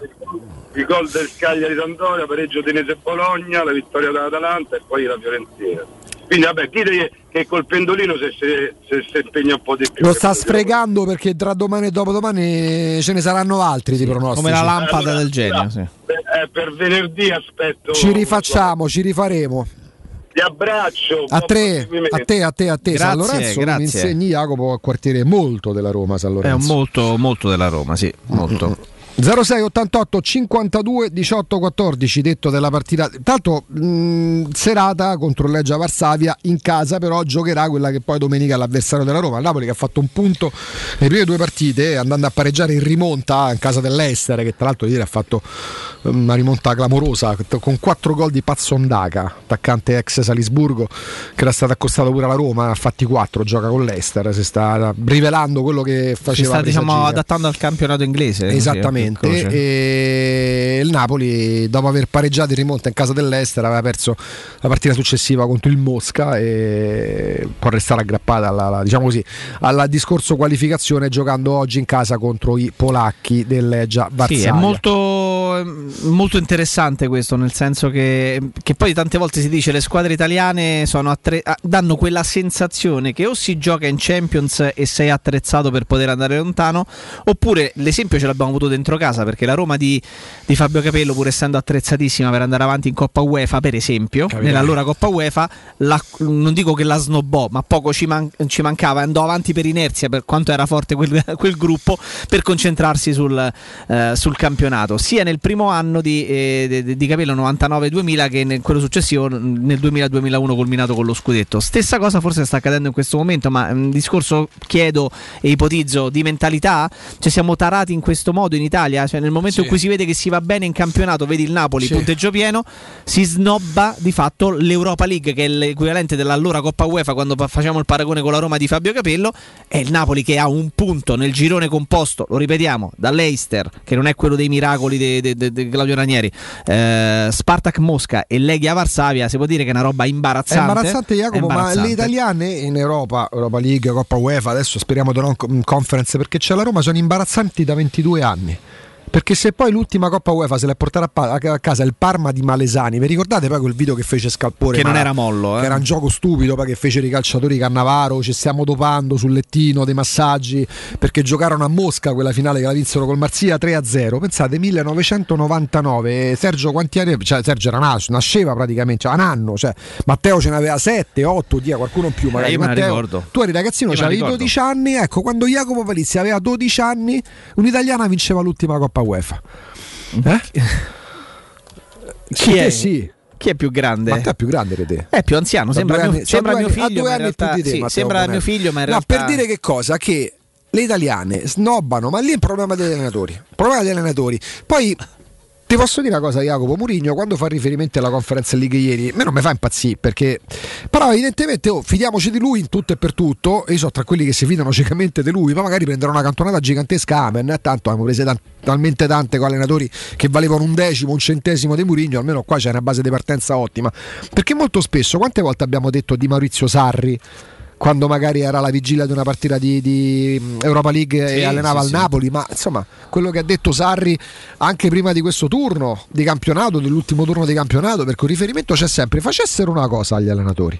Il gol del Cagliari Sampdoria, pareggio Tenese Bologna, la vittoria dell'Atalanta e poi la Fiorentina. Quindi vabbè, dite che col pendolino se, se, se, se impegna un po' di più. Lo sta sfregando perché tra domani e dopodomani ce ne saranno altri di pronostici. Come la lampada Allora, del genio, sì. Eh, per venerdì aspetto. Ci rifacciamo, ci rifaremo. Ti abbraccio. A proseguimento. a te, a te, a te. San Grazie, Lorenzo mi grazie. insegni Jacopo a quartiere molto della Roma San È Lorenzo. molto, molto della Roma, sì, molto. 06 88 52 18 14 detto della partita. Tanto mh, serata contro il Leggia Varsavia in casa però giocherà quella che poi domenica è l'avversario della Roma il Napoli che ha fatto un punto nelle prime due partite andando a pareggiare in rimonta in casa dell'Ester che tra l'altro ieri ha fatto um, una rimonta clamorosa con quattro gol di Pazzondaca attaccante ex Salisburgo che era stato accostato pure alla Roma ha fatti quattro gioca con l'Ester si sta rivelando quello che Si faceva sta diciamo, adattando al campionato inglese. Esattamente, croce. e il Napoli dopo aver pareggiato in rimonta in casa dell'Ester aveva perso la partita successiva contro il Mosca e può restare aggrappata alla, alla- diciamo così, al discorso qualificazione giocando oggi in casa contro i polacchi del Leggia Varsavia. Sì, è molto, è molto interessante questo, nel senso che, che poi tante volte si dice le squadre italiane sono attre- ah, danno quella sensazione che o si gioca in Champions e sei attrezzato per poter andare lontano, oppure l'esempio ce l'abbiamo avuto dentro casa, perché la Roma di, di Fabio Capello, pur essendo attrezzatissima per andare avanti in Coppa UEFA, per esempio, nell'allora Coppa UEFA, la- non dico che la snobbò, ma poco ci, man- ci mancava, andò avanti per inerzia, per quanto era forte quel, quel gruppo, per concentrarsi sul, eh, sul campionato, sia nel primo anno di, eh, di- di Capello 99-2000 che nel quello successivo nel 2000-2001 culminato con lo scudetto. Stessa cosa forse sta accadendo in questo momento, ma un discorso chiedo e ipotizzo di mentalità, cioè siamo tarati in questo modo in Italia, cioè nel momento Sì. in cui si vede che si va bene in campionato, vedi il Napoli, Sì. punteggio pieno, si snobba di fatto l'Europa League che è l'equivalente dell'allora Coppa UEFA quando facciamo il paragone con la Roma di Fabio Capello, è il Napoli che ha un punto nel girone composto, lo ripetiamo, dall'Eister, che non è quello dei miracoli di Claudio Ranieri, eh, Spartak Mosca e Leghia Varsavia, si può dire che è una roba È imbarazzante. imbarazzante Jacopo, È ma imbarazzante. le italiane in Europa, Europa League, Coppa UEFA, adesso speriamo di non conference perché c'è la Roma, sono imbarazzanti da 22 anni. Perché se poi l'ultima Coppa UEFA se l'è portata a, pa- a casa il Parma di Malesani, vi ricordate poi quel video che fece Scalpore? Che non era mollo, eh? Che era un gioco stupido, poi che fecero i calciatori Cannavaro, ci stiamo dopando sul lettino dei massaggi, perché giocarono a Mosca quella finale che la vinsero col Marzia 3-0. Pensate, 1999, Sergio quanti anni? Cioè, Sergio era nato, nasceva praticamente, cioè, un anno, cioè, Matteo ce n'aveva 7, 8, 10, qualcuno in più magari. Eh, io me la Matteo. Tu eri ragazzino, avevi ricordo. 12 anni, ecco, quando Jacopo Palizzi aveva 12 anni, un'italiana vinceva l'ultima Coppa UEFA. Eh? Chi è? sì. Chi è più grande? Matteo è più grande di te. È più anziano, sembra, due mio, anni- sembra due mio anni- ha figlio, due anni più realtà di te, sì, sembra mio figlio, ma in No, realtà per dire che cosa? Che le italiane snobbano, ma lì è il problema degli allenatori. Il problema degli allenatori. Poi ti posso dire una cosa, Jacopo Murigno, quando fa riferimento alla conferenza League ieri, a me non mi fa impazzire perché. Però, evidentemente, oh, fidiamoci di lui in tutto e per tutto. Io sono tra quelli che si fidano ciecamente di lui, ma magari prenderà una cantonata gigantesca. Amen. eh, Tanto abbiamo prese tan- talmente tante con allenatori che valevano un decimo, un centesimo di Murigno. Almeno qua c'è una base di partenza ottima. Perché molto spesso, quante volte abbiamo detto di Maurizio Sarri? Quando magari era alla vigilia di una partita di, di mm, Europa League Sì, e allenava sì, al sì. Napoli, ma insomma quello che ha detto Sarri anche prima di questo turno di campionato, dell'ultimo turno di campionato, perché un riferimento c'è sempre, facessero una cosa agli allenatori,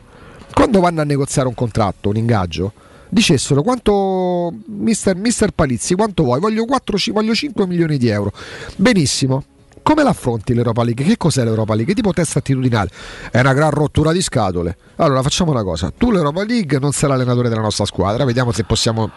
quando vanno a negoziare un contratto, un ingaggio, dicessero quanto mister, mister Palizzi, quanto vuoi, voglio, 4, ci- voglio 5 milioni di euro, benissimo. Come l'affronti l'Europa League? Che cos'è l'Europa League? Che tipo test attitudinale? È una gran rottura di scatole. Allora facciamo una cosa: tu l'Europa League non sei l'allenatore della nostra squadra, vediamo se possiamo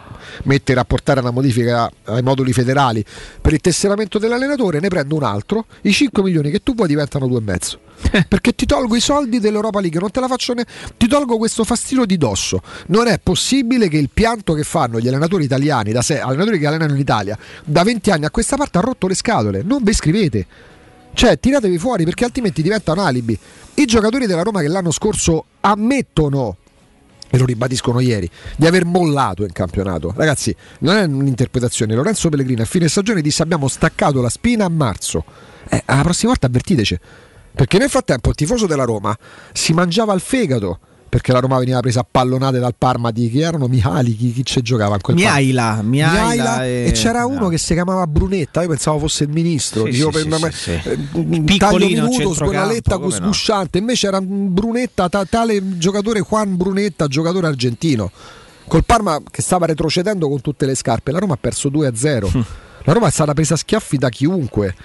mettere a portare una modifica ai moduli federali per il tesseramento dell'allenatore, ne prendo un altro, i 5 milioni che tu vuoi diventano 2,5. Perché ti tolgo i soldi dell'Europa League, non te la faccio ne- ti tolgo questo fastidio di dosso. Non è possibile che il pianto che fanno gli allenatori italiani, da sé, allenatori che allenano in Italia, da 20 anni a questa parte ha rotto le scatole. Non vi iscrivete. Cioè, tiratevi fuori perché altrimenti diventa un alibi. I giocatori della Roma che l'anno scorso ammettono e lo ribadiscono ieri, di aver mollato in campionato. Ragazzi, non è un'interpretazione. Lorenzo Pellegrino a fine stagione disse abbiamo staccato la spina a marzo. Eh, alla prossima volta avvertiteci. Perché nel frattempo il tifoso della Roma si mangiava il fegato. Perché la Roma veniva presa a pallonate dal Parma di chi erano Mihali, chi, chi ci giocava in quel? Miaila, Miaila Miaila, e- e c'era uno che si chiamava Brunetta, io pensavo fosse il ministro, Sì, sì, per- sì, sì, sì. eh, un taglio minuto, squalletta come no. sgusciante, invece era un Brunetta, ta- tale giocatore Juan Brunetta, giocatore argentino. Col Parma che stava retrocedendo con tutte le scarpe, la Roma ha perso 2-0. La Roma è stata presa a schiaffi da chiunque.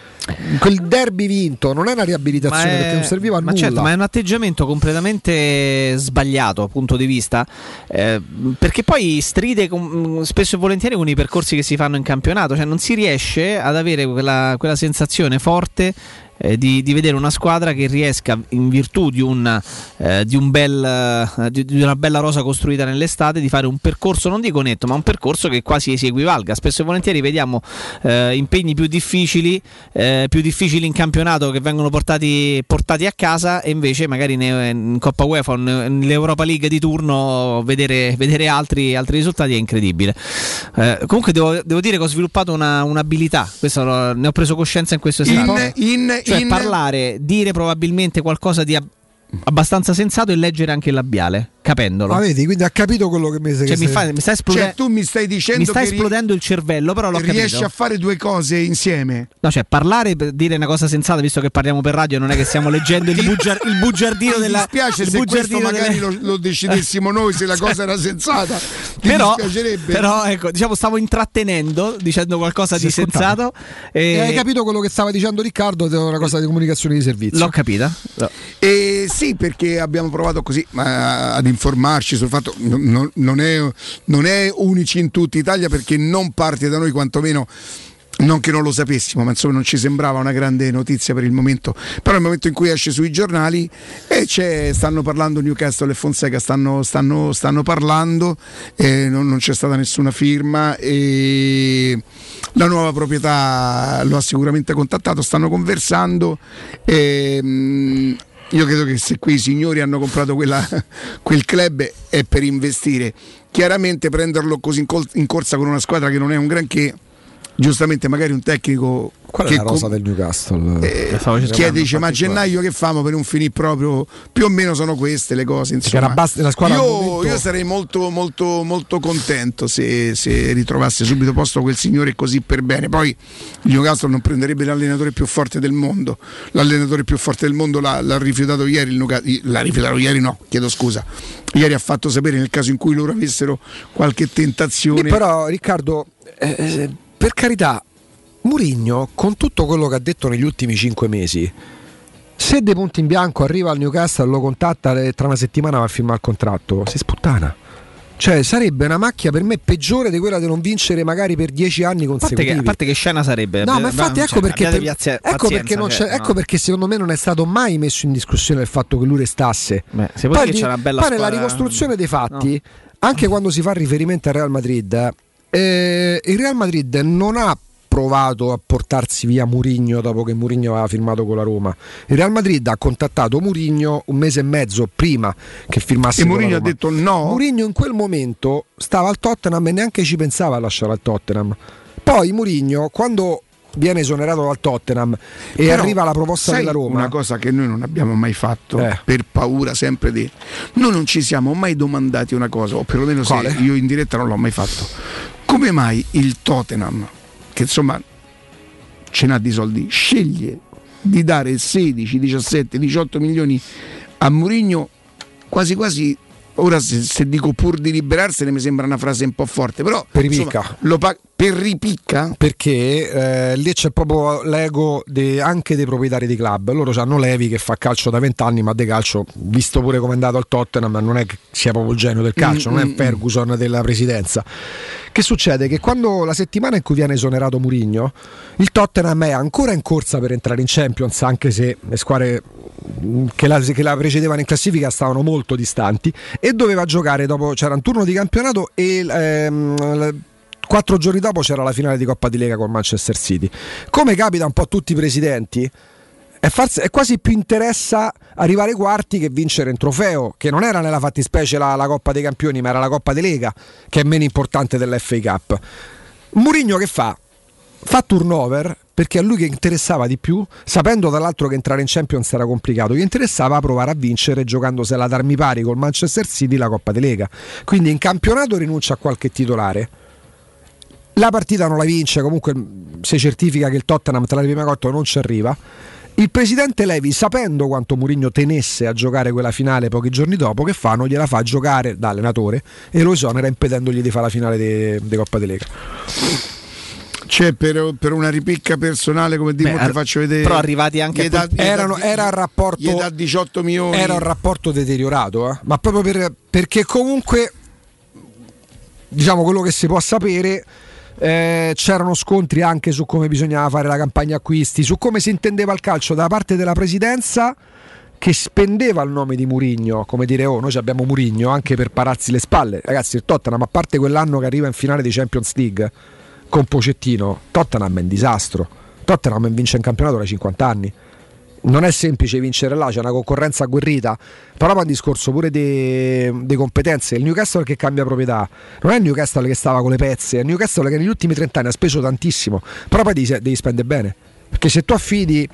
Quel derby vinto non è una riabilitazione perché non serviva a ma nulla. certo, ma è un atteggiamento completamente sbagliato punto di vista, eh, perché poi stride con- spesso e volentieri con i percorsi che si fanno in campionato, cioè non si riesce ad avere quella, quella sensazione forte eh, di, di vedere una squadra che riesca in virtù di, un, eh, di, un bel, eh, di, una bella rosa costruita nell'estate di fare un percorso non dico netto ma un percorso che quasi si equivalga spesso e volentieri vediamo eh, impegni più difficili eh, più difficili in campionato che vengono portati, portati a casa e invece magari in Coppa UEFA nell'Europa League di turno vedere, vedere altri, altri risultati è incredibile. Eh, comunque devo, devo dire che ho sviluppato una, un'abilità questo ne ho preso coscienza in questo estate In, in, cioè in- parlare, dire probabilmente qualcosa di ab- abbastanza sensato e leggere anche il labiale, capendolo. Ma vedi, quindi ha capito quello che mi, Cioè, che mi, fa- mi sta esplode- Cioè, tu mi stai dicendo mi sta che ri- esplodendo il cervello, però l'ho riesci capito. a fare due cose insieme. No, cioè parlare per dire una cosa sensata, visto che parliamo per radio, non è che stiamo leggendo il, bugiar- il bugiardino Mi della. dispiace il se questo bugiardino magari delle- lo, lo decidessimo noi se la cosa era sensata. Però, dispiacerebbe? però ecco, diciamo, stavo intrattenendo dicendo qualcosa Si di sensato. E E hai capito quello che stava dicendo Riccardo? È una cosa di comunicazione di servizio. L'ho capita. Eh, sì, perché abbiamo provato così ma, ad informarci sul fatto non, non è, non è unici in tutta Italia perché non parte da noi quantomeno. Non che non lo sapessimo, ma insomma non ci sembrava una grande notizia per il momento. Però nel momento in cui esce sui giornali e c'è, stanno parlando Newcastle e Fonseca, stanno, stanno, stanno parlando, eh, non, non c'è stata nessuna firma e la nuova proprietà lo ha sicuramente contattato, stanno conversando. E, mm, io credo che se quei signori hanno comprato quella- quel club è per investire. Chiaramente prenderlo così in, col- in corsa con una squadra che non è un granché, giustamente magari un tecnico Qual è che la rosa com- del Newcastle? eh, chiede dice ma a gennaio che famo per un finì proprio? Più o meno sono queste le cose insomma. io, io sarei molto molto molto contento se, se ritrovasse subito posto quel signore così per bene. Poi il Newcastle non prenderebbe l'allenatore più forte del mondo. L'allenatore più forte del mondo l'ha, l'ha rifiutato ieri il Newcastle- l'ha rifiutato ieri no chiedo scusa. Ieri ha fatto sapere nel caso in cui loro avessero qualche tentazione. Sì, però Riccardo, eh, eh, per carità, Murigno, con tutto quello che ha detto negli ultimi cinque mesi, se dei punti in bianco arriva al Newcastle, lo contatta e tra una settimana va a firmare il contratto, si sputtana. Cioè, sarebbe una macchia per me peggiore di quella di non vincere magari per dieci anni A parte, che, consecutivi. a parte che scena sarebbe? No, ma infatti Cioè, ecco, perché, abbiate per- piazze- ecco, pazienza, perché non cioè, c'è- no. ecco perché secondo me non è stato mai messo in discussione il fatto che lui restasse. se vuoi poi che di- c'è una bella poi nella squadra- ricostruzione dei fatti, anche quando si fa riferimento al Real Madrid, eh, il Real Madrid non ha provato a portarsi via Murigno dopo che Murigno aveva firmato con la Roma. Il Real Madrid ha contattato Murigno un mese e mezzo prima che firmasse E Mourinho ha detto no. Mourinho in quel momento stava al Tottenham e neanche ci pensava a lasciare al Tottenham. Poi Mourinho, quando viene esonerato dal Tottenham e Però, arriva la proposta della Roma, Una cosa che noi non abbiamo mai fatto Eh. per paura sempre di. Noi non ci siamo mai domandati una cosa, o perlomeno io in diretta non l'ho mai fatto. Come mai il Tottenham, che insomma ce n'ha di soldi, sceglie di dare 16, 17, 18 milioni a Mourinho quasi quasi. Ora se, se dico pur di liberarsene mi sembra una frase un po' forte, però Per ripicca. lo pa- per ripicca perché eh, lì c'è proprio l'ego de- anche dei proprietari di club. Loro hanno Levi che fa calcio da vent'anni, ma de calcio, visto pure come è andato al Tottenham, non è che sia proprio il genio del calcio, Mm, non mm, è Ferguson della presidenza. Che succede? Che quando la settimana in cui viene esonerato Murigno, il Tottenham è ancora in corsa per entrare in Champions, anche se le squadre mh, che la, che la precedevano in classifica stavano molto distanti e doveva giocare dopo c'era un turno di campionato e ehm, quattro giorni dopo c'era la finale di Coppa di Lega con Manchester City. Come capita un po' a tutti i presidenti, è, farsi- è quasi più interessa arrivare ai quarti che vincere un trofeo, che non era nella fattispecie la, la Coppa dei Campioni, ma era la Coppa di Lega, che è meno importante dell'FA Cup. Murigno che fa? Fa turnover perché a lui che interessava di più, sapendo dall'altro che entrare in Champions era complicato, gli interessava provare a vincere giocandosela ad armi pari col Manchester City la Coppa di Lega. Quindi in campionato rinuncia a qualche titolare. La partita non la vince, comunque mh, si certifica che il Tottenham tra le prime quattro non ci arriva. Il presidente Levi, sapendo quanto Mourinho tenesse a giocare quella finale pochi giorni dopo, che fa? Non gliela fa giocare da allenatore e lo esonera impedendogli di fare la finale di Coppa di Lega. C'è per, per una ripicca personale, come dico, ti faccio vedere. però arrivati anche Gli a dà- quel- gli dà- Erano- era il rapporto dà 18 milioni. Era un rapporto deteriorato, eh? ma proprio per- perché comunque, diciamo quello che si può sapere, eh, c'erano scontri anche su come bisognava fare la campagna acquisti, su come si intendeva il calcio da parte della presidenza che spendeva il nome di Murigno, come dire, oh, noi abbiamo Murigno anche per pararsi le spalle. Ragazzi, il Tottenham, a parte quell'anno che arriva in finale di Champions League con Pocettino, Tottenham è un disastro. Tottenham vince in campionato da 50 anni non è semplice vincere là, c'è una concorrenza agguerrita, però è un discorso pure di competenze. Il Newcastle che cambia proprietà, non è il Newcastle che stava con le pezze, è il Newcastle che negli ultimi 30 anni ha speso tantissimo, però poi devi, devi spendere bene. Perché se tu affidi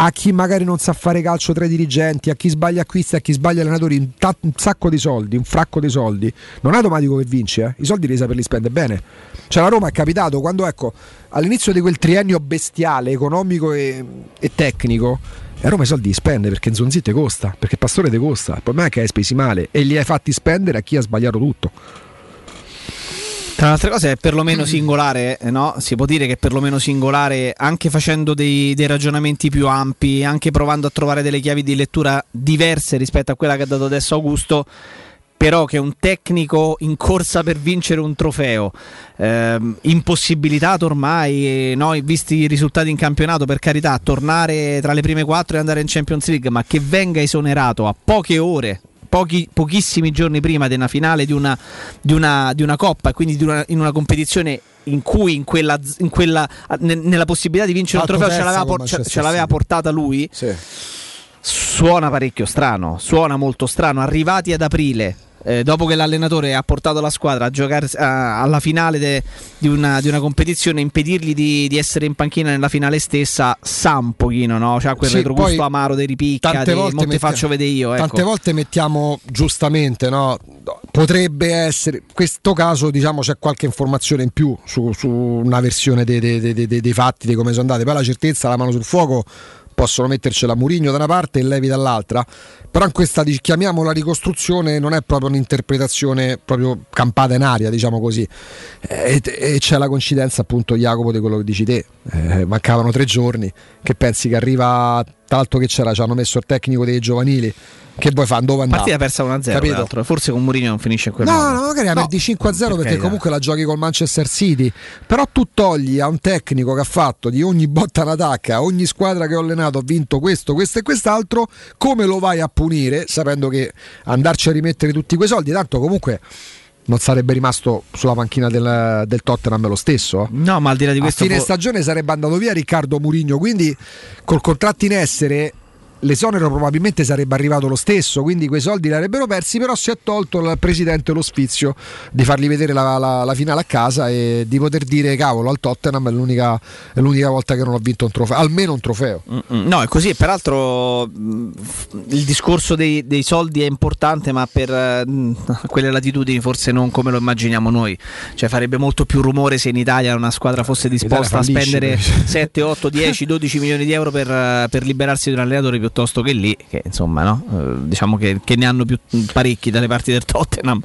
a chi magari non sa fare calcio tra i dirigenti, a chi sbaglia acquisti, a chi sbaglia allenatori, un, ta- un sacco di soldi, un fracco di soldi, non è automatico che vinci, eh? i soldi devi saperli spendere bene. Cioè la Roma è capitato quando ecco, all'inizio di quel triennio bestiale, economico e, e tecnico, la Roma i soldi li spende perché Zonzi te costa, perché Pastore te costa, il problema è che hai spesi male e li hai fatti spendere a chi ha sbagliato tutto. Tra le altre cose è perlomeno singolare, eh, no? si può dire che è perlomeno singolare anche facendo dei, dei ragionamenti più ampi, anche provando a trovare delle chiavi di lettura diverse rispetto a quella che ha dato adesso Augusto, però che un tecnico in corsa per vincere un trofeo, ehm, impossibilitato ormai, no, visti i risultati in campionato, per carità, tornare tra le prime quattro e andare in Champions League, ma che venga esonerato a poche ore pochi- pochissimi giorni prima una finale di una, di una, di una coppa e quindi di una- in una competizione in cui in quella, in quella- ne- nella possibilità di vincere un Fatto trofeo ce l'aveva, por- ce- l'aveva portata lui. Suona parecchio strano suona molto strano. Arrivati ad aprile eh, dopo che l'allenatore ha portato la squadra a giocare a- alla finale de- di, una, di una competizione, impedirgli di, di essere in panchina nella finale stessa, sa un pochino, no? C'ha quel Sì, retrogusto poi amaro dei ripicca, tante dei volte mo te mettia- faccio vedere io. Ecco. Tante volte mettiamo giustamente, no? potrebbe essere, in questo caso diciamo c'è qualche informazione in più su, su una versione dei- dei- dei fatti, di come sono andate, poi la certezza, la mano sul fuoco possono mettercela Murigno da una parte e Levi dall'altra, però in questa chiamiamola ricostruzione non è proprio un'interpretazione proprio campata in aria, diciamo così, e, e c'è la coincidenza appunto Jacopo di quello che dici te, Eh, mancavano tre giorni, che pensi che arriva, l'altro che c'era, ci hanno messo il tecnico dei giovanili, che vuoi fare, dove andare? Partita persa 1-0, Capito? peraltro. forse con Mourinho non finisce in quel No, modo. no, magari la No, perdi 5-0 perché carità. comunque la giochi col Manchester City. Però tu togli a un tecnico che ha fatto di ogni botta in attacca, a ogni squadra che ho allenato ha vinto questo, questo e quest'altro, come lo vai a punire sapendo che andarci a rimettere tutti quei soldi? Tanto comunque non sarebbe rimasto sulla panchina del, del Tottenham lo stesso. No, ma al di là di questo A fine può- stagione sarebbe andato via Riccardo Murigno, quindi col contratto in essere l'esonero probabilmente sarebbe arrivato lo stesso, quindi quei soldi li avrebbero persi, però si è tolto al presidente lo di fargli vedere la, la- la finale a casa e di poter dire cavolo al Tottenham è l'unica, è l'unica volta che non ho vinto un trofeo, almeno un trofeo. Mm, No, è così. Peraltro f- il discorso dei, dei soldi è importante, ma per eh, quelle latitudini forse non come lo immaginiamo noi. Cioè farebbe molto più rumore se in Italia una squadra fosse disposta a spendere invece. 7, 8, 10, 12 milioni di euro per, per liberarsi di un allenatore piuttosto che lì, che insomma, no? Eh, diciamo che, che ne hanno più parecchi dalle parti del Tottenham.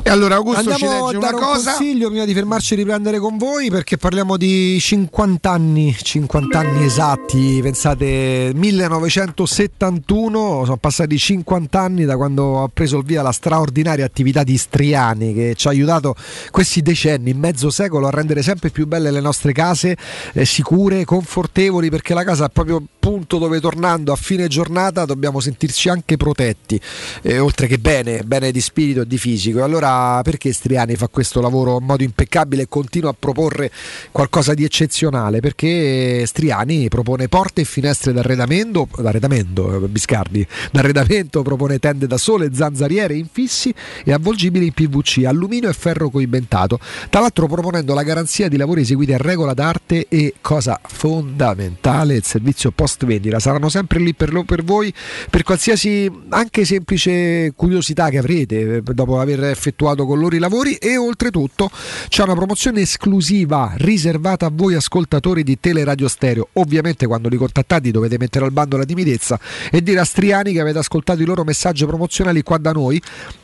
E allora Augusto ci Andiamo a legge una un cosa. consiglio prima di fermarci e riprendere con voi perché parliamo di 50 anni, 50 anni esatti, pensate 1971, sono passati 50 anni da quando ha preso il via la straordinaria attività di Striani che ci ha aiutato questi decenni, mezzo secolo a rendere sempre più belle le nostre case, eh, sicure, confortevoli perché la casa è proprio punto dove tornando a fine giornata dobbiamo sentirci anche protetti, eh, oltre che bene, bene di spirito e di fisico. E Allora perché Striani fa questo lavoro in modo impeccabile e continua a proporre qualcosa di eccezionale? Perché Striani propone porte e finestre d'arredamento, d'arredamento eh, Biscardi, d'arredamento propone tende da sole, zanzariere infissi e avvolgibili in PVC, alluminio e ferro coibentato. Tra l'altro proponendo la garanzia di lavori eseguiti a regola d'arte e cosa fondamentale il servizio post vendita. Saranno sempre lì per, lo- per voi per qualsiasi anche semplice curiosità che avrete eh, dopo aver effettuato con loro i lavori e oltretutto c'è una promozione esclusiva riservata a voi ascoltatori di Teleradio Stereo. Ovviamente quando li contattate dovete mettere al bando la timidezza e dire a Striani che avete ascoltato i loro messaggi promozionali qua da noi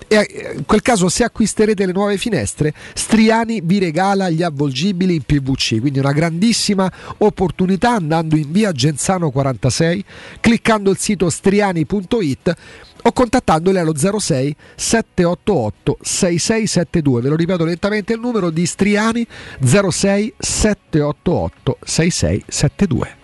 e eh, in quel caso se acquisterete le nuove finestre Striani vi regala gli avvolgibili in PVC quindi una grandissima opportunità andando in via Genzano 46 cliccando il sito striani.it o contattandoli allo 06 788 6672 ve lo ripeto lentamente il numero di Striani 06 788 6672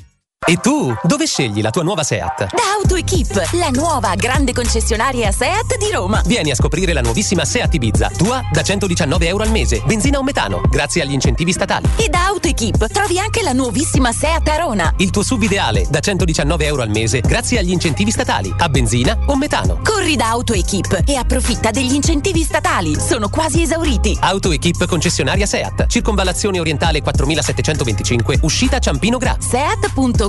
E tu, dove scegli la tua nuova SEAT? Da AutoEquip, la nuova grande concessionaria SEAT di Roma. Vieni a scoprire la nuovissima SEAT Ibiza, tua da 119 euro al mese, benzina o metano, grazie agli incentivi statali. E da AutoEquip trovi anche la nuovissima SEAT Arona. Il tuo sub ideale da 119 euro al mese, grazie agli incentivi statali, a benzina o metano. Corri da AutoEquip e approfitta degli incentivi statali. Sono quasi esauriti. AutoEquip concessionaria SEAT, circonvallazione orientale 4725, uscita Ciampino Gra.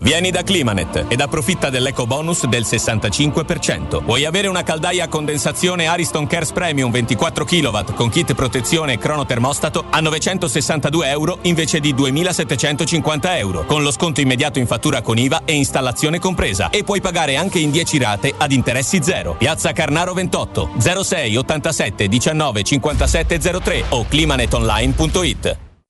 Vieni da Climanet ed approfitta dell'eco bonus del 65%. Vuoi avere una caldaia a condensazione Ariston Cares Premium 24 kW con kit protezione e cronotermostato a 962 euro invece di 2750 euro, con lo sconto immediato in fattura con IVA e installazione compresa. E puoi pagare anche in 10 rate ad interessi zero. Piazza Carnaro 28 06 87 19 57 03 o climanetonline.it.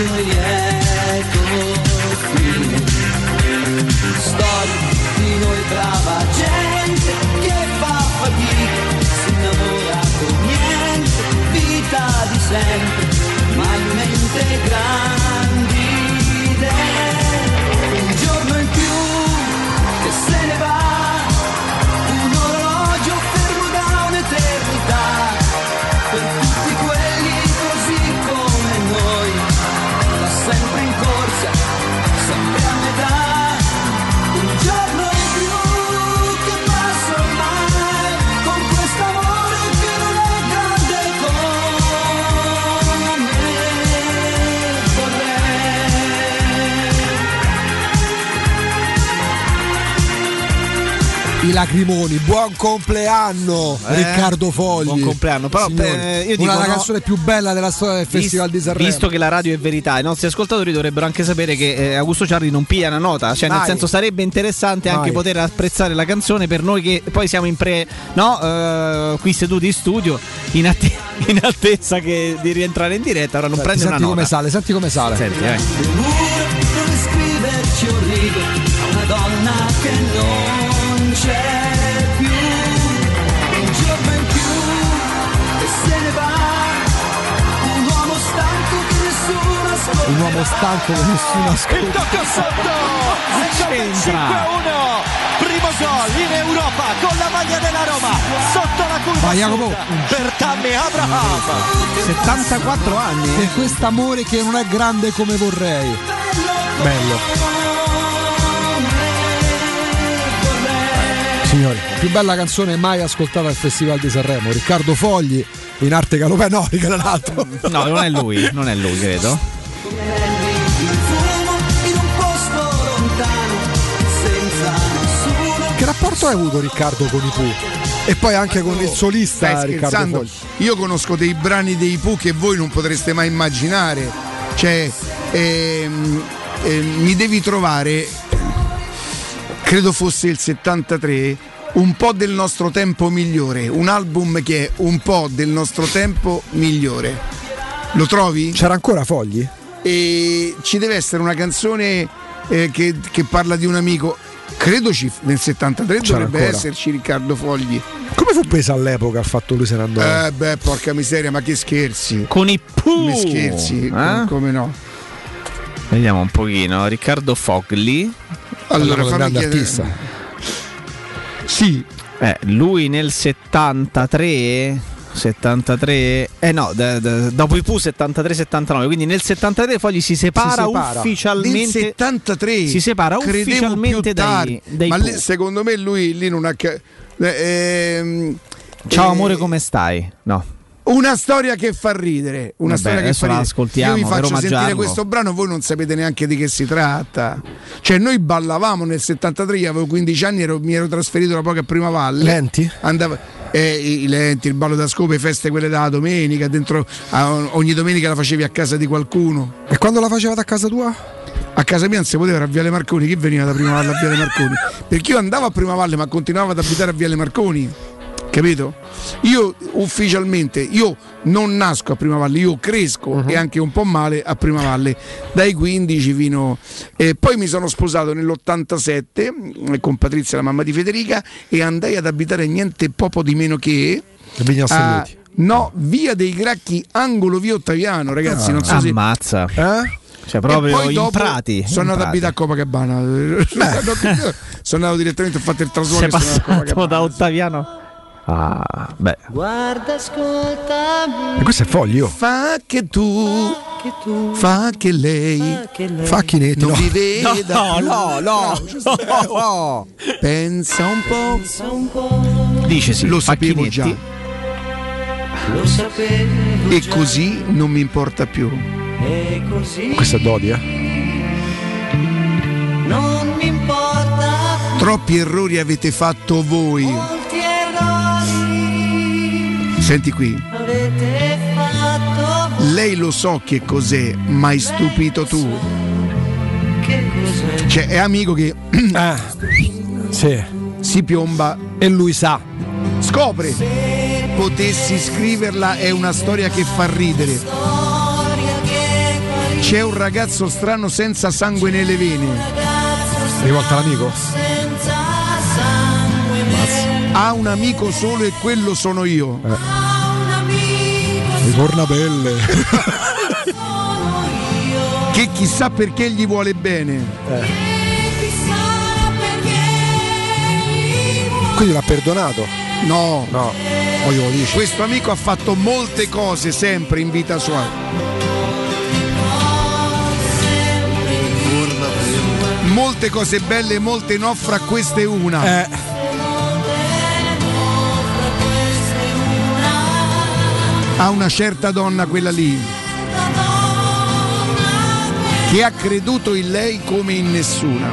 Attesa buon compleanno Eh, Riccardo Fogli. buon compleanno, però, Signori, eh, io dico, una della no- canzone più bella della storia del Festival di Sanremo. Visto che la radio è verità, i nostri ascoltatori dovrebbero anche sapere che eh, Augusto Ciardi non piglia una nota, cioè nel Vai. senso sarebbe interessante anche Vai. poter apprezzare la canzone per noi che poi siamo in pre, no, eh, qui seduti in studio in, atte- in attesa che- di rientrare in diretta, ora non Senti, prende una senti nota. come sale, senti come sale. Senti, eh. dove scriverci un rigo a una donna che non Un uomo stanco che nessuno ascolta. Il tocco sotto! C'entra. 5-1, primo gol in Europa con la maglia della Roma, sotto la curva Vai, Jacopo. per Tammy Abraham. 74 anni. Per quest'amore che non è grande come vorrei. Bello. Signori, più bella canzone mai ascoltata al Festival di Sanremo. Riccardo Fogli in arte galopè. No, era l'altro. No, non è lui, non è lui, credo. In un posto lontano, senza nessuno. Che rapporto hai avuto Riccardo con i Pooh? E poi anche con il solista Stai Riccardo. Io conosco dei brani dei Pooh che voi non potreste mai immaginare. Cioè, ehm, ehm, mi devi trovare, credo fosse il 73, un po' del nostro tempo migliore. Un album che è un po' del nostro tempo migliore. Lo trovi? C'era ancora Fogli? E ci deve essere una canzone eh, che, che parla di un amico. Credo ci, nel 73 C'era dovrebbe ancora. esserci Riccardo Fogli. Come fu presa all'epoca il fatto lui se ne andò? Eh beh, porca miseria, ma che scherzi. Con i Pooh. Come scherzi, Eh? com- come no. Vediamo un pochino. Riccardo Fogli. Allora, un fammi chiedere- artista. Sì, Eh, lui nel 73 73 eh no d- d- dopo i Pooh 73-79 quindi nel 73 Fogli si separa, Si separa. ufficialmente Nel 73 si separa ufficialmente dai, dai ma lì- secondo me lui lì non ha eh, ehm, ciao eh, amore come stai? No. una storia che fa ridere una Vabbè, storia che fa ridere. ascoltiamo io vi faccio sentire omaggiarlo. questo brano voi non sapete neanche di che si tratta. Cioè noi ballavamo nel 73 io avevo 15 anni ero- mi ero trasferito da poco a Prima Valle. Lenti? andava eh, lenti, il ballo da scope, feste quelle della domenica, dentro ogni domenica la facevi a casa di qualcuno. E quando la facevate a casa tua? A casa mia non si poteva, era a Viale Marconi, chi veniva da Prima Valle a Viale Marconi? Perché io andavo a Prima Valle ma continuavo ad abitare a Viale Marconi. Capito? Io ufficialmente, io non nasco a Prima Valle, io cresco e anche un po' male a Prima Valle, dai 15 fino... E poi mi sono sposato nell'87 con Patrizia, la mamma di Federica, e andai ad abitare niente poco di meno che... A, Assoluti. No, via dei Gracchi, angolo via Ottaviano, ragazzi. non so se. Ammazza. Eh? Cioè, proprio E poi in dopo prati. Sono andato a abitare a Copacabana. sono andato direttamente, ho fatto il trasloco. Sei passato da Ottaviano. Ah, beh. Guarda, ascoltami. E questo è foglio. Fa che tu, fa che lei, Facchinetti, non no. vi veda. No, più. no, no, Bravo, no. Pensa un po'. Dice sì, Lo sapevo già. Lo sapevo E già. così non mi importa più. E così Questa è Dodi, eh? non mi importa Troppi errori avete fatto voi. molti Senti qui. Lei lo so che cos'è, ma hai stupito tu. Cioè, è amico che Ah, sì. si piomba E lui sa. Scopre. Potessi scriverla è una storia che fa ridere. C'è un ragazzo strano senza sangue nelle vene. Rivolta all'amico? Ha un amico solo e quello sono io. un amico Ritorna pelle. Che chissà perché gli vuole bene. chissà perché Quindi l'ha perdonato. No. No. Questo amico ha fatto molte cose sempre in vita sua. Molte cose belle, molte no, fra queste una. Eh, a una certa donna, quella lì, che ha creduto in lei come in nessuna.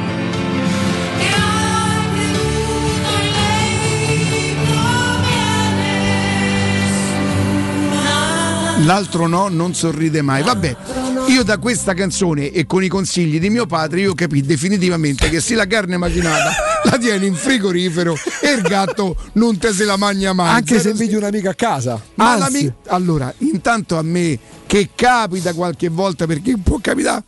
L'altro no, non sorride mai. Vabbè, io da questa canzone e con i consigli di mio padre io capì definitivamente che se la carne macinata la tieni in frigorifero e il gatto non te se la mangia mai. anche se Zero invidi un'amica a casa. allora, intanto a me che capita qualche volta perché può capitare.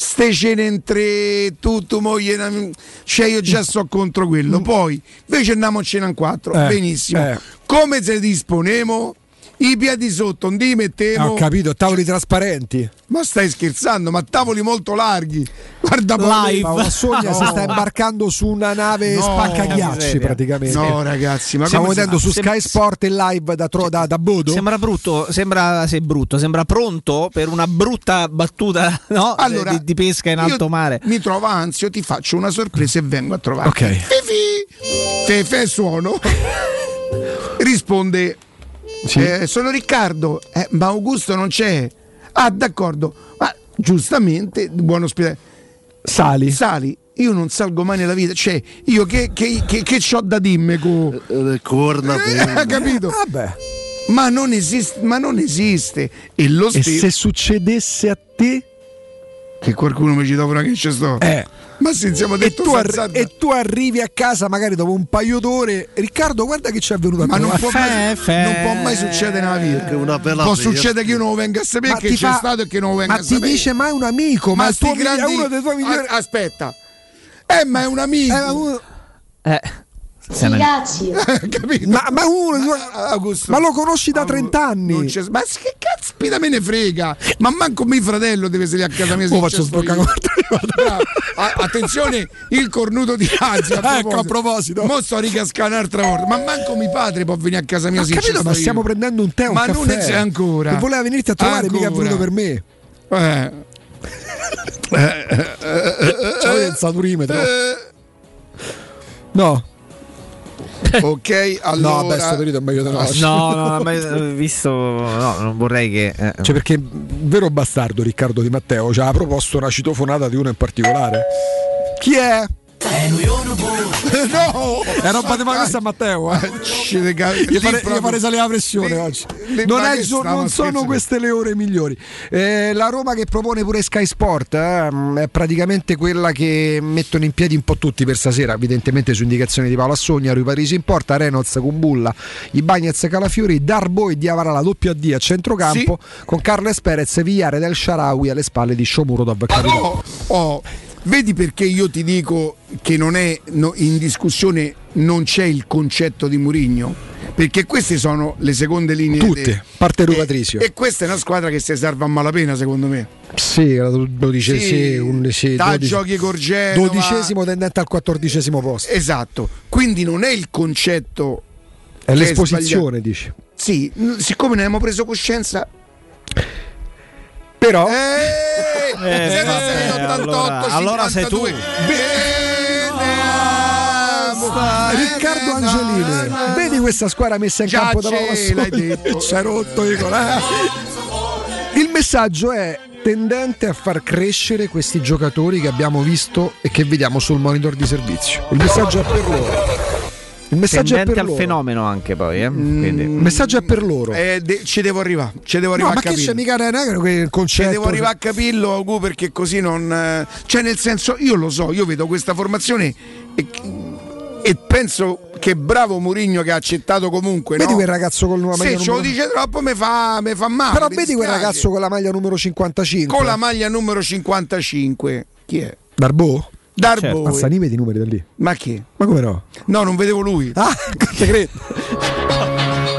Ste cene in tre, tutto moglie, cioè io già so contro quello. Poi invece andiamo a cena in quattro, Mm. Eh, benissimo. eh. Come se disponemo? I piedi sotto, non li mettiamo. ho capito, tavoli trasparenti. Ma stai scherzando? Ma tavoli molto larghi. Guarda Live. Ma la Sogna si sta imbarcando su una nave No, spaccaghiacci praticamente. No, ragazzi, ma Stiamo vedendo su Sky Sport in live da, tro- da, da Bodo. Sembra brutto, sembra se brutto, sembra pronto per una brutta battuta no? Allora, di, di pesca in alto mare. Mi trovo ansio, ti faccio una sorpresa e vengo a trovare. Ok. Fefe suono. Risponde. Eh, sono Riccardo, Eh, ma Augusto non c'è. Ah, d'accordo. Ma giustamente, buon ospite. Sali. Sali, io non salgo mai nella vita. Cioè, io che, che, che, che c'ho da dimmi co. Corna Eh, capito? Vabbè. Ma non esiste, ma non esiste. E lo E stesso. se succedesse a te? Che qualcuno mi ci dovrà che ci sto. Eh. Ma se siamo E detto tu, arri- falsata. e tu arrivi a casa magari dopo un paio d'ore. Riccardo, guarda che ci è venuto a Ma non può, mai, non può mai succedere nella vita. Che una bella Può succedere che io non venga a sapere Ma che ti c'è fa- stato e che non lo venga Ma a ti sapere. dice mai un amico? Ma, migli- grandi- è uno dei tuoi migliori. Aspetta. Eh, ma è un amico. Eh, ma Eh, ne- Capito? Ma, ma uno dei tuoi- Augusto. ma lo conosci da 30 anni. Non c'è- ma che caspita me ne frega? Ma manco mio fratello deve essere a casa mia. Oh, faccio sto attenzione, il cornuto di Azio. Ecco, a proposito. Mo sto a ricascare un'altra volta. Ma manco mio padre può venire a casa mia c'è capito, ma stiamo prendendo un tè, un Ma caffè. non c'è ancora. Che voleva venirti a trovare, mica è Ancora. venuto per me. Eh. C'è il saturimetro. No. ok, allora. No, vabbè, sto periodo è meglio di no. No, no, ma eh, visto, no, non vorrei che. eh, Cioè, perché vero bastardo Riccardo Di Matteo ci ha proposto una citofonata di uno in particolare. Chi è? no! È roba di ma questa è Matteo. Eh. Rega- Gli fare, gli fare salire la pressione lì- oggi. lì- Non, è non sono queste le ore migliori. Eh, la Roma che propone pure Sky Sport eh, è praticamente quella che mettono in piedi un po' tutti per stasera, evidentemente su indicazione di Paolo Assogna, Rui Parisi in porta, Reynolds, Kumbulla, Ibagnez, Calafiori, Darbo e Diavara la doppia D a centrocampo con Carles Perez, Vigliare del Sharawi alle spalle di Shomurodov. Oh, oh, vedi perché io ti dico che non è no, in discussione non c'è il concetto di Murigno perché queste sono le seconde linee. Tutte, de- parte Rui e-. E questa è una squadra che si salva a malapena, secondo me. Sì, era dodicesimo, Sì, da dodici- giochi col Genova. dodicesimo tendente al quattordicesimo posto. Esatto, quindi non è il concetto. È l'esposizione, dici. Sì, siccome ne abbiamo preso coscienza. Però. Eh, Eh, 06, vabbè, 88, allora- allora sei tu. 52. Riccardo Angelini, vedi questa squadra messa in Già campo da c'è. Ci ha rotto Nicola. Il messaggio è tendente a far crescere questi giocatori che abbiamo visto e che vediamo sul monitor di servizio. Il messaggio è per loro. Il messaggio è per al loro. fenomeno anche poi, eh? Quindi- Il messaggio è per loro. Eh, de- ci devo arrivare, ci devo No, arrivare ma a che c'è mica il Cioè, concetto. devo arrivare a capirlo, Augu, perché così non. eh, Cioè, nel senso, io lo so, io vedo questa formazione e, e penso che bravo Murigno che ha accettato comunque. Vedi no? quel ragazzo con la maglia Se ce lo numero- dice troppo mi fa, mi fa male. Però mi vedi quel ragazzo con la maglia numero 55. con la maglia numero 55. Chi è? Darbo? Darbo. Certo. Mazzani vedi i numeri da lì. Ma chi? Ma come no? No, non vedevo lui. Ah, te credo.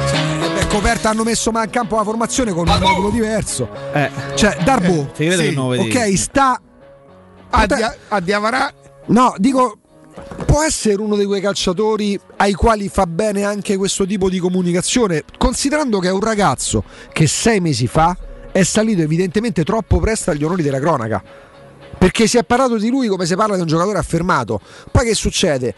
Cioè, è coperta hanno messo ma in campo la formazione con un modulo diverso. Eh. Cioè, Darbo, che lo vedi. ok, sta. A, Dia- a Diavarà No, dico, può essere uno di quei calciatori ai quali fa bene anche questo tipo di comunicazione, considerando che è un ragazzo che sei mesi fa è salito evidentemente troppo presto agli onori della cronaca. Perché si è parlato di lui come si parla di un giocatore affermato. Poi che succede?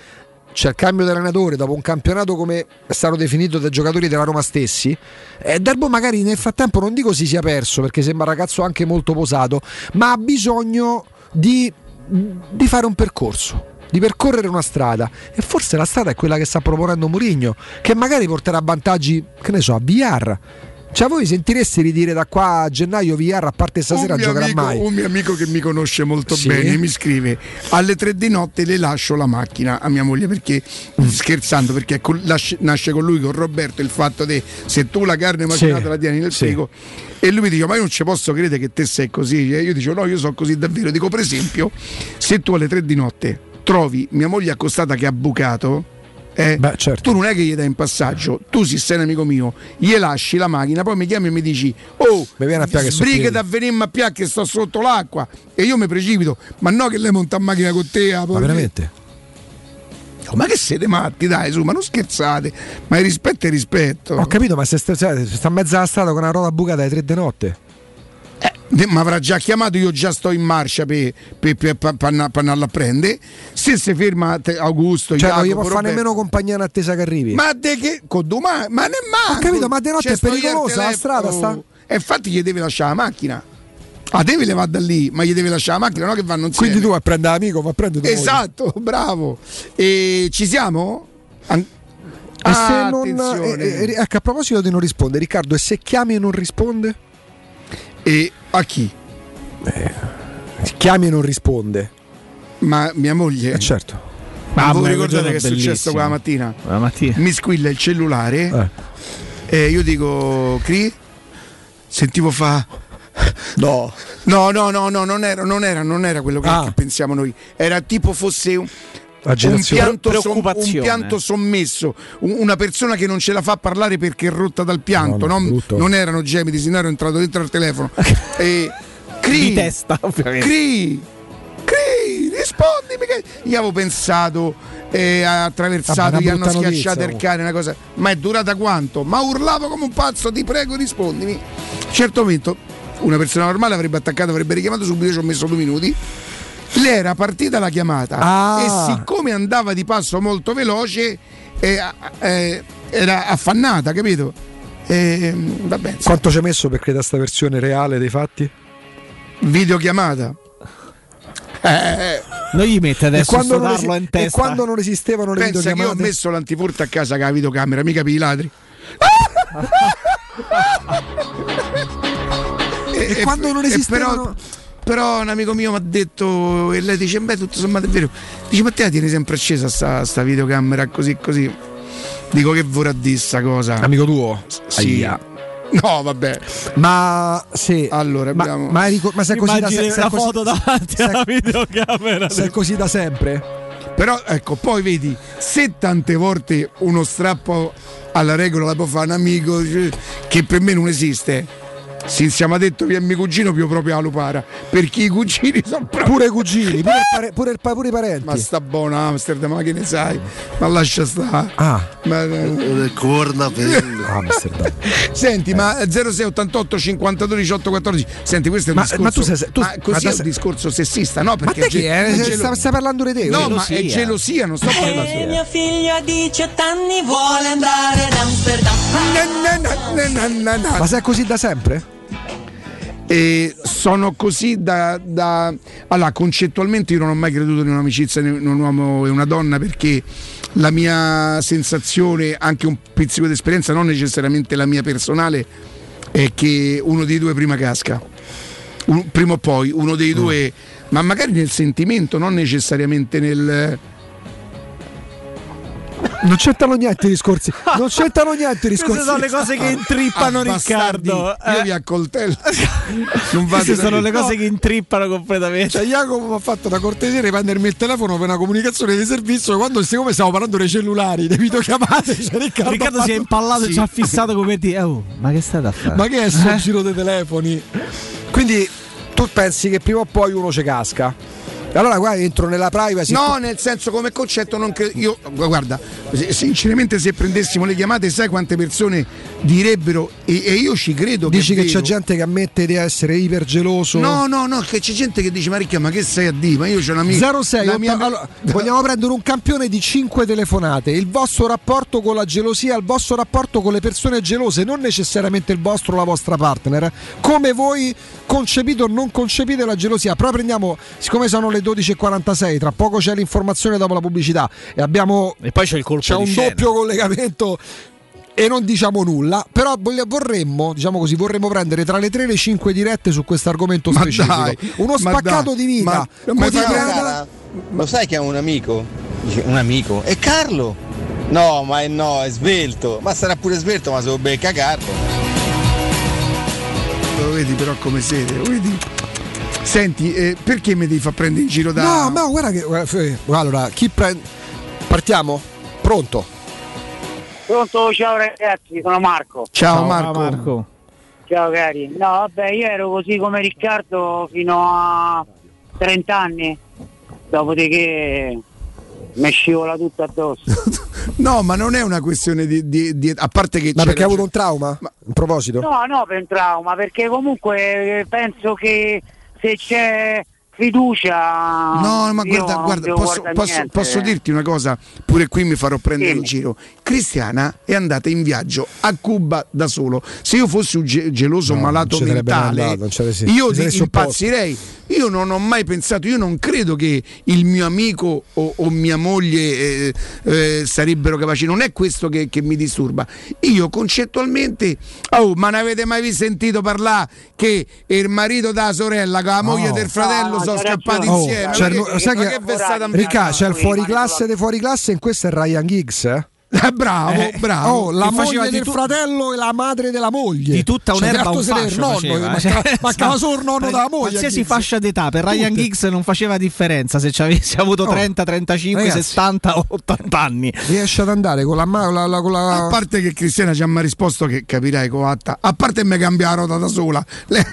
C'è il cambio di allenatore dopo un campionato come è stato definito dai giocatori della Roma stessi. E Darbo magari nel frattempo non dico si sia perso perché sembra un ragazzo anche molto posato, ma ha bisogno di, di fare un percorso. Di percorrere una strada e forse la strada è quella che sta proponendo Mourinho, che magari porterà vantaggi, che ne so, a VR. Cioè, voi sentireste ridire da qua a gennaio VR, a parte stasera, giocherà amico, mai. un mio amico che mi conosce molto Sì. bene mi scrive alle tre di notte le lascio la macchina a mia moglie perché Mm. scherzando perché col- nasce, nasce con lui con Roberto il fatto di se tu la carne macinata Sì. la tieni nel Sì. frigo e lui mi dice ma io non ci posso credere che te sei così e io dico no io sono così davvero dico per esempio se tu alle tre di notte trovi mia moglie accostata che ha bucato eh, certo. tu non è che gli dai in passaggio, tu se sei un amico mio, gli lasci la macchina, poi mi chiami e mi dici: Oh, a so sbrigati piedi." a venirmi a pià che sto sotto l'acqua. E io mi precipito, ma no che lei monta in macchina con te. ah, Ma veramente? Oh, ma che siete matti, dai, su, ma non scherzate. Ma il rispetto è rispetto. Ho capito, ma se sta, cioè, sta in mezzo alla strada con una ruota bucata alle tre di notte. Mi avrà già chiamato, io già sto in marcia per andarla a prendere. Se si ferma Augusto, Cioè, non gli Jacopo, può fare nemmeno compagnia in attesa che arrivi. Ma de che con domani? Ma nemmeno. Ho capito, ma de notte Cioè, è pericolosa la strada, sta? E infatti gli deve lasciare la macchina. Ah, devi levare da lì, ma gli deve lasciare la macchina, no che vanno insieme. Quindi tu vai a prendere l'amico, va a prendere. Esatto, bravo. E ci siamo? An- Ah, non, attenzione. eh, eh, ecco, a proposito di non risponde, Riccardo, e se chiami e non risponde? E a chi? Chiami e non risponde. Ma mia moglie. Eh, certo. Ma voi ricordate che è successo quella mattina? La mattina. Mi squilla il cellulare e io dico, Cri? Sentivo fa. No. No, no, no, no, non era, non era, non era quello che, Ah. che pensiamo noi. Era tipo fosse un, un pianto, som- un pianto sommesso, un- una persona che non ce la fa parlare perché è rotta dal pianto. No, no, non, non erano gemiti, se no ero entrato dentro al telefono. e, Cri, Di testa, ovviamente. Cri, Cri, rispondimi. Che... Io avevo pensato, eh, ha attraversato, Vabbè, gli hanno notizia, schiacciato il comunque. cane, una cosa. Ma è durata quanto? Ma urlavo come un pazzo, ti prego, rispondimi. Certo momento, una persona normale avrebbe attaccato, avrebbe richiamato subito, ci ho messo due minuti. Lei era partita la chiamata Ah. e siccome andava di passo molto veloce, eh, eh, era affannata, capito? Eh, vabbè, Quanto ci hai messo per credere a sta versione reale dei fatti? videochiamata. Eh, Non gli mette E adesso quando, non in esi- e testa. quando non esistevano le pensa che io ho videochiamate? messo l'antifurto a casa con la videocamera, mica per i ladri. E quando non esistevano- Però, però un amico mio mi ha detto, e lei dice, beh tutto sommato è vero, dice ma te la tieni sempre accesa sta, sta videocamera così così. Dico che vorrà dire sta cosa. Amico tuo? Sì. Aia. No, vabbè. Ma sì. Allora, Ma, abbiamo... ma, è rico- ma sei così da se- una così- foto davanti sei- alla videocamera. sei così da sempre? Però ecco, poi vedi, se tante volte uno strappo alla regola la può fare un amico cioè, che per me non esiste. Se siamo detto che è mio cugino più proprio alla lupara, perché i cugini sono proprio Pure i cugini, pure, il pare- pure pure i parenti. Ma sta buona Amsterdam, ma che ne sai? Ma lascia stare. Ah. Ma, Le corna pende. Amsterdam. Senti, ma 0688 52 18 14. Senti, questo è un Ma- discorso. ma tu sei- tu- ma così ma è un discorso sessista, no? Ma Perché te ge- chi è? è Eh, gelo- sta- stai parlando di te? No, ma è gelosia, non sto parlando E mio figlio a 18 anni vuole andare ad Amsterdam. Ma sei così da sempre? E sono così da, da- Allora, concettualmente io non ho mai creduto in un'amicizia in un uomo e una donna perché la mia sensazione, anche un pizzico di esperienza, non necessariamente la mia personale, è che uno dei due prima casca. Un- prima o poi uno dei due, ma magari nel sentimento, non necessariamente nel. Non c'entrano niente i discorsi. Non c'entrano niente i discorsi. Queste sono le cose che intrippano Ah, Riccardo. Io Eh. vi accoltello. non Queste sono le cose che intrippano completamente. Cioè, Jacopo mi ha fatto da cortesia di prendermi il telefono per una comunicazione di servizio quando siccome stiamo parlando dei cellulari, dei videochiamate, cioè Riccardo, Riccardo ha si è fatto- impallato e Sì. ci ha fissato come ti. Oh, ma che state a fare? Ma che è sto Eh? giro dei telefoni? Quindi tu pensi che prima o poi uno ci casca? Allora qua entro nella privacy. No, nel senso come concetto non credo. Io guarda, sinceramente se prendessimo le chiamate, sai quante persone direbbero e, e io ci credo Dici che, che c'è gente che ammette di essere ipergeloso? No, no, no, che c'è gente che dice ma Ricchia, ma che sei a dire? Ma io c'ho un amico. 06 la mia- allora, vogliamo prendere un campione di 5 telefonate il vostro rapporto con la gelosia il vostro rapporto con le persone gelose non necessariamente il vostro o la vostra partner come voi concepite o non concepite la gelosia però prendiamo siccome sono le 12.46 tra poco c'è l'informazione dopo la pubblicità e abbiamo E poi c'è il colpo c'è di un scena. doppio collegamento e non diciamo nulla, però vorremmo, diciamo così, vorremmo prendere tra le 3 e le 5 dirette su questo argomento specifico. dai, Uno spaccato dai, di vita ma- ma. Cara, lo sai che ha un amico? Dice, Un amico? È Carlo? No, ma è no, è svelto. Ma sarà pure svelto, ma se lo becca Carlo. Lo vedi però come siete, lo vedi? Senti, eh, perché mi devi far prendere in giro da. No, no, guarda che. Allora, chi prende. Partiamo? Pronto? Pronto, ciao ragazzi, sono Marco. Ciao, Marco. Ciao cari. No, vabbè, io ero così come Riccardo fino a 30 anni, dopodiché mi scivola tutto addosso. No, ma non è una questione di. di- di- a parte che. Ma perché ha avuto un trauma? In proposito? No, no, per un trauma, perché comunque eh, penso che se c'è fiducia. No, ma guarda, guarda, posso, posso- posso dirti una cosa? Pure qui mi farò prendere Sì. in giro. Cristiana è andata in viaggio a Cuba da solo. Se io fossi un ge- geloso No, malato mentale, andato, saresti- io ti impazzirei. Io non ho mai pensato, io non credo che il mio amico o, o mia moglie eh, eh, sarebbero capaci. Non è questo che, che mi disturba. Io concettualmente, oh, ma ne avete mai sentito parlare che il marito della sorella con la moglie No. del fratello sono scappati. Oh, insieme? c'è Ma il- che- sai che- Ricca, c'è il fuori classe dei fuori classe e questo è Ryan Giggs, eh? Bravo, Eh, bravo. Oh, la moglie del tu- fratello e la madre della moglie. Di tutta Cioè, un'erba altro un fascio nonno, faceva, mancava, cioè, mancava solo il nonno della moglie. Qualsiasi fascia d'età per Ryan Tutte. Giggs non faceva differenza se ci avessi avuto Oh, 30, 35, ragazzi. 60 o 80 anni. Riesce ad andare con la mano. La, con la... A parte che Cristiana ci ha mai risposto che capirai coatta, a parte me cambia la rota da sola, lei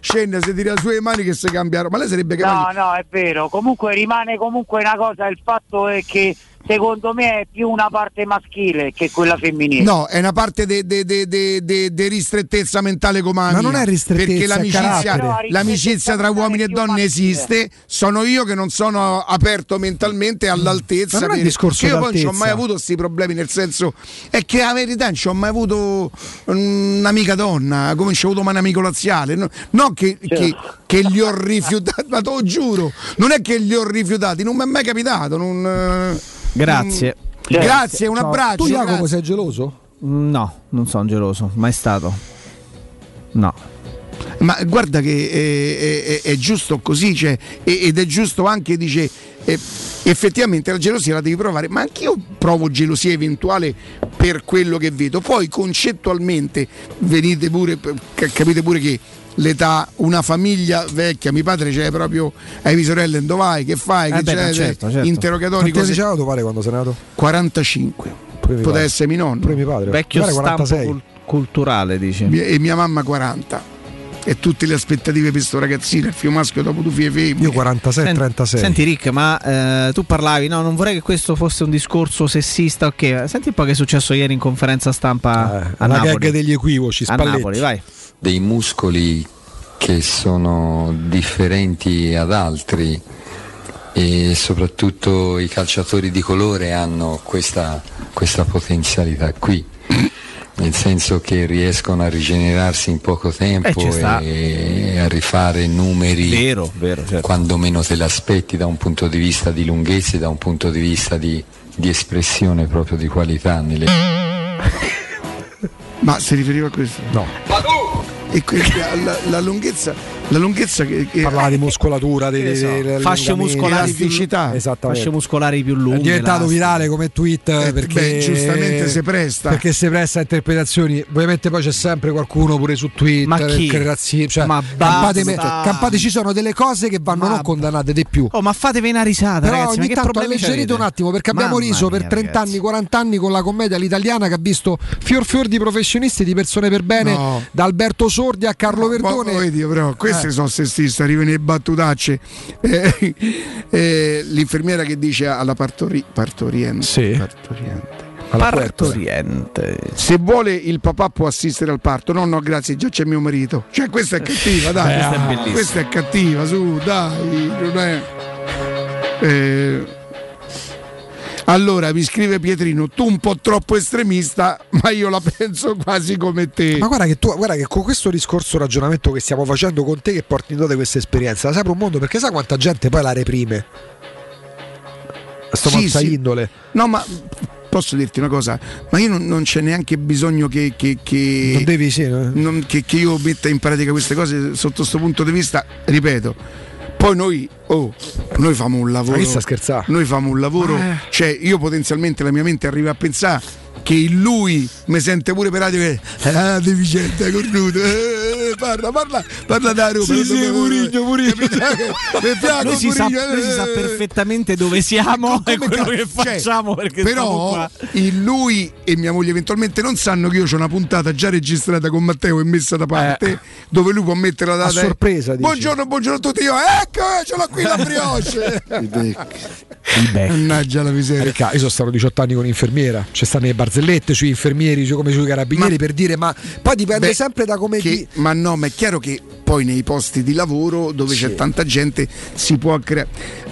scende, si tira su le mani che si cambia, la- ma lei sarebbe No, capace. no, è vero. Comunque rimane comunque una cosa, il fatto è che secondo me è più una parte maschile che quella femminile. No, è una parte di ristrettezza mentale come la Ma non è ristrettezza, perché l'amicizia, carattere. l'amicizia tra uomini e donne esiste, sono io che non sono aperto mentalmente all'altezza. Ma non è per- discorso che io poi non d'altezza. ho mai avuto questi problemi, nel senso è che la verità non ci ho mai avuto un'amica donna, come ci ho avuto mai un amico laziale, no, non che, che, che li ho rifiutati, ma te lo giuro, non è che li ho rifiutati, non mi è mai capitato. non, eh, Grazie. mm, Grazie, un abbraccio. Tu, Jacopo, grazie. sei geloso? No, non sono geloso, mai stato. No. Ma guarda che è, è- è giusto così, cioè, ed è giusto anche, dice, eh, effettivamente la gelosia la devi provare, ma anch'io provo gelosia eventuale per quello che vedo. Poi concettualmente venite pure, ca- capite pure che l'età, una famiglia vecchia. Mio padre c'è proprio ai sorelle dove vai, che fai, che Eh beh, c'è, certo, certo. interrogatori, Quanti anni cose. c'era tuo padre quando sei nato? 45. Pure mio Poteva essere mio nonno. Pure mio padre. Vecchio Mio padre stampo 46. cul- culturale, dici. Mia- e mia mamma 40 e tutte le aspettative per sto ragazzino il figlio maschio dopo tu figli femmine Io 46 Senti- 36. Senti Rick, ma eh, tu parlavi, no, non vorrei che questo fosse un discorso sessista, ok? Senti un po' che è successo ieri in conferenza stampa a la Napoli. gag degli equivoci, a Spalletti. Napoli, vai. Dei muscoli che sono differenti ad altri e soprattutto i calciatori di colore hanno questa, questa potenzialità qui. Nel senso che riescono a rigenerarsi in poco tempo Eh, e a rifare numeri Vero, vero, certo. quando meno te l'aspetti da un punto di vista di lunghezza e da un punto di vista di, di espressione proprio di qualità nelle ma si riferiva a questo? no e que- la, la lunghezza la lunghezza che, che Parlava di muscolatura, di, di- fasce muscolari. Fasce muscolari più lunghe. È diventato elastiche. virale come tweet Eh, perché beh, giustamente si presta. perché si presta a interpretazioni. Ovviamente poi c'è sempre qualcuno pure su Twitter Ma chi? che razzi- cioè, Ma campate, campate ci sono delle cose che vanno Ma- non condannate di più. Oh, ma fatevi una risata, Però ragazzi. ogni tanto alleggerite un attimo perché abbiamo Mamma riso per mia, 30 ragazzi. anni, 40 anni con la commedia all'italiana che ha visto fior fior di professionisti di persone per bene, No. da Alberto Sordi a Carlo Verdone. Ma, vedi, però, queste Eh. sono sessiste, arrivano le battutacce. Eh, eh, l'infermiera che dice alla partori- partoriente, Sì. partoriente. Alla puerta. Partoriente. Se vuole il papà può assistere al parto. No, no, grazie, già c'è mio marito. Cioè, questa è cattiva, dai. Questa è. Questa è cattiva, su, dai, non è. Eh, Allora, mi scrive Pietrino, tu un po' troppo estremista, ma io la penso quasi come te. Ma guarda che, tu, guarda che con questo discorso ragionamento che stiamo facendo con te che porti in dote questa esperienza, la sai per un mondo perché sai quanta gente poi la reprime. Sto Sì, sì. indole. No, ma posso dirti una cosa, ma io non, non c'è neanche bisogno che, che, che- Non devi sì, no? non- che- che io metta in pratica queste cose sotto questo punto di vista, ripeto. Poi noi, oh, noi famo un lavoro. Ma chi sta scherzando? Noi famo un lavoro. Eh. Cioè, io potenzialmente la mia mente arriva a pensare che in lui mi sente pure per radio che ah deficiente cornuto. Eh, parla parla parla da Roma Sì, sì, Murigno, Murigno. Lui si, sa, si sa perfettamente dove siamo e quello che Cioè, facciamo perché stiamo però in lui e mia moglie eventualmente non sanno che io ho una puntata già registrata con Matteo e messa da parte dove lui può mettere la A data e- sorpresa, dici. buongiorno buongiorno a tutti. Io ecco eh, ce l'ho qui la brioche. Mannaggia la miseria. Perché io sono stato 18 anni con infermiera, c'è stanno le barzellette sui infermieri, come sui carabinieri Ma- per dire, ma poi dipende Beh, sempre da come che- ti. ma no ma è chiaro che poi nei posti di lavoro dove c'è tanta gente si può creare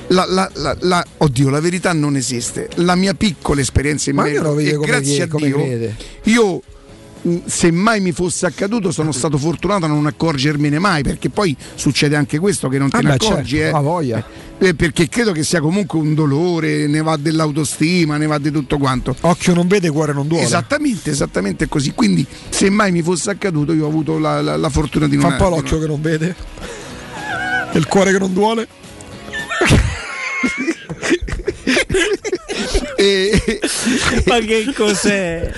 la, la- la- la- oddio la verità non esiste la mia piccola esperienza in merito grazie chi- a Dio crede. io se mai mi fosse accaduto sono stato fortunato a non accorgermene mai perché poi succede anche questo che non te Ah, ne beh, accorgi certo, eh. voglia. Eh, perché credo che sia comunque un dolore ne va dell'autostima ne va di tutto quanto Occhio non vede, cuore non duole. Esattamente, esattamente così. Quindi, se mai mi fosse accaduto, io ho avuto la, la- la fortuna di non Fa un po' l'occhio non- che non vede. E il cuore che non duole. E- Ma che cos'è?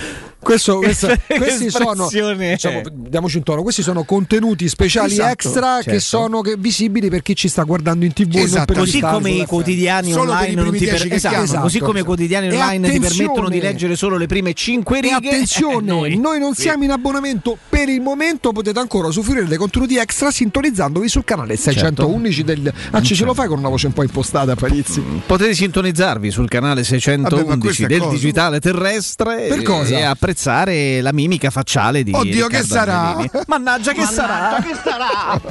Questo, Che questi sono diciamo, diamoci un tono, questi sono contenuti speciali Esatto, extra che certo. sono che- visibili per chi ci sta guardando in tv e Esatto. per Così come i quotidiani Solo per online non ti che esatto, chiamano. così come i quotidiani E online ti permettono di leggere solo le prime 5 E righe. attenzione, eh, noi, non siamo in abbonamento per il momento, potete ancora usufruire dei contenuti extra sintonizzandovi sul canale Certo. 611 del... Ah, ci ce lo fai con una voce un po' impostata, Palizzi? Potete sintonizzarvi sul canale Vabbè, ma 611 questa è del cosa? digitale terrestre Per e- cosa? e apprezzare la mimica facciale di Oddio, che Riccardo sarà? Angelini. Mannaggia che sarà?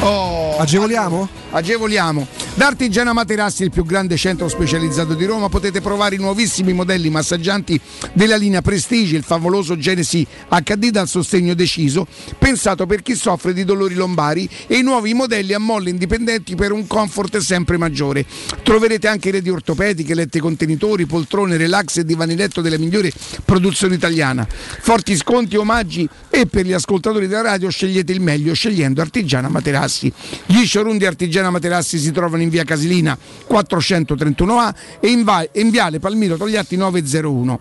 Oh, Agevoliamo? agevoliamo. Da Artigiana Materassi, il più grande centro specializzato di Roma, potete provare i nuovissimi modelli massaggianti della linea Prestige, il favoloso Genesi HD dal sostegno deciso, pensato per chi soffre di dolori lombari e i nuovi modelli a molle indipendenti per un comfort sempre maggiore. Troverete anche reti ortopediche, letti contenitori, poltrone, relax e divani letto della migliore produzione italiana. Forti sconti, omaggi e per gli ascoltatori della radio scegliete il meglio scegliendo Artigiana Materassi. Gli showroom di Artigiana Materassi si trovano in via Casilina 431A e in, va- e in viale Palmiro Togliatti 901.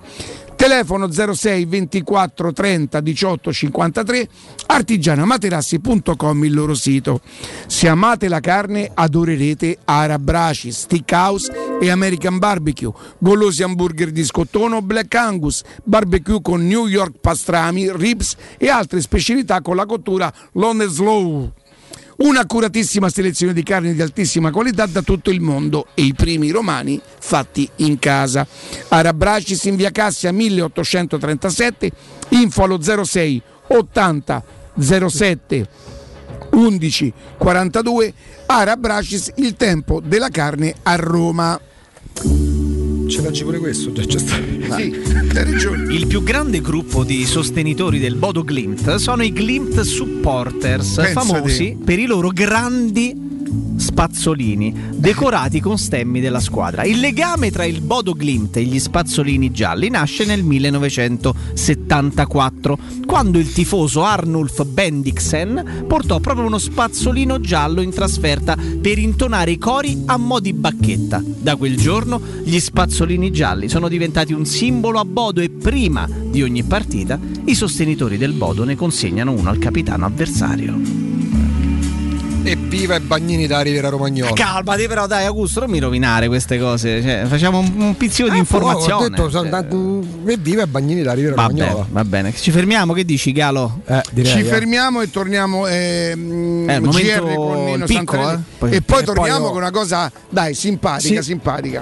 Telefono 06 24 30 18 53, artigianamaterassi.com il loro sito. Se amate la carne adorerete Arabraci, Steakhouse e American Barbecue, golosi hamburger di scottone o Black Angus, barbecue con New York pastrami, ribs e altre specialità con la cottura and slow. Un'accuratissima selezione di carni di altissima qualità da tutto il mondo e i primi romani fatti in casa. Arabracis in via Cassia 1837, info allo 06 80 07 11 42, Arabracis il tempo della carne a Roma. Ce leggi pure questo, già c'è stato. Sì, hai ragione. Il più grande gruppo di sostenitori del Bodo Glimt sono i Glimt Supporters, Pensa famosi per i loro grandi spazzolini decorati con stemmi della squadra. Il legame tra il Bodo Glimt e gli spazzolini gialli nasce nel 1974, quando il tifoso Arnulf Bendixen portò proprio uno spazzolino giallo in trasferta per intonare i cori a mo' di bacchetta. Da quel giorno gli spazzolini gialli sono diventati un simbolo a Bodo e prima di ogni partita i sostenitori del Bodo ne consegnano uno al capitano avversario. E viva i bagnini da Rivera Romagnola. Calmati però dai Augusto, non mi rovinare queste cose, cioè, facciamo un, un pizzino di Ho informazione. detto, sono tanto- e viva i bagnini da Rivera Va Romagnola. bene, va bene. Ci fermiamo, che dici Galo? Ci fermiamo e torniamo ehm, Eh, il GR momento- con Nino il picco, eh? Poi- e poi e poi torniamo io- con una cosa, dai, simpatica, Sì. simpatica.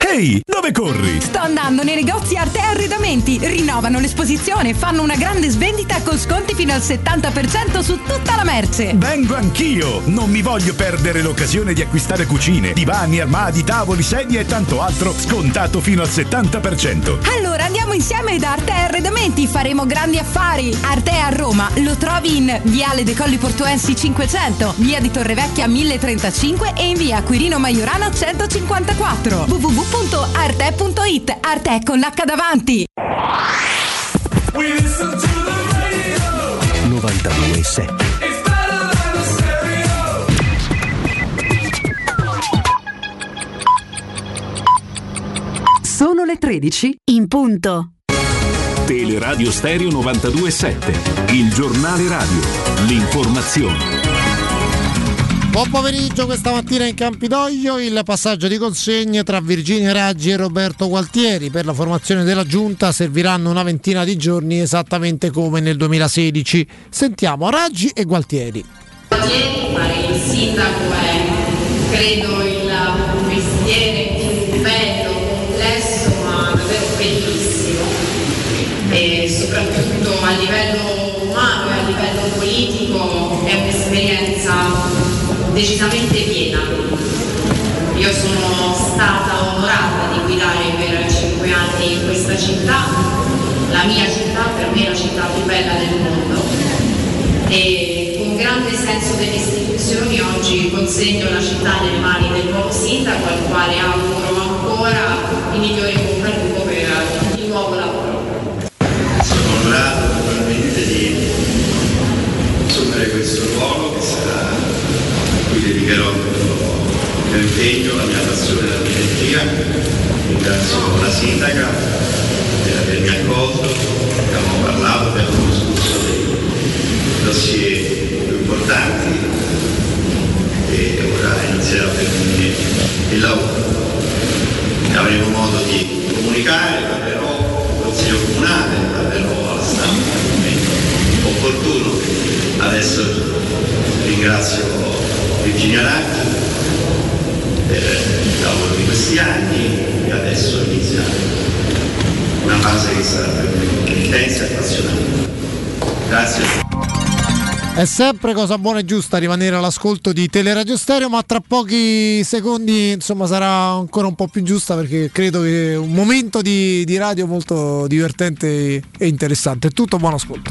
Ehi, dove corri? Sto andando nei negozi Arte Arredamenti. Rinnovano l'esposizione, fanno una grande svendita con sconti fino al 70% su tutta la merce. Vengo anch'io! Non mi voglio perdere l'occasione di acquistare cucine, divani, armadi, tavoli, sedie e tanto altro scontato fino al 70%. Allora andiamo insieme da Arte Arredamenti, faremo grandi affari. Arte a Roma lo trovi in Viale dei Colli Portuensi 500, Via di Torrevecchia 1035 e in Via Quirino Maiorano 154. www.arte.it Arte con l'H davanti. 92.7 Sono le 13 in punto. Teleradio Stereo 92.7, il giornale radio, l'informazione. Buon pomeriggio questa mattina in Campidoglio il passaggio di consegne tra Virginia Raggi e Roberto Gualtieri per la formazione della giunta serviranno una ventina di giorni esattamente come nel 2016. Sentiamo Raggi e Gualtieri. Gualtieri, fare il sindaco è credo il mestiere più bello, soprattutto a livello umano e a livello politico è un'esperienza decisamente piena. Io sono stata onorata di guidare per cinque anni questa città, la mia città, per me la città più bella del mondo e con grande senso delle istituzioni oggi consegno la città nelle mani del nuovo sindaco al quale auguro ancora i migliori bocca per il nuovo lavoro. Onorato naturalmente di assumere questo ruolo che sarà a cui dedicherò il mio impegno, la mia passione, la mia energia. Ringrazio la sindaca per avermi accolto, abbiamo parlato, abbiamo discusso dei dossier più importanti e ora inizierà per me il lavoro. Avremo modo di comunicare, parlerò al Consiglio Comunale, opportuno. Adesso ringrazio Virginia Raggi per il lavoro di questi anni e adesso inizia una fase che sarà me intensa e appassionante. Grazie. È sempre cosa buona e giusta rimanere all'ascolto di Teleradio Stereo, ma tra pochi secondi insomma sarà ancora un po' più giusta perché credo che un momento di, di radio molto divertente e interessante. Tutto, buon ascolto.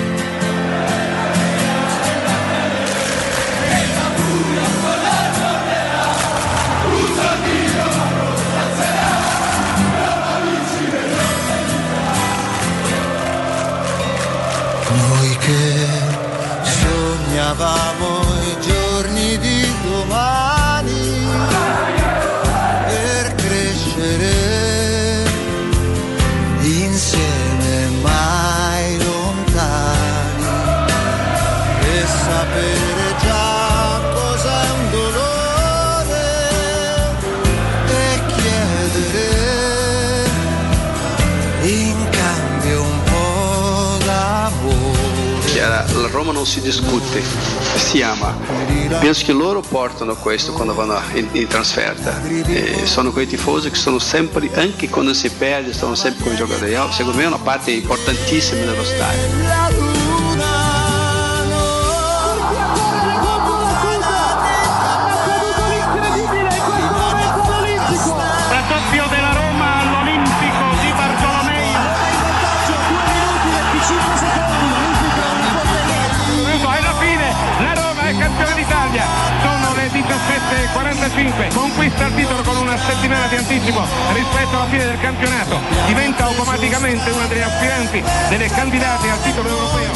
si discute, si ama. Penso che loro portano questo quando vanno in, in trasferta. E sono quei tifosi che sono sempre, anche quando si perde, sono sempre con i giocatori. Secondo me è una parte importantissima dello stadio. Conquista il titolo con una settimana di anticipo rispetto alla fine del campionato, diventa automaticamente una delle aspiranti, delle candidate al titolo europeo.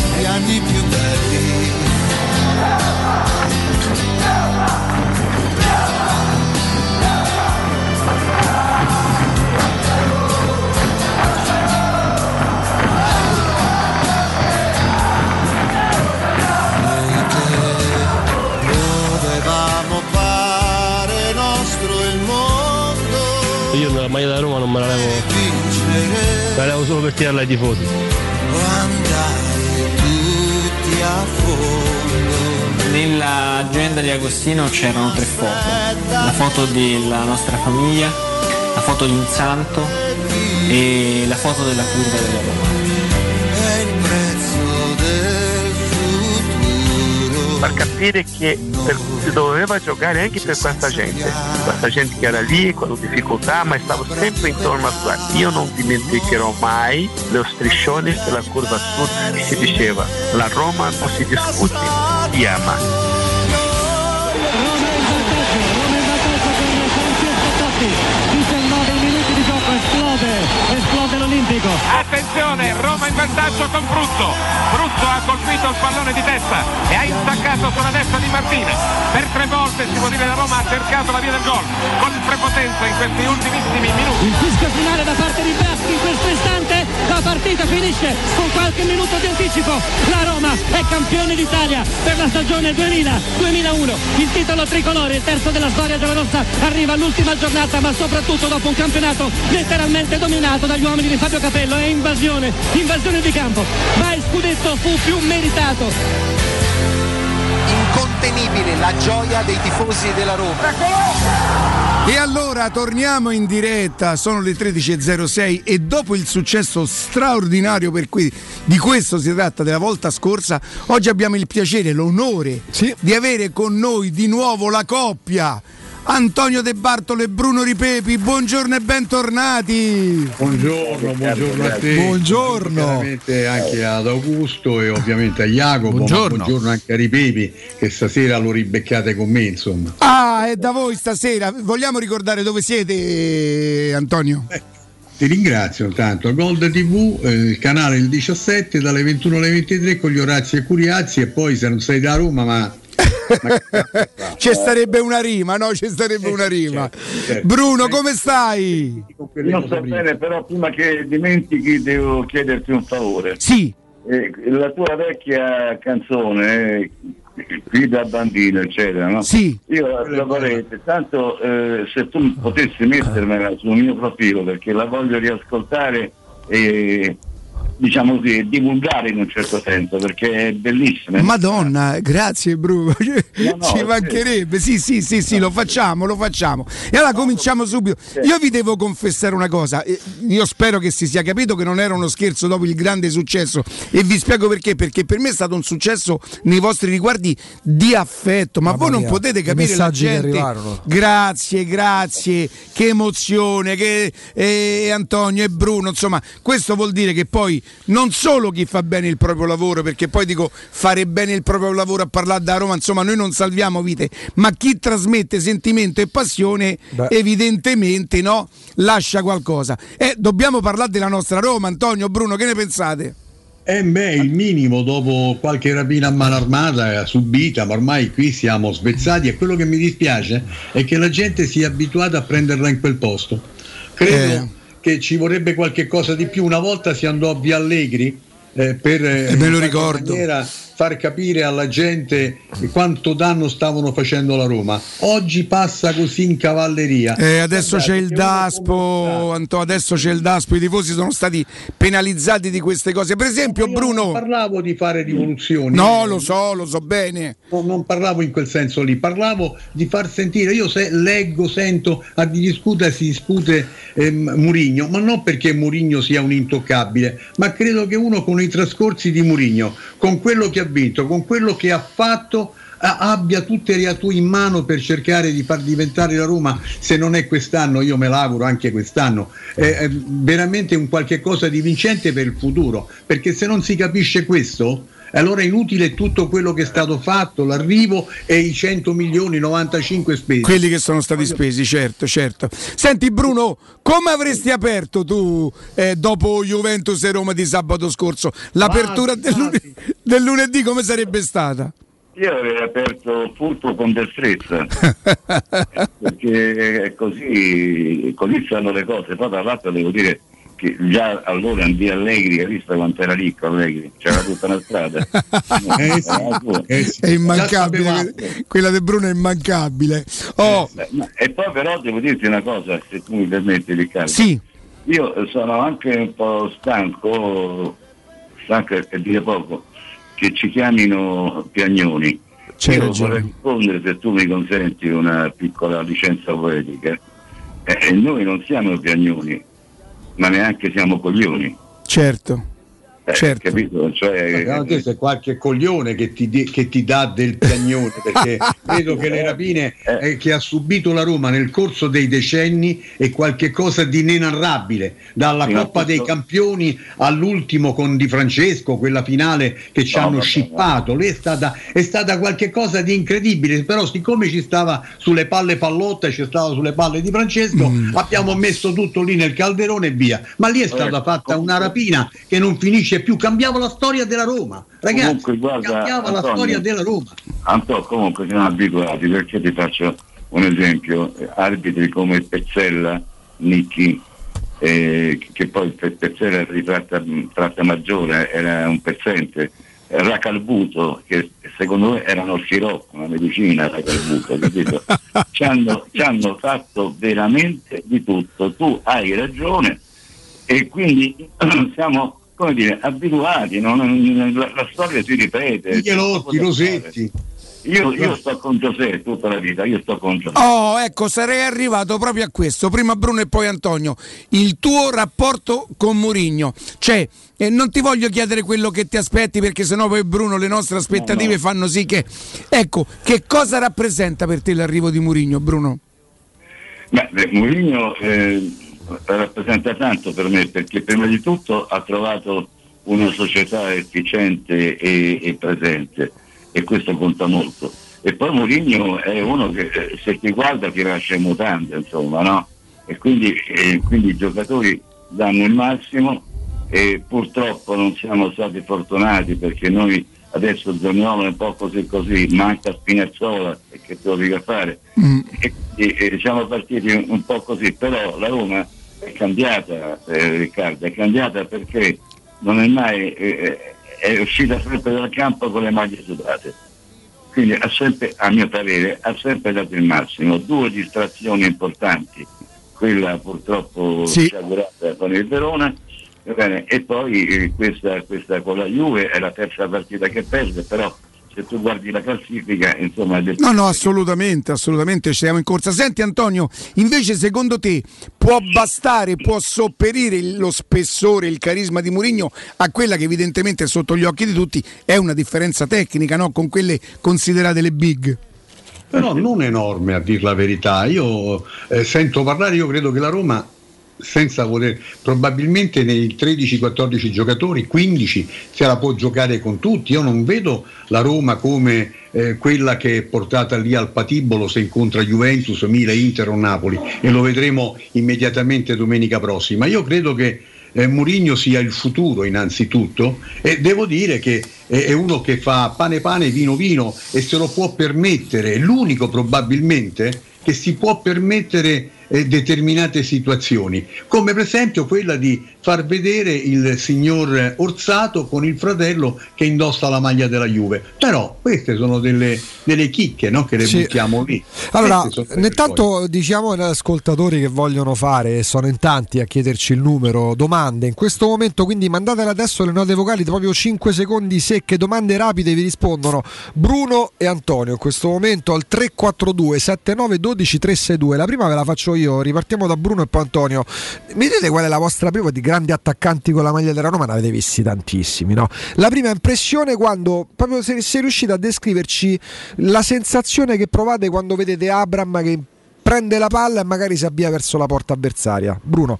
Maglia da Roma non me la levo. Me la levo solo per tirarla ai tifosi. Nell'agenda di Agostino c'erano tre foto. La foto della nostra famiglia, la foto di un santo e la foto della curva della Roma. Far capire che per- si doveva giocare anche per questa gente, questa gente che era lì con difficoltà ma stava sempre intorno a qua. Io non dimenticherò mai lo striscione della curva sud che si diceva la Roma non si discute, si ama. l'Olimpico. Attenzione, Roma in vantaggio con Bruzzo. Bruzzo ha colpito il pallone di testa e ha intaccato sulla destra di Martinez. Per tre volte si può dire la Roma ha cercato la via del gol con prepotenza in questi ultimissimi minuti. Il fischio finale da parte di Braschi in questo istante, la partita finisce con qualche minuto di anticipo. La Roma è campione d'Italia per la stagione 2000-2001. Il titolo tricolore, il terzo della storia giallorossa, arriva all'ultima giornata, ma soprattutto dopo un campionato letteralmente dominato dagli uomini di Fabio Capello. È invasione, invasione di campo, ma il scudetto fu più meritato. Incontenibile la gioia dei tifosi della Roma. E allora torniamo in diretta, sono le 13.06 e dopo il successo straordinario per cui di questo si tratta della volta scorsa, oggi abbiamo il piacere, l'onore di avere con noi di nuovo la coppia. Antonio De Bartolo e Bruno Ripepi, buongiorno e bentornati. Buongiorno, buongiorno a te. Buongiorno. Chiaramente anche ad Augusto e ovviamente a Jacopo. Buongiorno. buongiorno anche a Ripepi che stasera lo ribeccate con me, insomma. Ah, è da voi stasera. Vogliamo ricordare dove siete, Antonio? Ti ringrazio intanto. Gold TV, eh, il canale il 17 dalle 21 alle 23 con gli Orazzi e Curiazzi e poi se non sei da Roma ma Ci starebbe una rima, no? Ci starebbe una rima. Bruno, come stai? Io sto bene, però prima che dimentichi devo chiederti un favore. Sì. la tua vecchia canzone, eh, qui da bambino, eccetera, no? Sì. Io la, la vorrei, tanto eh, se tu potessi mettermela sul mio profilo perché la voglio riascoltare e diciamo così, divulgare in un certo senso perché è bellissima. Madonna, grazie Bruno. no, Ci sì. mancherebbe. Sì, sì, sì, sì, lo facciamo, lo facciamo. E allora cominciamo subito. Io vi devo confessare una cosa. Io spero che si sia capito che non era uno scherzo dopo il grande successo. E vi spiego perché. Perché per me è stato un successo nei vostri riguardi di affetto. Ma Mamma voi non mia, potete i capire la gente. Grazie, grazie. Che emozione. Che eh, Antonio e Bruno. Insomma, questo vuol dire che poi non solo chi fa bene il proprio lavoro, perché poi dico fare bene il proprio lavoro a parlare da Roma, insomma, noi non salviamo vite, ma chi trasmette sentimento e passione, evidentemente no, lascia qualcosa. E dobbiamo parlare della nostra Roma, Antonio, Bruno, che ne pensate? Eh beh, il minimo dopo qualche rapina a mano armata eh, subita, ma ormai qui siamo svezzati e quello che mi dispiace è che la gente sia abituata a prenderla in quel posto. Credo Eh. Che ci vorrebbe qualche cosa di più. Una volta si andò a Via Allegri eh, per eh, me lo ricordo. maniera far capire alla gente quanto danno stavano facendo la Roma. Oggi passa così in cavalleria. Eh, adesso Guardate c'è il Daspo, Anto, adesso c'è il Daspo, i tifosi sono stati penalizzati di queste cose. Per esempio, Io Bruno. Non parlavo di fare rivoluzioni. No, lo so, lo so bene. No, non parlavo in quel senso lì, parlavo di far sentire, io se, leggo, sento a di discutere si dispute ehm, Murigno, ma non perché Murigno sia un intoccabile, ma credo che uno con i trascorsi di Murigno, con quello che ha vinto, con quello che ha fatto, abbia tutte le atue in mano per cercare di far diventare la Roma, se non è quest'anno, io me l'auguro anche quest'anno, eh, eh, veramente un qualche cosa di vincente per il futuro, perché se non si capisce questo, allora è inutile tutto quello che è stato fatto, l'arrivo e i 100 milioni, 95 spesi. Quelli che sono stati spesi, certo, certo. Senti Bruno, come avresti aperto tu eh, dopo Juventus e Roma di sabato scorso? L'apertura del, lune- del lunedì come sarebbe stata? Io avrei aperto furto con destrezza, perché è così, così stanno le cose. Poi tra l'altro devo dire che già allora via Allegri, hai visto quanto era ricco Allegri? C'era tutta una strada. Eh sì, eh sì. È immancabile, quella di Bruno è immancabile. Oh, Eh, E poi però devo dirti una cosa, se tu mi permetti Riccardo. Sì. Io sono anche un po' stanco, stanco è dire poco, che ci chiamino piagnoni. C'hai Io ragione. vorrei rispondere, se tu mi consenti, una piccola licenza poetica. Eh, noi non siamo piagnoni, ma neanche siamo coglioni. certo. Eh, Certo. Capito? Cioè, te c'è qualche coglione che ti, di- che ti dà del piagnone perché credo che le rapine eh, che ha subito la Roma nel corso dei decenni è qualche cosa di inenarrabile dalla Coppa dei Campioni all'ultimo con Di Francesco quella finale che ci No, hanno scippato lì è stata, è stata qualche cosa di incredibile però siccome ci stava sulle palle Pallotta e ci stava sulle palle di Francesco Mm. abbiamo messo tutto lì nel calderone e via ma lì è stata fatta una rapina che non finisce più cambiava la storia della Roma. Ragazzi Comunque, guarda, cambiava la Antonio, storia della Roma. Anto, comunque siamo abituati perché ti faccio un esempio, arbitri come Pezzella, Nicchi, eh, che poi Pe- Pezzella era di tratta, tratta maggiore, era un pezzente, Racalbuto, che secondo me era uno scirocco, una medicina Racalbuto, capito? ci, hanno, ci hanno fatto veramente di tutto, tu hai ragione e quindi siamo come dire, abituati, non- la, la storia si ripete. Michelozzi, Rosetti Io, io sto con Giuseppe tutta la vita, io sto con Giuseppe. Oh, ecco, sarei arrivato proprio a questo. Prima Bruno e poi Antonio. Il tuo rapporto con Murigno. Cioè, eh, non ti voglio chiedere quello che ti aspetti perché sennò poi Bruno le nostre aspettative No, no. fanno sì che... Ecco, che cosa rappresenta per te l'arrivo di Murigno, Bruno? Beh, beh, Mourinho eh, rappresenta tanto per me perché prima di tutto ha trovato una società efficiente e, e presente e questo conta molto. E poi Mourinho è uno che eh, se ti guarda ti lascia in mutande, insomma, no? E quindi, e quindi i giocatori danno il massimo e purtroppo non siamo stati fortunati perché noi adesso Zaniolo è un po' così così, manca Spinazzola e che dica fare e, e- e siamo partiti un, un po' così, però la Roma è cambiata, eh, Riccardo, è cambiata perché non è mai eh, è uscita sempre dal campo con le maglie sudate. Quindi ha sempre, a mio parere, ha sempre dato il massimo. Due distrazioni importanti, quella purtroppo Sì. sciagurata con il Verona, e poi eh, questa, questa con la Juve è la terza partita che perde, però se tu guardi la classifica, insomma, No, no, assolutamente, assolutamente siamo in corsa. Senti Antonio, invece secondo te può bastare, può sopperire lo spessore, il carisma di Murigno a quella che evidentemente sotto gli occhi di tutti è una differenza tecnica, no? Con quelle considerate le big. però non enorme a dir la verità. Io eh, sento parlare, io credo che la Roma, senza voler, probabilmente nei 13-14 giocatori, 15 se la può giocare con tutti. Io non vedo la Roma come eh, quella che è portata lì al patibolo se incontra Juventus, Milan, Inter o Napoli e lo vedremo immediatamente domenica prossima. Io credo che eh, Murigno sia il futuro innanzitutto e devo dire che è uno che fa pane pane, vino vino e se lo può permettere, è l'unico probabilmente che si può permettere eh, determinate situazioni, come per esempio quella di far vedere il signor Orsato con il fratello che indossa la maglia della Juve. Però queste sono delle, delle chicche no? che le Sì. buttiamo lì. Allora, intanto diciamo agli ascoltatori che vogliono fare, e sono in tanti a chiederci il numero, domande. In questo momento quindi mandatele adesso le note vocali, proprio 5 secondi secche, domande rapide vi rispondono Bruno e Antonio in questo momento al 342 7912 362. La prima ve la faccio io, ripartiamo da Bruno e poi Antonio. Mi dite qual è la vostra prima di grandi attaccanti con la maglia della Roma? Ne avete visti tantissimi, no? La prima impressione quando proprio se sei riuscito a descriverci la sensazione che provate quando vedete Abram che prende la palla e magari si avvia verso la porta avversaria. Bruno.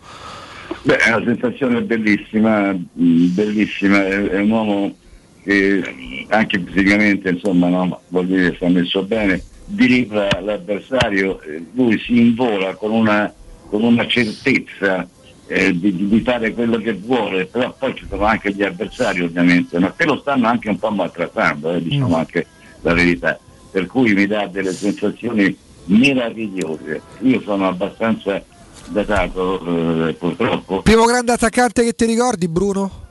Beh, è una sensazione bellissima, mh, bellissima, è, è un uomo che anche fisicamente insomma no, vuol dire che sta messo bene, diribla l'avversario, eh, lui si invola con una, con una certezza eh, di, di- fare quello che vuole, però poi ci sono anche gli avversari ovviamente, ma che lo stanno anche un po' maltrattando, eh, diciamo anche la verità, per cui mi dà delle sensazioni meravigliose. Io sono abbastanza datato eh, purtroppo, Primo grande attaccante che ti ricordi, Bruno?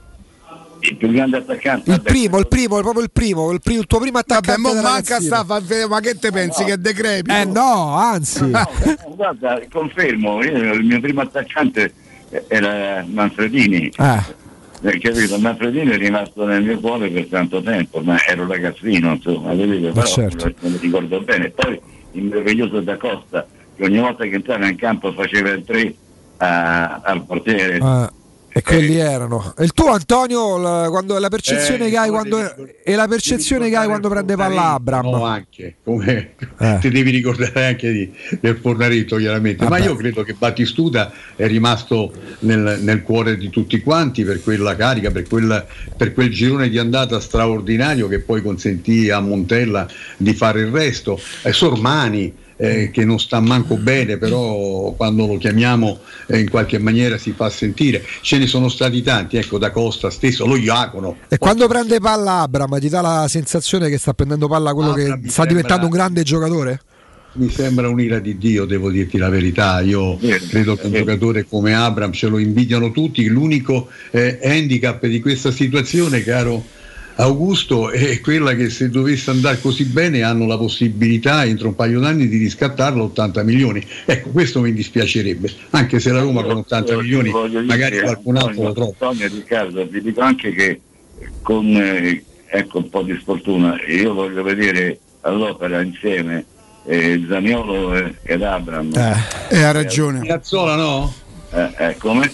il più grande attaccante Il primo, il primo, proprio il primo, il, primo, il tuo primo Vabbè, attaccante. mo da manca sta, ma che te pensi che è decrepito? Eh no, anzi. No, no, guarda, confermo, io- il mio primo attaccante era Manfredini. Eh. Eh, capito? Manfredini è rimasto nel mio cuore per tanto tempo, ma ero ragazzino, insomma, capito? però certo. me lo ricordo bene. Poi il meraviglioso da Costa, che ogni volta che entrava in campo faceva il 3 al portiere. Eh, e quelli erano. E il tuo Antonio, la, quando, la percezione Eh, che hai quando, devi e la percezione che hai quando prende palla Abram. No, anche, come Eh. ti devi ricordare anche di, del Fornaretto chiaramente, ma Vabbè. io credo che Battistuta è rimasto nel, nel cuore di tutti quanti per quella carica, per, quel- per quel girone di andata straordinario che poi consentì a Montella di fare il resto. E Sormani. Eh, che non sta manco bene, però quando lo chiamiamo eh, in qualche maniera si fa sentire. Ce ne sono stati tanti, ecco, da Costa stesso, lo Iacono, E quando prende palla Abram ti dà la sensazione che sta prendendo palla quello Abram che sta diventando un grande giocatore? Mi sembra un'ira di Dio, devo dirti la verità. Io credo che un giocatore come Abram ce lo invidiano tutti. L'unico eh, handicap di questa situazione, caro Augusto, è quella che se dovesse andare così bene hanno la possibilità entro un paio d'anni di riscattarlo a 80 milioni. Ecco, questo mi dispiacerebbe, anche se la Roma con 80 Io milioni magari qualcun altro lo trova. Antonio Riccardo, vi dico anche che con eh, ecco, un po' di sfortuna io voglio vedere all'opera insieme eh, Zaniolo e- ed Abram. Eh, ha ragione. Spinazzola no? Eh, eh, come?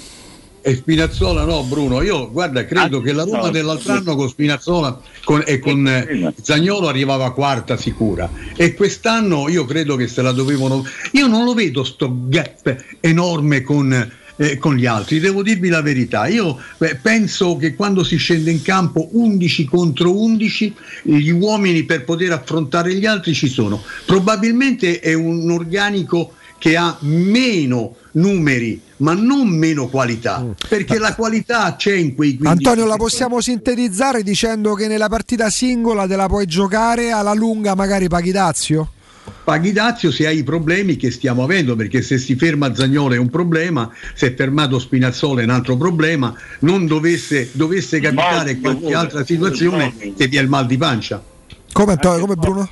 E Spinazzola no, Bruno. Io guarda, credo Ah, che la Roma no, dell'altro anno con Spinazzola con- e con eh, Zagnolo arrivava quarta sicura. E quest'anno io credo che se la dovevano. Io non lo vedo sto gap enorme con. eh, con gli altri, devo dirvi la verità. Io eh, penso che quando si scende in campo 11 contro 11, gli uomini per poter affrontare gli altri ci sono. Probabilmente è un organico che ha meno numeri, ma non meno qualità, perché la qualità c'è in quei 15 Antonio, la possiamo sintetizzare dicendo che nella partita singola te la puoi giocare alla lunga, magari paghi Dazio? Paghi Dazio se hai i problemi che stiamo avendo, perché se si ferma Zagnolo è un problema, se è fermato Spinazzola è un altro problema, non dovesse, dovesse capitare qualche altra situazione che dia il mal di pancia. Come, Antonio, come Bruno?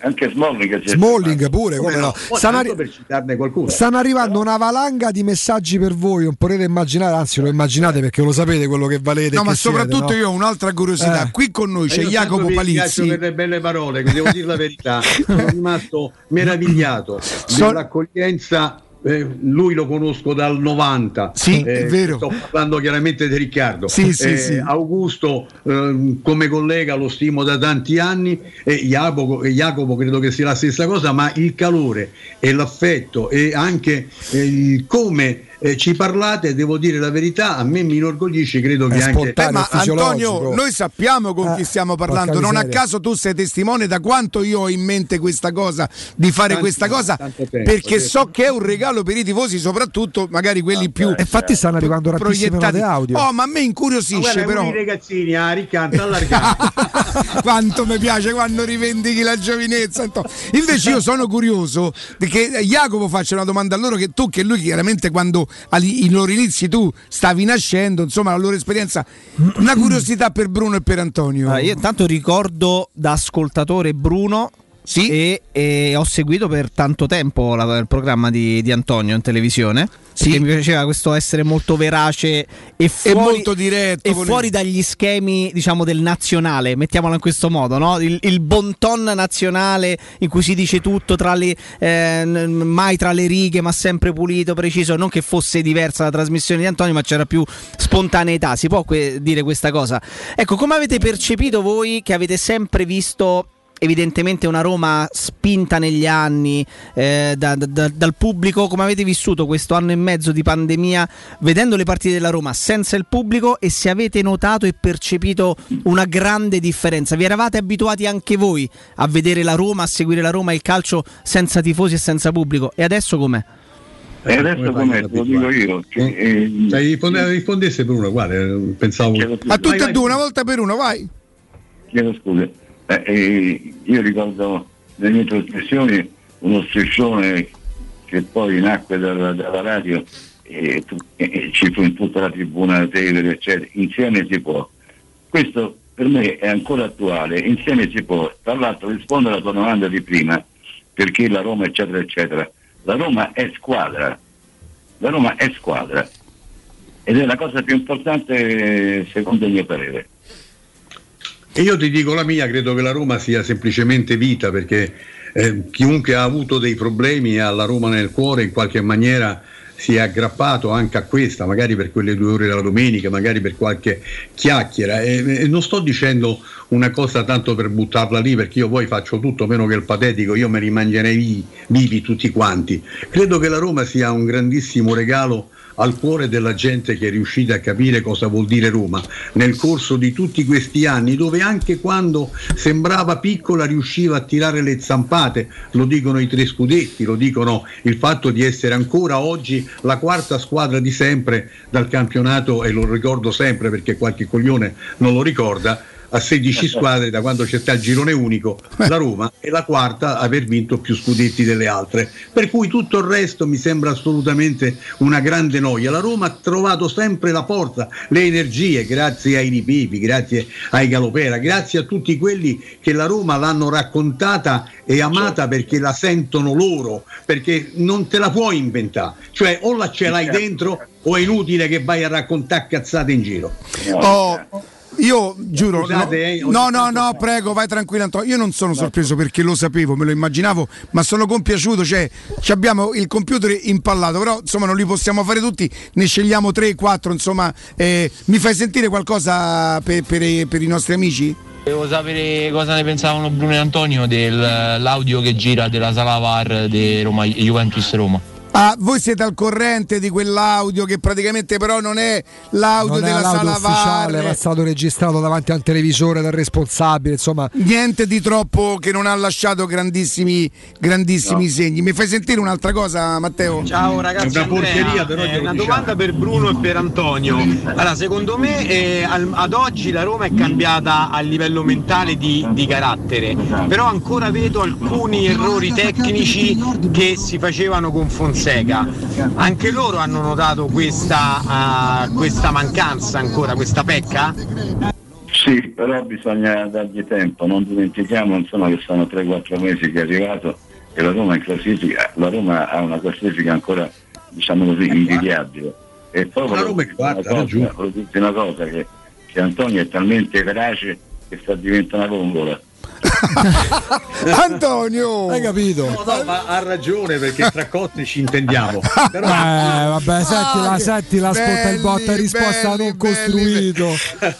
Anche Smalling. c'è- Smalling pure, come no? Stanno, arri- per citarne qualcuno. stanno arrivando una valanga di messaggi per voi, non potete immaginare, anzi lo immaginate perché lo sapete quello che valete. No, ma siete, soprattutto no? io ho un'altra curiosità. Eh. Qui con noi c'è io Jacopo Palizzi. per le belle parole, che devo dire la verità, sono rimasto meravigliato dell'accoglienza. Eh, lui lo conosco dal 90 Sì, è vero. sto parlando chiaramente di Riccardo Sì, sì, Eh, sì. Augusto ehm, come collega lo stimo da tanti anni e Jacopo, e Jacopo credo che sia la stessa cosa ma il calore e l'affetto e anche eh, il come eh, ci parlate devo dire la verità a me mi inorgoglisce credo che anche Eh, ma Antonio, noi sappiamo con chi stiamo parlando. Non a caso tu sei testimone da quanto io ho in mente questa cosa, di fare Tanti- questa cosa, tempo, perché sì. so che è un regalo per i tifosi, soprattutto magari quelli più. Infatti stanno arrivando note audio. Oh, ma a me incuriosisce guarda, però. dei ragazzini a ricanta allargato quanto mi piace quando rivendichi la giovinezza. Antonio. Invece io sono curioso che Jacopo faccia una domanda a loro che tu, che lui chiaramente quando i loro inizi tu stavi nascendo, insomma la loro esperienza, una curiosità per Bruno e per Antonio. Allora, io intanto ricordo da ascoltatore Bruno. E, e ho seguito per tanto tempo la- il programma di, di Antonio in televisione. Perché mi piaceva questo essere molto verace e, fuori, molto diretto E fuori dagli schemi, diciamo, del nazionale, mettiamolo in questo modo, no? Il, il bon ton nazionale in cui si dice tutto tra le, eh, mai tra le righe, ma sempre pulito, preciso. Non che fosse diversa la trasmissione di Antonio, ma c'era più spontaneità. Si può que- dire questa cosa? Ecco, come avete percepito voi che avete sempre visto evidentemente una Roma spinta negli anni eh, da- da- da- dal pubblico. Come avete vissuto questo anno e mezzo di pandemia vedendo le partite della Roma senza il pubblico e se avete notato e percepito una grande differenza? Vi eravate abituati anche voi a vedere la Roma, a seguire la Roma e il calcio senza tifosi e senza pubblico? E adesso com'è? E adesso com'è? Lo dico io. che, eh, Cioè, risponde- rispondesse per uno, guarda, eh, pensavo. A tutte e due, una volta per uno, vai. Chiedo scusa. Eh, eh, io ricordo nelle mie trasmissioni uno striscione che poi nacque dalla, dalla radio e, e ci fu in tutta la tribuna Tevere, eccetera. Insieme si può. Questo per me è ancora attuale, insieme si può. Tra l'altro rispondo alla tua domanda di prima, perché la Roma, eccetera, eccetera. La Roma è squadra. La Roma è squadra. Ed è la cosa più importante secondo il mio parere. E io ti dico la mia, credo che la Roma sia semplicemente vita perché eh, chiunque ha avuto dei problemi e ha la Roma nel cuore in qualche maniera si è aggrappato anche a questa, magari per quelle due ore della domenica, magari per qualche chiacchiera. E, e non sto dicendo una cosa tanto per buttarla lì, perché io poi faccio tutto meno che il patetico, io me li mangerei vi- vivi tutti quanti. Credo che la Roma sia un grandissimo regalo al cuore della gente che è riuscita a capire cosa vuol dire Roma nel corso di tutti questi anni, dove anche quando sembrava piccola riusciva a tirare le zampate, lo dicono i tre scudetti, lo dicono il fatto di essere ancora oggi la quarta squadra di sempre dal campionato e lo ricordo sempre perché qualche coglione non lo ricorda. A 16 squadre da quando c'è stato il girone unico, la Roma è la quarta a aver vinto più scudetti delle altre. Per cui tutto il resto mi sembra assolutamente una grande noia. La Roma ha trovato sempre la forza, le energie, grazie ai Ripipi, grazie ai Galopera, grazie a tutti quelli che la Roma l'hanno raccontata e amata perché la sentono loro, perché non te la puoi inventare. Cioè o la ce l'hai dentro o è inutile che vai a raccontare cazzate in giro. Oh, io giuro, Scusate, eh, no, no, no, no, prego, vai tranquillo Antonio. Io non sono sorpreso perché lo sapevo, me lo immaginavo, ma sono compiaciuto, cioè ci abbiamo il computer impallato, però insomma non li possiamo fare tutti, ne scegliamo 3, 4, insomma, eh, mi fai sentire qualcosa per, per i- per i nostri amici? Volevo sapere cosa ne pensavano Bruno e Antonio dell'audio che gira della sala VAR di Roma, Juventus Roma. Ah, voi siete al corrente di quell'audio che praticamente però non è l'audio non è della l'audio sala ufficiale, è stato registrato davanti a un televisore dal responsabile, insomma. Niente di troppo che non ha lasciato grandissimi, grandissimi No. segni. Mi fai sentire un'altra cosa, Matteo? Ciao ragazzi, Andrea, eh, una domanda per Bruno e per Antonio. Allora, secondo me eh, al- ad oggi la Roma è cambiata a livello mentale di, di carattere, però ancora vedo alcuni errori tecnici che si facevano con Fonseca. Anche loro hanno notato questa, eh, questa mancanza ancora, questa pecca? Sì, però bisogna dargli tempo, non dimentichiamo insomma che sono 3-4 mesi che è arrivato e la Roma in classifica, la Roma ha una classifica ancora diciamo così invidiabile. E poi La Roma è quarta, una cosa, una cosa che, che Antonio è talmente verace che sta diventando una vongola. Antonio! Hai capito? No, no, ma ha ragione perché tra cotte ci intendiamo. Però Eh, vabbè, settila, che settila, ascolta il botta belli, risposta belli, non costruito.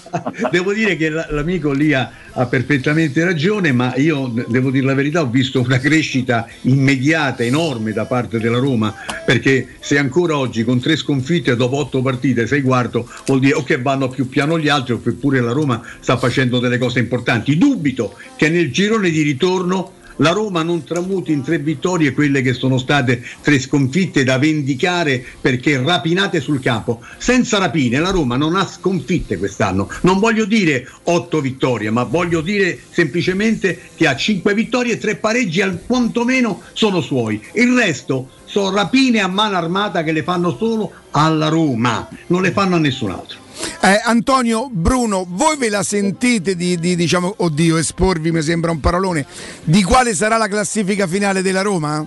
devo dire che l'amico lì ha, ha perfettamente ragione, ma io devo dire la verità, ho visto una crescita immediata, enorme da parte della Roma, perché se ancora oggi con tre sconfitte dopo otto partite sei quarto, vuol dire o che vanno più piano gli altri o che pure la Roma sta facendo delle cose importanti. Dubito che nel girone di ritorno la Roma non tramuti in tre vittorie quelle che sono state tre sconfitte da vendicare perché rapinate sul campo. Senza rapine la Roma non ha sconfitte quest'anno. Non voglio dire otto vittorie, ma voglio dire semplicemente che ha cinque vittorie e tre pareggi, al quantomeno sono suoi. Il resto sono rapine a mano armata che le fanno solo alla Roma, non le fanno a nessun altro. Eh, Antonio, Bruno, voi ve la sentite di, di, diciamo, oddio, esporvi mi sembra un parolone, di quale sarà la classifica finale della Roma?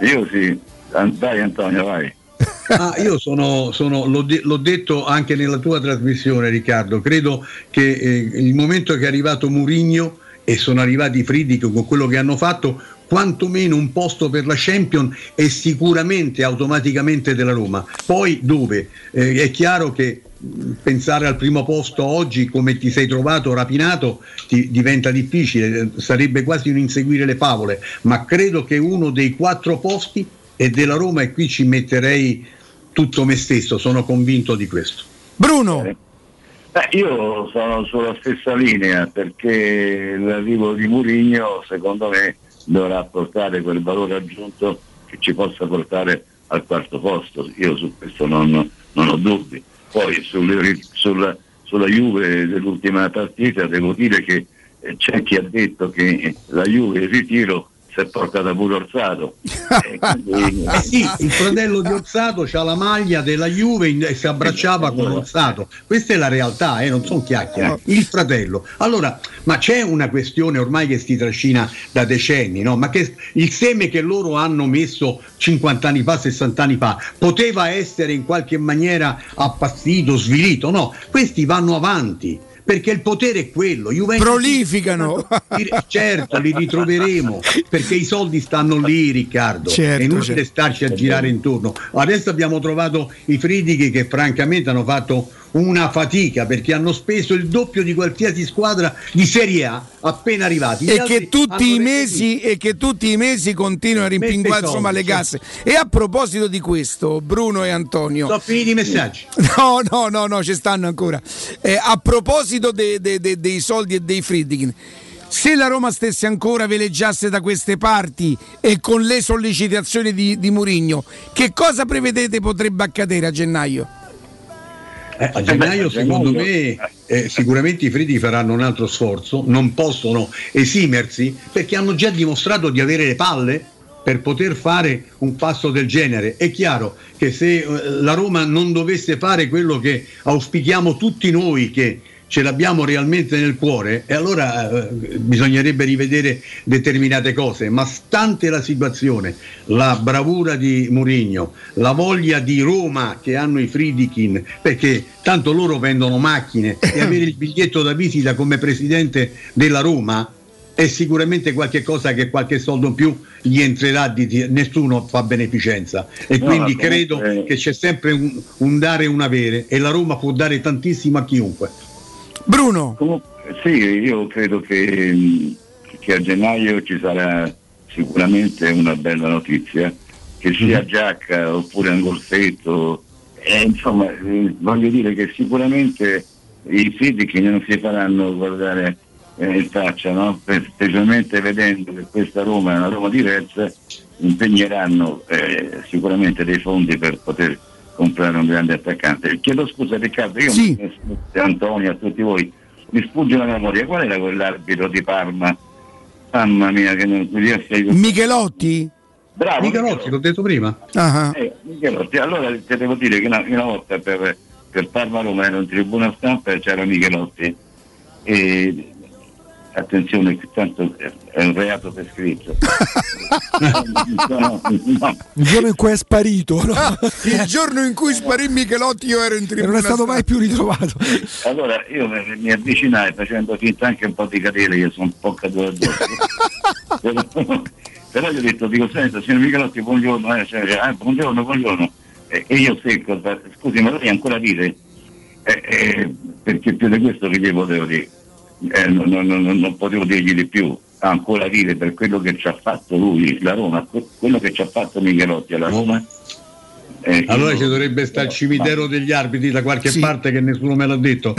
Io sì, dai Antonio, vai. Ah, io sono, sono- l'ho, de- l'ho detto anche nella tua trasmissione, Riccardo. Credo che eh, il momento che è arrivato Murigno e sono arrivati i Friedrich con quello che hanno fatto, quantomeno un posto per la Champion è sicuramente automaticamente della Roma. Poi dove? Eh, è chiaro che mh, pensare al primo posto oggi come ti sei trovato rapinato ti diventa difficile, eh, sarebbe quasi un inseguire le favole, ma credo che uno dei quattro posti è della Roma e qui ci metterei tutto me stesso, sono convinto di questo. Bruno. Beh, io sono sulla stessa linea perché l'arrivo di Murigno secondo me dovrà portare quel valore aggiunto che ci possa portare al quarto posto. Io su questo non, non ho dubbi. Poi sulle- sulla, sulla Juve dell'ultima partita devo dire che eh, c'è chi ha detto che la Juve in ritiro si è portata pure Orsato. E quindi- Eh sì, il fratello di Orsato ha la maglia della Juve e si abbracciava con Orsato. Questa è la realtà, eh, non sono chiacchiere. Il fratello. Allora, ma c'è una questione ormai che si trascina da decenni, no? Ma che il seme che loro hanno messo 50 anni fa, 60 anni fa, poteva essere in qualche maniera appassito, svilito? No, questi vanno avanti. Perché il potere è quello, Juventus Prolificano. li- certo, li ritroveremo perché i soldi stanno lì, Riccardo. Certo, è inutile certo. starci a girare intorno. Adesso abbiamo trovato i Fridichi che francamente hanno fatto una fatica perché hanno speso il doppio di qualsiasi squadra di Serie A appena arrivati. E che, mesi, e che tutti i mesi continuano a rimpinguare le casse. E a proposito di questo, Bruno e Antonio. Sono finiti i messaggi. No, no, no, no, ci stanno ancora. Eh, a proposito de- de- de- dei soldi e dei Friedkin, se la Roma stesse ancora veleggiasse da queste parti e con le sollecitazioni di, di Murigno, che cosa prevedete potrebbe accadere a gennaio? Eh, a gennaio secondo me eh, sicuramente i Friedi faranno un altro sforzo, non possono esimersi perché hanno già dimostrato di avere le palle per poter fare un passo del genere. È chiaro che se eh, la Roma non dovesse fare quello che auspichiamo tutti noi che ce l'abbiamo realmente nel cuore e allora eh, bisognerebbe rivedere determinate cose, ma stante la situazione, la bravura di Mourinho, la voglia di Roma che hanno i Friedkin, perché tanto loro vendono macchine e avere il biglietto da visita come presidente della Roma è sicuramente qualche cosa che qualche soldo in più gli entrerà di, nessuno fa beneficenza e No, quindi credo che c'è sempre un, un dare e un avere e la Roma può dare tantissimo a chiunque. Bruno. Sì, io credo che, che a gennaio ci sarà sicuramente una bella notizia, che sia Giacca oppure un Gorsetto, e, insomma eh, voglio dire che sicuramente i che non si faranno guardare eh, in faccia, no? Specialmente vedendo che questa Roma è una Roma diversa, impegneranno eh, sicuramente dei fondi per poter comprare un grande attaccante. Chiedo scusa Riccardo, io Sì. e Antonio, a tutti voi, mi sfugge la memoria, qual era quell'arbitro di Parma? Mamma mia, che non mi riesco a Michelotti? Bravo, Michelotti, l'ho detto prima. Ah, Eh, Michelotti. Allora ti devo dire che una, una volta per, per Parma Roma ero in tribuna stampa e c'era Michelotti. E attenzione, che tanto è un reato prescritto. no, no. Il giorno in cui è sparito, no? il giorno in cui sparì Michelotti io ero in E tribuna. non è stato mai più ritrovato. Allora io mi, avvicinai facendo finta anche un po' di cadere, io sono un po' caduto addosso. però, però gli ho detto, dico, senta, signor Michelotti, buongiorno, eh, cioè, ah, buongiorno, buongiorno. E, e io secco, scusi, ma lei ancora dire? Eh, eh, perché più di questo che gli potevo dire? Eh, non, non- non- non potevo dirgli di più, ancora dire per quello che ci ha fatto lui, la Roma, que- quello che ci ha fatto Michelotti alla Roma. eh, Allora ci dovrebbe stare il cimitero degli arbitri da qualche Sì. parte che nessuno me l'ha detto.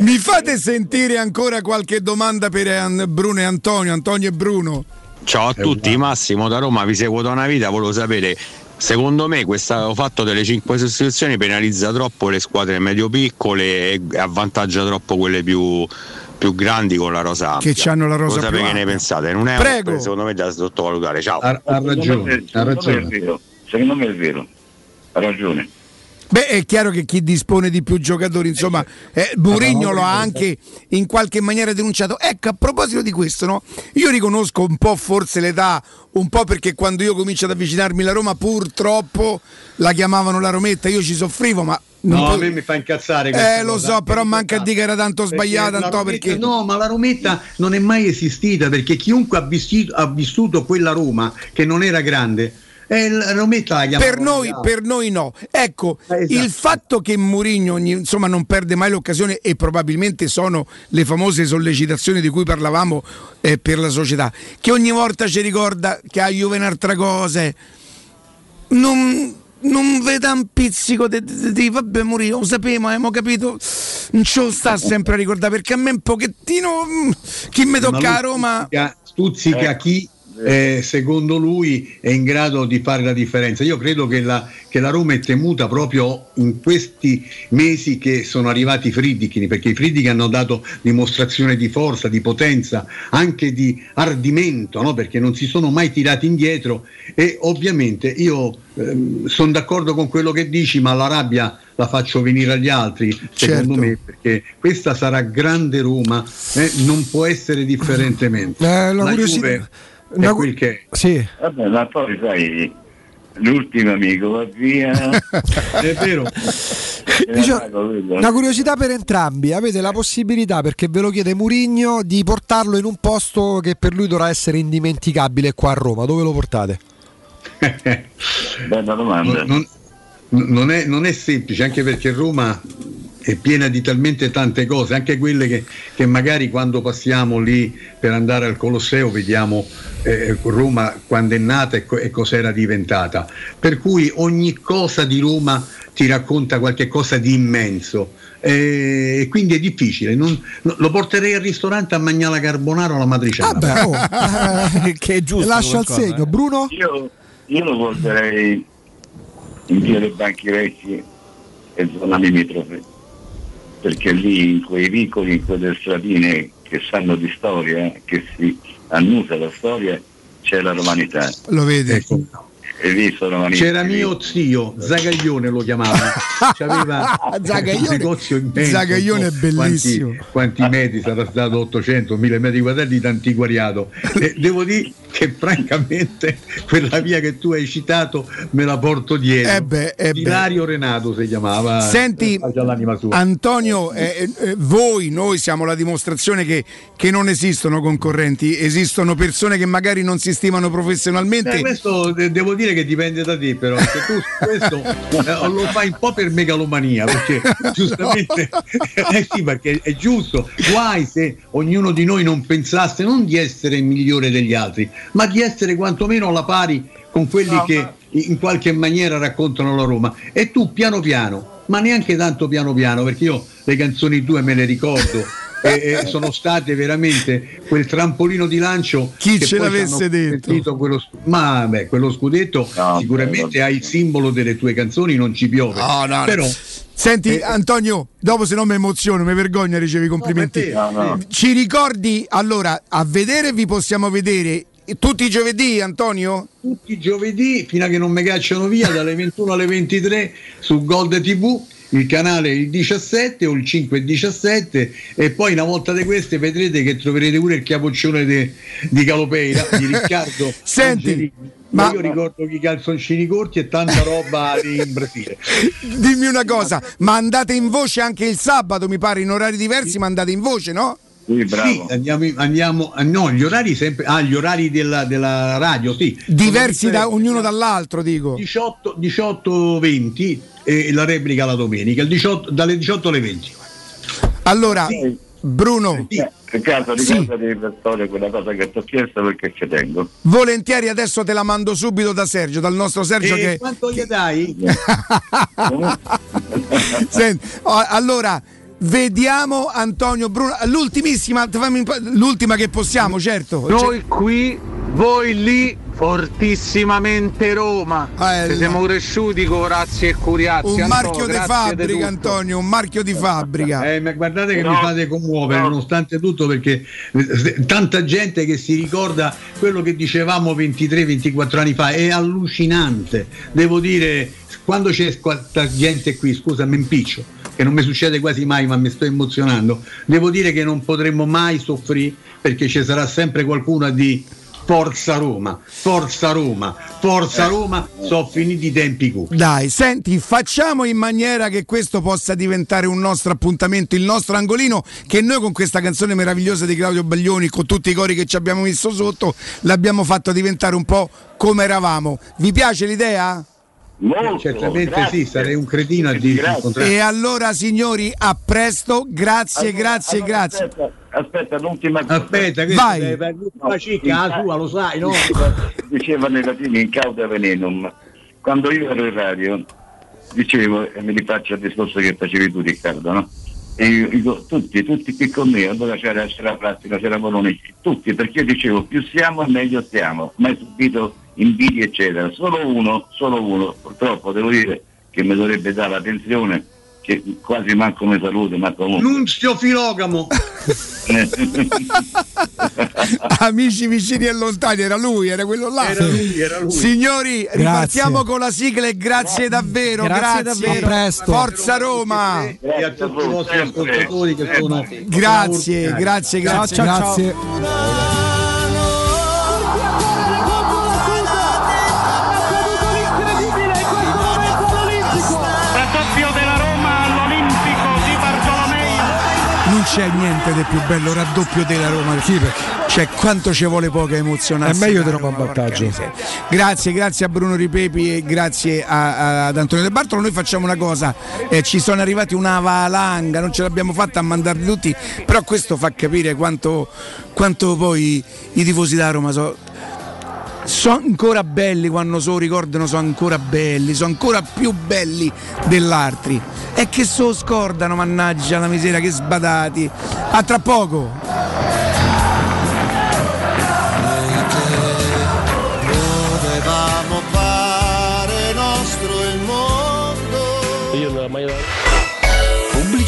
Mi fate sentire ancora qualche domanda per An- Bruno e Antonio, Antonio e Bruno? Ciao a tutti, Massimo da Roma, vi seguo da una vita, volevo sapere, secondo me questo fatto delle cinque sostituzioni penalizza troppo le squadre medio-piccole e avvantaggia troppo quelle più, più grandi con la rosa ampia. Che c'hanno la rosa Volevo più ne pensate, non è un- Prego. secondo me da sottovalutare, ciao. Ha, ha ragione, ha Secondo me è ragione. vero, secondo me è vero, ha ragione. Beh, è chiaro che chi dispone di più giocatori, insomma, eh, Mourinho lo ha anche in qualche maniera denunciato. Ecco, a proposito di questo, no? io riconosco un po' forse l'età, un po' perché quando io comincio ad avvicinarmi alla Roma, purtroppo la chiamavano la Rometta, io ci soffrivo, ma No, po- a me mi fa incazzare Eh, lo cosa, so, però manca a dire che era tanto sbagliata, Antò, Rometta- perché No, ma la Rometta non è mai esistita perché chiunque ha, vissuto- ha vissuto quella Roma che non era grande, eh, Rometta la chiamavano per noi, per noi no. Ecco, esatto. il fatto che Mourinho insomma, non perde mai l'occasione e probabilmente sono le famose sollecitazioni di cui parlavamo eh, per la società, che ogni volta ci ricorda che a Juve un'altra cosa. eh. Non, non veda un pizzico di, di- di- vabbè Mourinho, lo sapevamo, abbiamo capito, non ce lo sta sempre a ricordare perché a me un pochettino mm, chi mi tocca a Roma... stuzzica, stuzzica chi eh, secondo lui è in grado di fare la differenza. Io credo che la, che la Roma è temuta proprio in questi mesi che sono arrivati i Friedkin, perché i Friedkin hanno dato dimostrazione di forza, di potenza, anche di ardimento, no? perché non si sono mai tirati indietro e ovviamente io sono d'accordo con quello che dici, ma la rabbia la faccio venire agli altri, secondo Certo. me, perché questa sarà grande Roma, eh, non può essere differentemente. Eh, la La curiosità- Juve una quel che. Sì. Vabbè, ma poi sai, l'ultimo amico va via. è vero. Diciamo, una curiosità per entrambi, avete la possibilità, perché ve lo chiede Murigno, di portarlo in un posto che per lui dovrà essere indimenticabile qua a Roma. Dove lo portate? Bella domanda. Non, non è, non è semplice, anche perché Roma è piena di talmente tante cose, anche quelle che, che magari quando passiamo lì per andare al Colosseo vediamo eh, Roma quando è nata e, co- e cos'era diventata. Per cui ogni cosa di Roma ti racconta qualche cosa di immenso. E quindi è difficile, non- no, lo porterei al ristorante a mangiare la carbonara o la matriciana. Vabbè, oh, eh, che è giusto. Lascia il segno, eh. Bruno? Io, io lo porterei in via dei Banchi Vecchi e zona limitrofe, perché lì in quei vicoli, in quelle stradine che sanno di storia, che si annusa la storia, c'è la romanità. Lo vedi? Ecco. E lì sono C'era mio zio, Zagaglione lo chiamava, C'aveva Zagaglione- un negozio immenso, Zagaglione è bellissimo. Quanti, quanti metri sarà stato 800, 1000 metri quadrati di antiquariato. E devo dire che francamente quella via che tu hai citato me la porto dietro. Eh beh, eh beh. Ilario Renato si chiamava. Senti, eh. Antonio, eh, eh, voi, noi siamo la dimostrazione che, che non esistono concorrenti, esistono persone che magari non si stimano professionalmente. Eh, questo de- devo dire che dipende da te, però se tu questo eh, lo fai un po' per megalomania, perché giustamente eh sì, perché è giusto. Guai se ognuno di noi non pensasse non di essere migliore degli altri, ma di essere quantomeno alla pari con quelli No, che ma- in qualche maniera raccontano la Roma. E tu piano piano, ma neanche tanto piano piano, perché io le canzoni tue me le ricordo. E, e sono state veramente quel trampolino di lancio Chi che ce l'avesse detto? quello, ma beh, quello scudetto sicuramente hai il simbolo delle tue canzoni non ci piove No, no, no. però Senti Eh, Antonio, dopo se no mi emoziono, mi vergogno a ricevere i complimenti. No, te, No, no. Ci ricordi allora a vedere vi possiamo vedere tutti i giovedì Antonio? tutti i giovedì fino a che non mi cacciano via dalle 21 alle 23 su Gold TV il canale il 17 o il 5 e 17 e poi una volta di queste vedrete che troverete pure il capoccione de- di Calopeira di Riccardo Senti, Angelini. ma- io ricordo che i calzoncini corti e tanta roba lì in Brasile Dimmi una cosa, ma andate in voce anche il sabato, mi pare, in orari diversi, ma andate in voce, no? Sì, bravo. Sì, andiamo, andiamo ah, no, gli orari sempre ah, gli orari della, della radio, sì. Diversi da ognuno dall'altro, dico. 18, 18-20 e la replica la domenica, il 18 dalle 18 alle 20. Allora, Bruno, Eh, Riccardo, Sì. ricordati per storia quella cosa che ti ho chiesto perché ci tengo. volentieri adesso te la mando subito da Sergio, dal nostro Sergio E che... quanto gli dai? Senti, allora, vediamo Antonio Bruno, l'ultimissima, l'ultima che possiamo, certo. Noi qui Voi lì fortissimamente Roma. Ci siamo cresciuti con Razzi e Curiazzi. Un marchio di fabbrica. Antonio, un marchio di fabbrica. Eh, ma guardate che No. mi fate commuovere nonostante tutto perché eh, tanta gente che si ricorda quello che dicevamo 23-24 anni fa è allucinante. Devo dire, quando c'è quanta gente qui, scusa, mi impiccio, che non mi succede quasi mai ma mi sto emozionando, devo dire che non potremmo mai soffrire perché ci sarà sempre qualcuno a di Forza Roma, Forza Roma, Forza Roma, sono finiti i tempi cupi. Dai, senti, facciamo in maniera che questo possa diventare un nostro appuntamento, il nostro angolino, che noi con questa canzone meravigliosa di Claudio Baglioni, con tutti i cori che ci abbiamo messo sotto, l'abbiamo fatto diventare un po' come eravamo. Vi piace l'idea? Certamente sì, sarei un cretino a dirti il contrario. E allora signori, a presto, grazie, Allora, grazie, allora, grazie. Aspetta, aspetta, l'ultima cosa. Aspetta, Vai. fare la cicca, la sua, lo sai, no? Diceva nei latini in cauda venenum. Quando io ero in radio, dicevo, e mi rifaccio al discorso che facevi tu Riccardo, no? E io dico, tutti, tutti qui con me, allora c'era, c'era Plastica, c'era Boloni, tutti, perché io dicevo più siamo meglio stiamo, mai subito invidie eccetera. Solo uno, solo uno, purtroppo devo dire che mi dovrebbe dare l'attenzione, che quasi manco mi saluta, ma comunque. Nunzio Filogamo. Amici vicini e lontani, era lui, era quello là. Era lui, era lui. Signori, Grazie. ripartiamo con la sigla e grazie davvero, Grazie grazie. davvero. A presto. Forza Roma. E a tutti i vostri ascoltatori che sono Grazie, grazie, grazie. Ciao, ciao, c'è niente di più bello raddoppio della Roma. Cioè, quanto ci vuole poca emozionante. È meglio di Roma in vantaggio. Grazie, grazie a Bruno Ripepi e grazie a- a- ad Antonio De Bartolo. Noi facciamo una cosa, eh, ci sono arrivati una valanga, non ce l'abbiamo fatta a mandarli tutti, però questo fa capire quanto, quanto poi i tifosi da Roma sono sono ancora belli quando se lo ricordano, sono ancora belli, sono ancora più belli dell'altri. E che se lo scordano, mannaggia la miseria, che sbadati. A tra poco.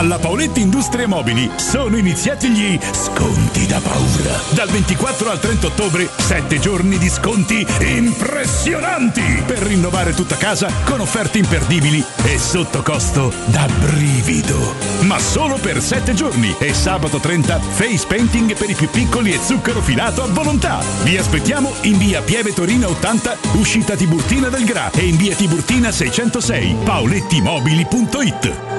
Alla Paoletti Industrie Mobili sono iniziati gli sconti da paura. Dal 24 al 30 ottobre, 7 giorni di sconti impressionanti per rinnovare tutta casa con offerte imperdibili e sotto costo da brivido. Ma solo per 7 giorni e sabato 30 face painting per i più piccoli e zucchero filato a volontà. Vi aspettiamo in via Pieve Torina 80, uscita Tiburtina del Gra e in via Tiburtina 606, paolettimobili.it.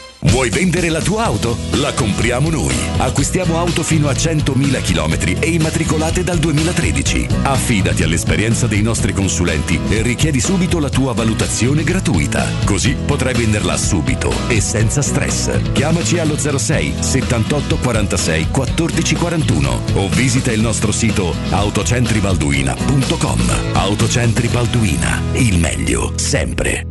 Vuoi vendere la tua auto? La compriamo noi. Acquistiamo auto fino a 100.000 km e immatricolate dal 2013. Affidati all'esperienza dei nostri consulenti e richiedi subito la tua valutazione gratuita. Così potrai venderla subito e senza stress. Chiamaci allo 06 78 46 14 41 o visita il nostro sito autocentribalduina.com. Autocentri Balduina, il meglio sempre.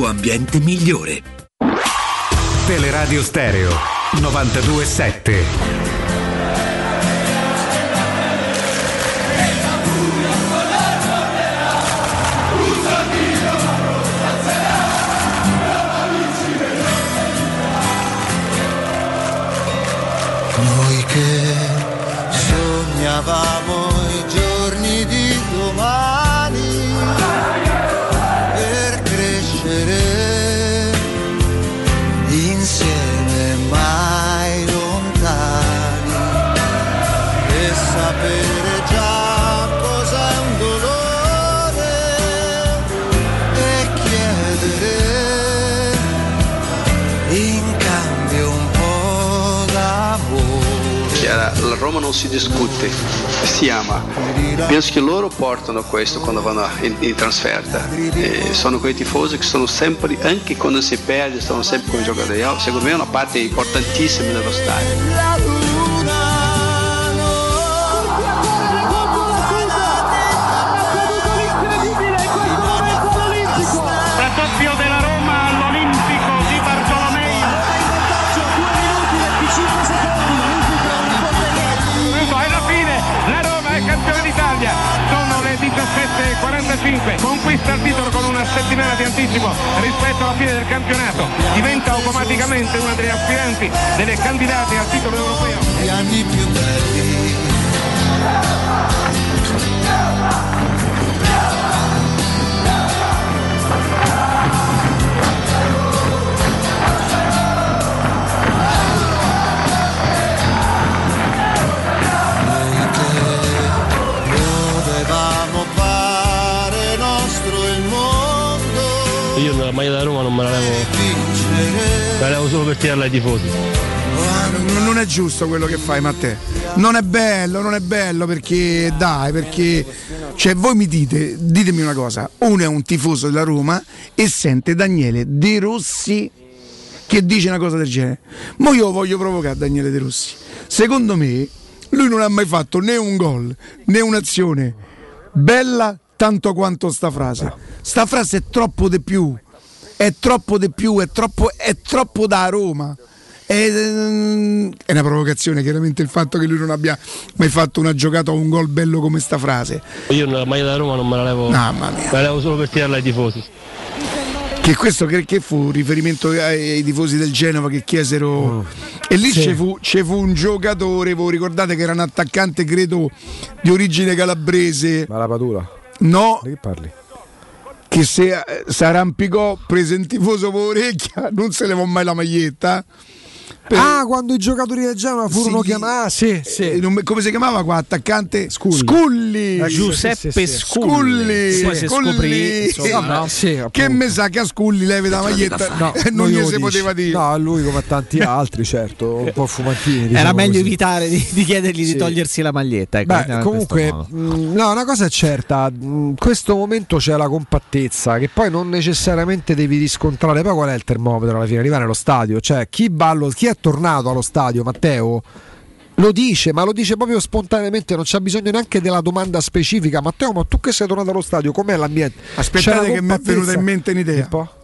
ambiente migliore. Teleradio Stereo 927. Noi che sognavamo non si discute, si ama. Penso che loro portano questo quando vanno in, in trasferta. E sono quei tifosi che sono sempre, anche quando si perde, sono sempre con i giocatori. Io- Secondo me è una parte importantissima dello stadio. Conquista il titolo con una settimana di anticipo rispetto alla fine del campionato. Diventa automaticamente una delle aspiranti, delle candidate al titolo europeo. Io la maglia da Roma non me la levo. Me la levo solo per tirarla ai tifosi. Non non è giusto quello che fai, Matteo. Non è bello, non è bello perché dai, perché cioè voi mi dite, ditemi una cosa, uno è un tifoso della Roma e sente Daniele De Rossi che dice una cosa del genere. Ma io voglio provocare Daniele De Rossi. Secondo me lui non ha mai fatto né un gol né un'azione bella tanto quanto sta frase. Sta frase è troppo di più. È troppo di più, è troppo, è troppo da Roma. È, ehm, è una provocazione, chiaramente il fatto che lui non abbia mai fatto una giocata o un gol bello come sta frase. Io la maglia da Roma non me la levo. Mamma mia. Me la levo solo per tirarla ai tifosi. Che questo che, che fu riferimento ai, ai tifosi del Genova che chiesero. e lì Sì. ci, fu, ci fu un giocatore, voi ricordate che era un attaccante, credo, di origine calabrese. Ma la Padula? No. Di che parli? Che se eh, si arrampicò, prese un tifoso per orecchia, non se levò mai la maglietta. Per- Ah, quando i giocatori del Genoa furono Sì. chiamati. Sì, sì. Eh, non- come si chiamava qua? Attaccante Sculli. Sculli. Eh, Giuseppe sì, sì, sì. Sculli. Sculli, si Sculli. scoprì, insomma, no? Sì, appunto. Che mi sa che a Sculli levi la maglietta No, e non gli si poteva dire. No, a lui come a tanti altri, certo, un po' fumantini. Era diciamo meglio così. evitare di, di chiedergli Sì. di togliersi la maglietta. Ecco, Beh, comunque, mh, no, una cosa è certa, in questo momento c'è la compattezza che poi non necessariamente devi riscontrare. Poi qual è il termometro alla fine? Arrivare allo stadio, cioè chi, va allo- chi è tornato allo stadio, Matteo, Lo dice, ma lo dice proprio spontaneamente, non c'è bisogno neanche della domanda specifica. Matteo, ma tu che sei tornato allo stadio, com'è l'ambiente? Aspettate che mi è venuta in mente un'idea. Un po'.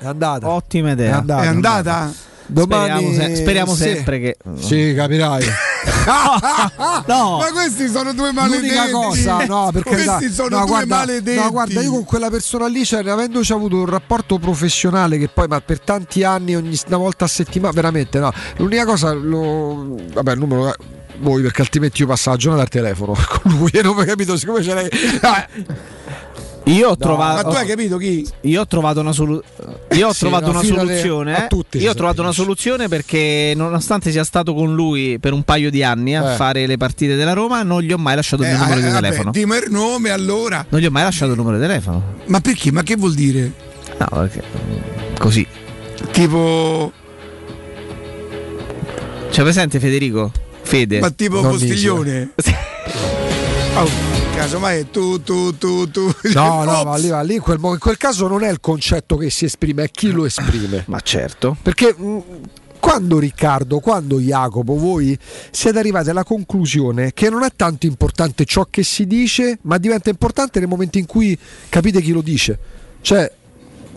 È andata. Ottima idea. È andata. È andata? Domani Speriamo, se- speriamo sì. sempre che. Sì, capirai. No, Ma questi sono due maledetti. L'unica cosa, no, perché questi sono no, due guarda, maledetti. no, guarda, io con quella persona lì, cioè, avendoci avuto un rapporto professionale che poi, ma per tanti anni, ogni una volta a settimana, veramente no. L'unica cosa, lo, vabbè, il numero. eh, Voi perché altrimenti io passo la giornata al telefono con lui e non ho capito siccome ce l'hai Io ho No, trovato. Ma tu hai capito chi? Io ho trovato una, solu- io ho Sì, trovato no, una soluzione. eh. tutti Io ho trovato una soluzione perché, nonostante sia stato con lui per un paio di anni a Eh. fare le partite della Roma, non gli ho mai lasciato il Eh, numero eh, di vabbè, telefono. dimmi il nome allora. Non gli ho mai lasciato il numero di telefono. Ma perché? Ma che vuol dire? No, perché. Così. Tipo. C'è presente Federico? Fede. Ma tipo Non postiglione? Oh, casomai tu, tu, tu, tu. No, no, ma lì, ma lì in, quel, in quel caso non è il concetto che si esprime, è chi lo esprime. Ma certo. Perché mh, quando Riccardo, quando Jacopo, voi siete arrivati alla conclusione che non è tanto importante ciò che si dice, ma diventa importante nel momento in cui capite chi lo dice. Cioè,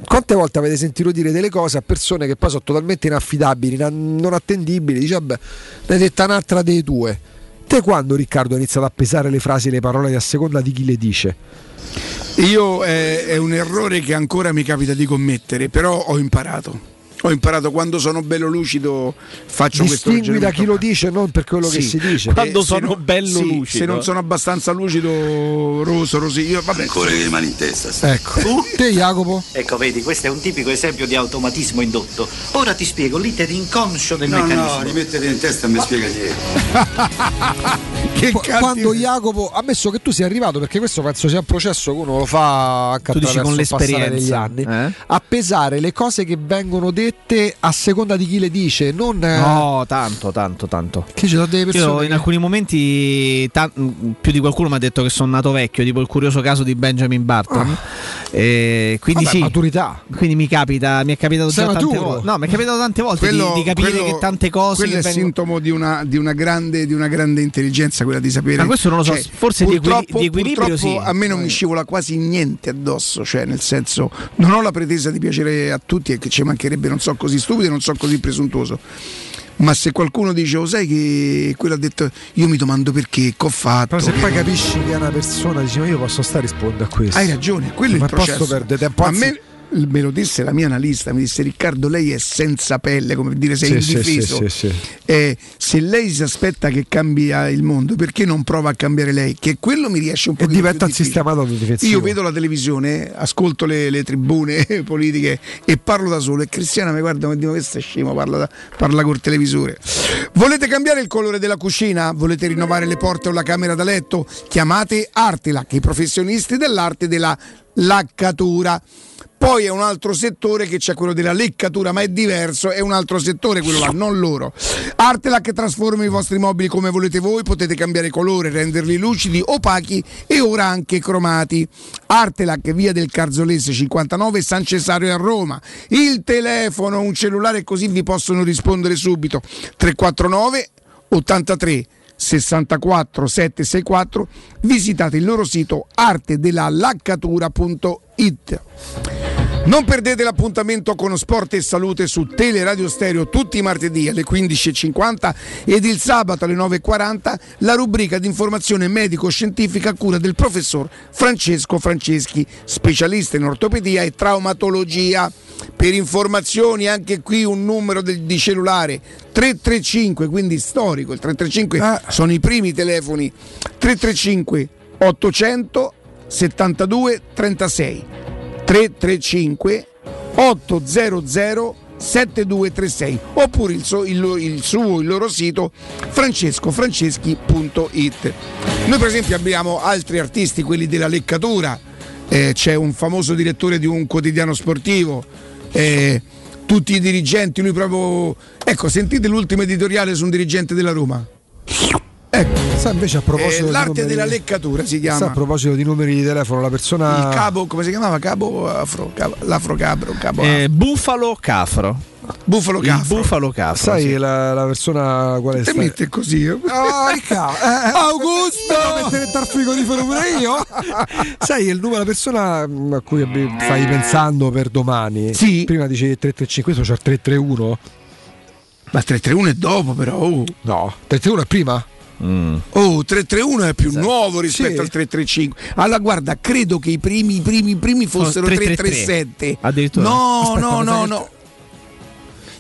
quante volte avete sentito dire delle cose a persone che poi sono totalmente inaffidabili, non attendibili? Dice, vabbè, ne hai detta un'altra dei due. Te quando Riccardo ha iniziato a pesare le frasi e le parole a seconda di chi le dice? Io eh, è un errore che ancora mi capita di commettere, però ho imparato. Ho imparato quando sono bello lucido faccio questo Distingui da chi lo dice, non per quello che Sì. si dice. Quando Eh, sono no- bello sì, lucido. Se non sono abbastanza lucido, roso, rosì, io vabbè. Ancora che rimane in testa. Ecco. Te Jacopo? Ecco, vedi, questo è un tipico esempio di automatismo indotto. Ora ti spiego l'iter inconscio del No, meccanismo. no, rimettete in testa e mi spiega niente. Che cazzo- quando Jacopo, ammesso che tu sia arrivato, perché questo penso sia un processo che uno lo fa anche Tu dici con passare degli l'esperienza, anni, eh? a pesare le cose che vengono dette a seconda di chi le dice, non eh, No, tanto, tanto, tanto. che ci sono delle persone Io in che- alcuni momenti ta- più di qualcuno mi ha detto che sono nato vecchio, tipo il curioso caso di Benjamin Barton. E quindi. Vabbè, sì, maturità. quindi mi capita, mi è capitato Sei già tante maturo. volte. No, mi è capitato tante volte di- Quello- di, capire quello- che tante cose quello è vengono- sintomo di una, di una grande, di una grande intelligenza quella di sapere Ma questo non lo so, Cioè, forse di purtroppo- di equilibrio sì. a me non mi scivola quasi niente addosso cioè nel senso non ho la pretesa di piacere a tutti e che ci mancherebbe non so così stupido e non so così presuntuoso. Ma se qualcuno dice oh sai che quello ha detto io mi domando perché che ho fatto Però se poi capisci che è una persona, dici ma io posso stare a rispondere a questo. hai ragione quello è Ma il processo. posso perdere tempo, a me me lo disse la mia analista mi disse Riccardo lei è senza pelle come dire sei Sì, indifeso sì, sì. Eh, se lei si aspetta che cambia il mondo, perché non prova a cambiare lei? Che quello mi riesce un po' E diventa il sistema autodifensivo. Io vedo la televisione, ascolto le, le tribune politiche e parlo da solo. E Cristiana mi guarda e mi dice: Questo è scemo, parla, parla col televisore. Volete cambiare il colore della cucina? Volete rinnovare le porte o la camera da letto? Chiamate Artelac, i professionisti dell'arte della laccatura. Poi è un altro settore che c'è quello della leccatura, ma è diverso, è un altro settore quello là, non loro. Artelac trasforma i vostri mobili come volete voi, potete cambiare colore, renderli lucidi, opachi e ora anche cromati. Artelac, via del Carzolese 59, San Cesario a Roma. Il telefono, un cellulare così vi possono rispondere subito. 349 83 64 764 visitate il loro sito artedellalaccatura.it non perdete l'appuntamento con Sport e Salute su Teleradio Stereo tutti i martedì alle 15.50 ed il sabato alle 9.40 la rubrica di informazione medico-scientifica a cura del professor Francesco Franceschi, specialista in ortopedia e traumatologia. Per informazioni anche qui un numero del- di cellulare 335, quindi storico, il 335 sono i primi telefoni 335 800 72 36 335 800 7236 oppure il, suo- il il suo il loro sito francescofranceschi.it noi per esempio abbiamo altri artisti quelli della leccatura. Eh, c'è un famoso direttore di un quotidiano sportivo, eh, tutti i dirigenti, lui proprio... Ecco, sentite l'ultimo editoriale su un dirigente della Roma. Ecco, Sa invece a proposito Eh, di l'arte numeri- della leccatura si chiama. Sa, a proposito di numeri di telefono, la persona. Il capo, come si chiamava? Capo afro, capo- l'afrocabro, capo Eh, Bufalo Cafro. Bufalo Il Cafro. Bufalo Cafro. Sai sì. la, la persona quale Te sta? mette così. eh? Ah, eh, eh, Augusto! Devo mettere dal frigorifero pure io? Sai il numero, la persona mm, a cui stai pensando per domani? Sì. Prima dicevi 335, questo c'è il 331? Ma 331 è dopo però. Oh, No, 331 è prima? Oh, 331 è più nuovo rispetto Sì. al 335. Allora guarda, credo che i primi, primi, primi fossero 333. 337. Addirittura. No, Aspetta, no, no, no.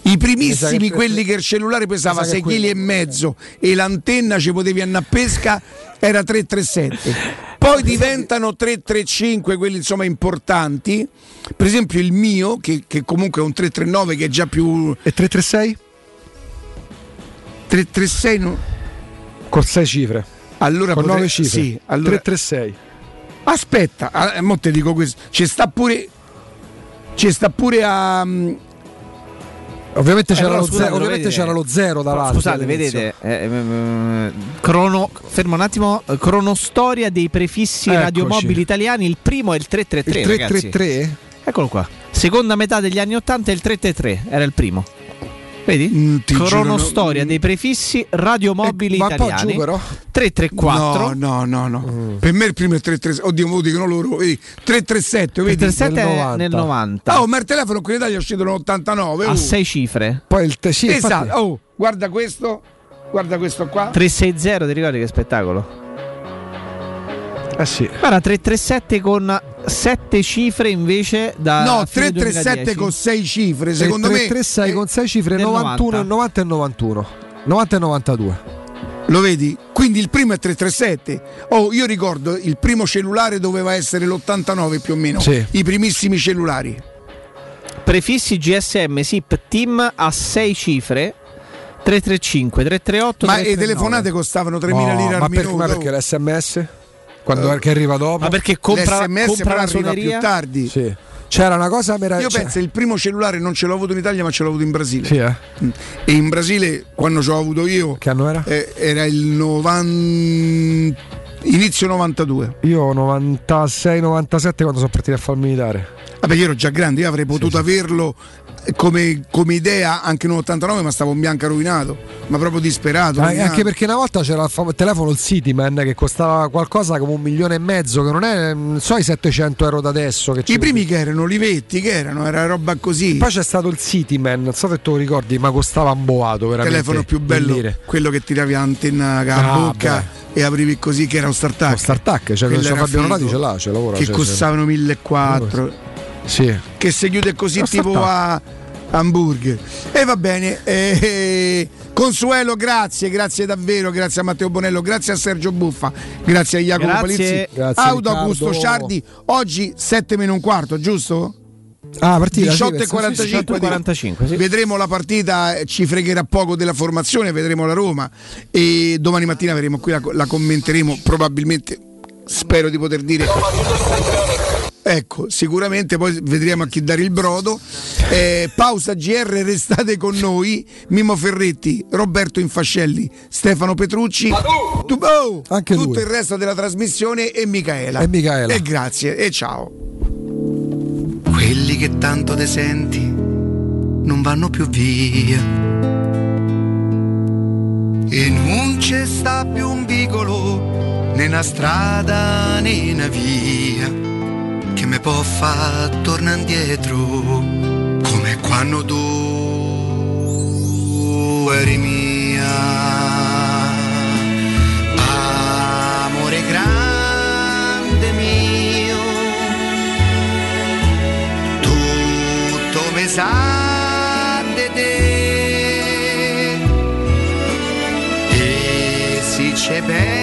I primissimi, che- quelli che il cellulare pesava mi sa che 6 kg e mezzo e l'antenna ci potevi andare a pesca era 337. Poi diventano 335 quelli insomma importanti. Per esempio il mio, che, che comunque è un 339 che è già più... E 336? 336 no? Con 6 cifre. Allora Con potrei- 9 cifre. Sì, allora, 336. Aspetta, ah, mo te dico questo. Ci sta pure. Ci sta pure a. mm, Ovviamente, Eh, c'era, lo scusate, zero, ovviamente c'era lo zero davanti. Scusate, all'inizio. vedete, eh, eh, crono, fermo un attimo, eh, cronostoria dei prefissi Eccoci. radiomobili italiani, il primo è il 333, Il ragazzi. 333? Eccolo qua. Seconda metà degli anni 80 è il 333, era il primo. Vedi? Mm, ti giuro, cronostoria no, mm. dei prefissi radiomobili Eh, ma italiani. giù però. 334. No, no, no, no. Per me il primo è 337. Oddio, mo dicono loro. Vedi? 337, vedi? 337 Nel è 90. nel 90. Oh, ma il telefono qui in Italia è uscito nell'89. a. 6 cifre. Poi il te- sì, esatto. Oh, guarda questo. Guarda questo qua. 360, ti ricordi che spettacolo? Eh sì. Guarda, 337 con 7 cifre invece da No, fine 337 2010. con 6 cifre. Secondo me. 336 eh, con 6 cifre, del 91, 90. 90 e 91. 90 e 92. Lo vedi? Quindi il primo è 337. Oh, io ricordo il primo cellulare doveva essere l'89 più o meno. Sì. I primissimi cellulari. Prefissi GSM SIP Team a 6 cifre 335 338 Ma le 339. telefonate costavano 3.000 No, lire ma al per- minuto. ma perché l'SMS? Quando che arriva dopo? Ma perché compra, L'SMS compra la arriva suoneria? più tardi. Sì. C'era una cosa meravigliosa. Io penso che il primo cellulare non ce l'ho avuto in Italia, ma ce l'ho avuto in Brasile. Sì, eh. Mm. E in Brasile, quando ce l'ho avuto io, Che anno era? eh, era il 90... inizio 92. Io 96-97 quando sono partito a fare il militare. Vabbè, io ero già grande, io avrei potuto averlo come, come idea anche in un 89, ma stavo in bianca rovinato, ma proprio disperato. Ah, anche perché una volta c'era il fam- il telefono il Cityman che costava qualcosa come un milione e mezzo, che non è non so i 700 euro da adesso. Che I primi che erano, Olivetti, che erano, era roba così. Poi c'è stato il Cityman, non so se tu lo ricordi, ma costava un boato Il veramente. telefono più bello, lire. quello che tiravi l'antenna la Ah, bocca e aprivi così, che era un start Lo StarTac, cioè era Fabio. Nonati ce l'ha, ce lavora. che cioè, costavano 1400 Sì. che si chiude così Lo tipo a hamburger e va bene eh, Consuelo grazie grazie davvero grazie a Matteo Bonello grazie a Sergio Buffa grazie a Jacopo Grazie. Palizzi Grazie, Audo Riccardo. Augusto Ciardi oggi 7 meno un quarto giusto? Ah, partita 18 sì, e 45, 45, sì. vedremo la partita eh, ci fregherà poco della formazione vedremo la Roma e domani mattina avremo qui la, la commenteremo probabilmente spero di poter dire Ecco, sicuramente poi vedremo a chi dare il brodo. Eh, pausa GR, restate con noi. Mimo Ferretti, Roberto Infascelli, Stefano Petrucci, tu- oh, Anche tutto lui. il resto della trasmissione e Michaela. E Michaela. E grazie e ciao. Quelli che tanto te senti non vanno più via. E non c'è sta più un vicolo, né una strada né una via che mi può far tornare indietro come quando tu eri mia. Amore grande mio tutto mi sa di te e se ci penso